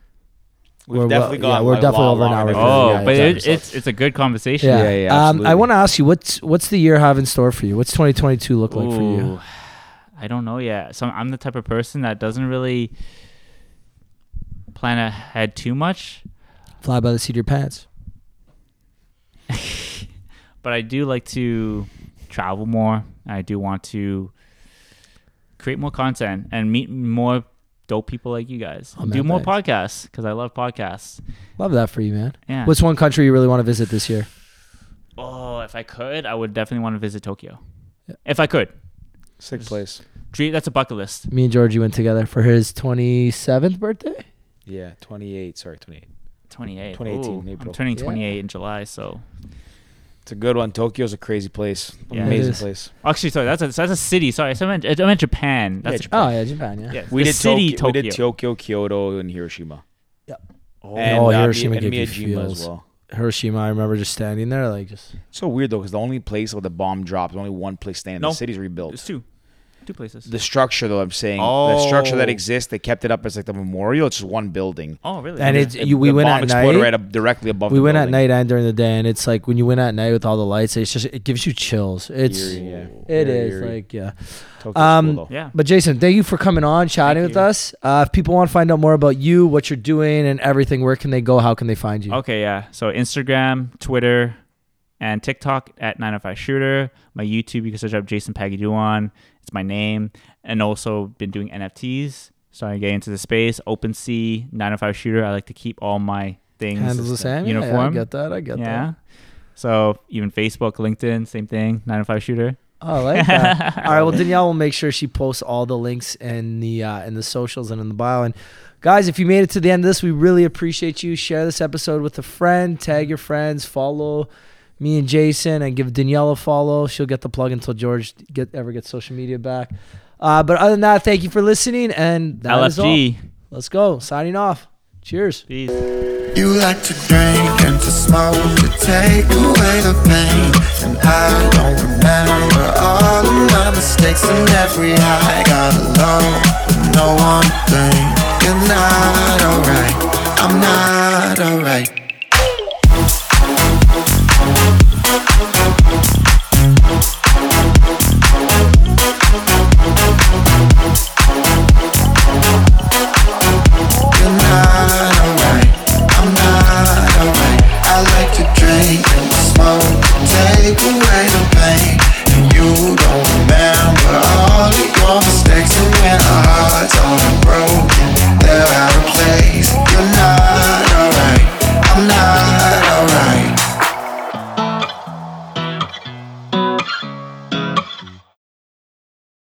We've We're definitely well- yeah, gone. we're like, definitely well over an longer hour oh yeah, but it, it's it's a good conversation Yeah. Yeah, yeah, um, I want to ask you what's what's the year have in store for you? What's 2022 look like for you? I don't know yet. So I'm the type of person that doesn't really plan ahead too much, Fly by the seat of your pants. [LAUGHS] but I do like to travel more. I do want to create more content and meet more dope people like you guys. Oh, man, do more thanks. podcasts because I love podcasts. Love that for you, man. Yeah. What's one country you really want to visit this year? oh, if I could, I would definitely want to visit Tokyo. Yeah. If I could. Sick place. Dream, that's a bucket list. Me and Georgie went together for his 27th birthday. Yeah, 28. Sorry, 28. 28. 2018 Ooh, April. I'm turning Yeah. 28 in July, so It's a good one. Tokyo's a crazy place. Yeah. Amazing place. actually, sorry, that's a that's a city. Sorry, I meant I meant Japan. That's Japan. Oh yeah, Japan. Yeah. Yeah, We the did city Tokyo, Tokyo. We did Tokyo, Kyoto, and Hiroshima. Oh, And, Oh, uh, Hiroshima Mi- and gave you Miyajima feels. as well. Hiroshima. I remember just standing there, like just. So weird though, because the only place where the bomb dropped, only one place standing. No. The city's rebuilt. It's two, two places. The structure, though, I'm saying, the structure that Oh. exists, they kept it up as like the memorial. It's just one building. oh, really? And Okay. it's It- you. We the went bomb at exploded night. right up directly above. we the went at night and during the day, and it's like when you went at night with all the lights, it's just it gives you chills. It's Eerie, yeah. it Very is eerie. like yeah. Tokyo's Um, cool, yeah. But Jason, thank you for coming on, chatting Thank with you. us. Uh, if people want to find out more about you, what you're doing, and everything, where can they go? How can they find you? Okay, yeah. So Instagram, Twitter, and TikTok at 905 Shooter. My YouTube, you can search up Jason Pagaduan. It's my name. And also been doing NFTs. Starting to get into the space. OpenSea, 905 Shooter. I like to keep all my things Handles the same. Yeah, Yeah, I get that. I get yeah. that. So even Facebook, LinkedIn, same thing. 905 Shooter. Oh, I like that. [LAUGHS] all right. Well, Danielle will make sure she posts all the links in the uh, in the socials and in the bio. And guys, if you made it to the end of this, we really appreciate you. Share this episode with a friend. Tag your friends. Follow me and Jason. and give Danielle a follow. She'll get the plug until George get ever gets social media back. Uh, but other than that, thank you for listening. And that LFG. Is all. Let's go. Signing off. Cheers. Peace. You like to drink and to smoke to take away the pain. And I don't remember all of my mistakes and every high. Got alone no one thing. You're not alright. I'm not alright. don't remember all the mistakes and when our hearts are broken, they're out of place.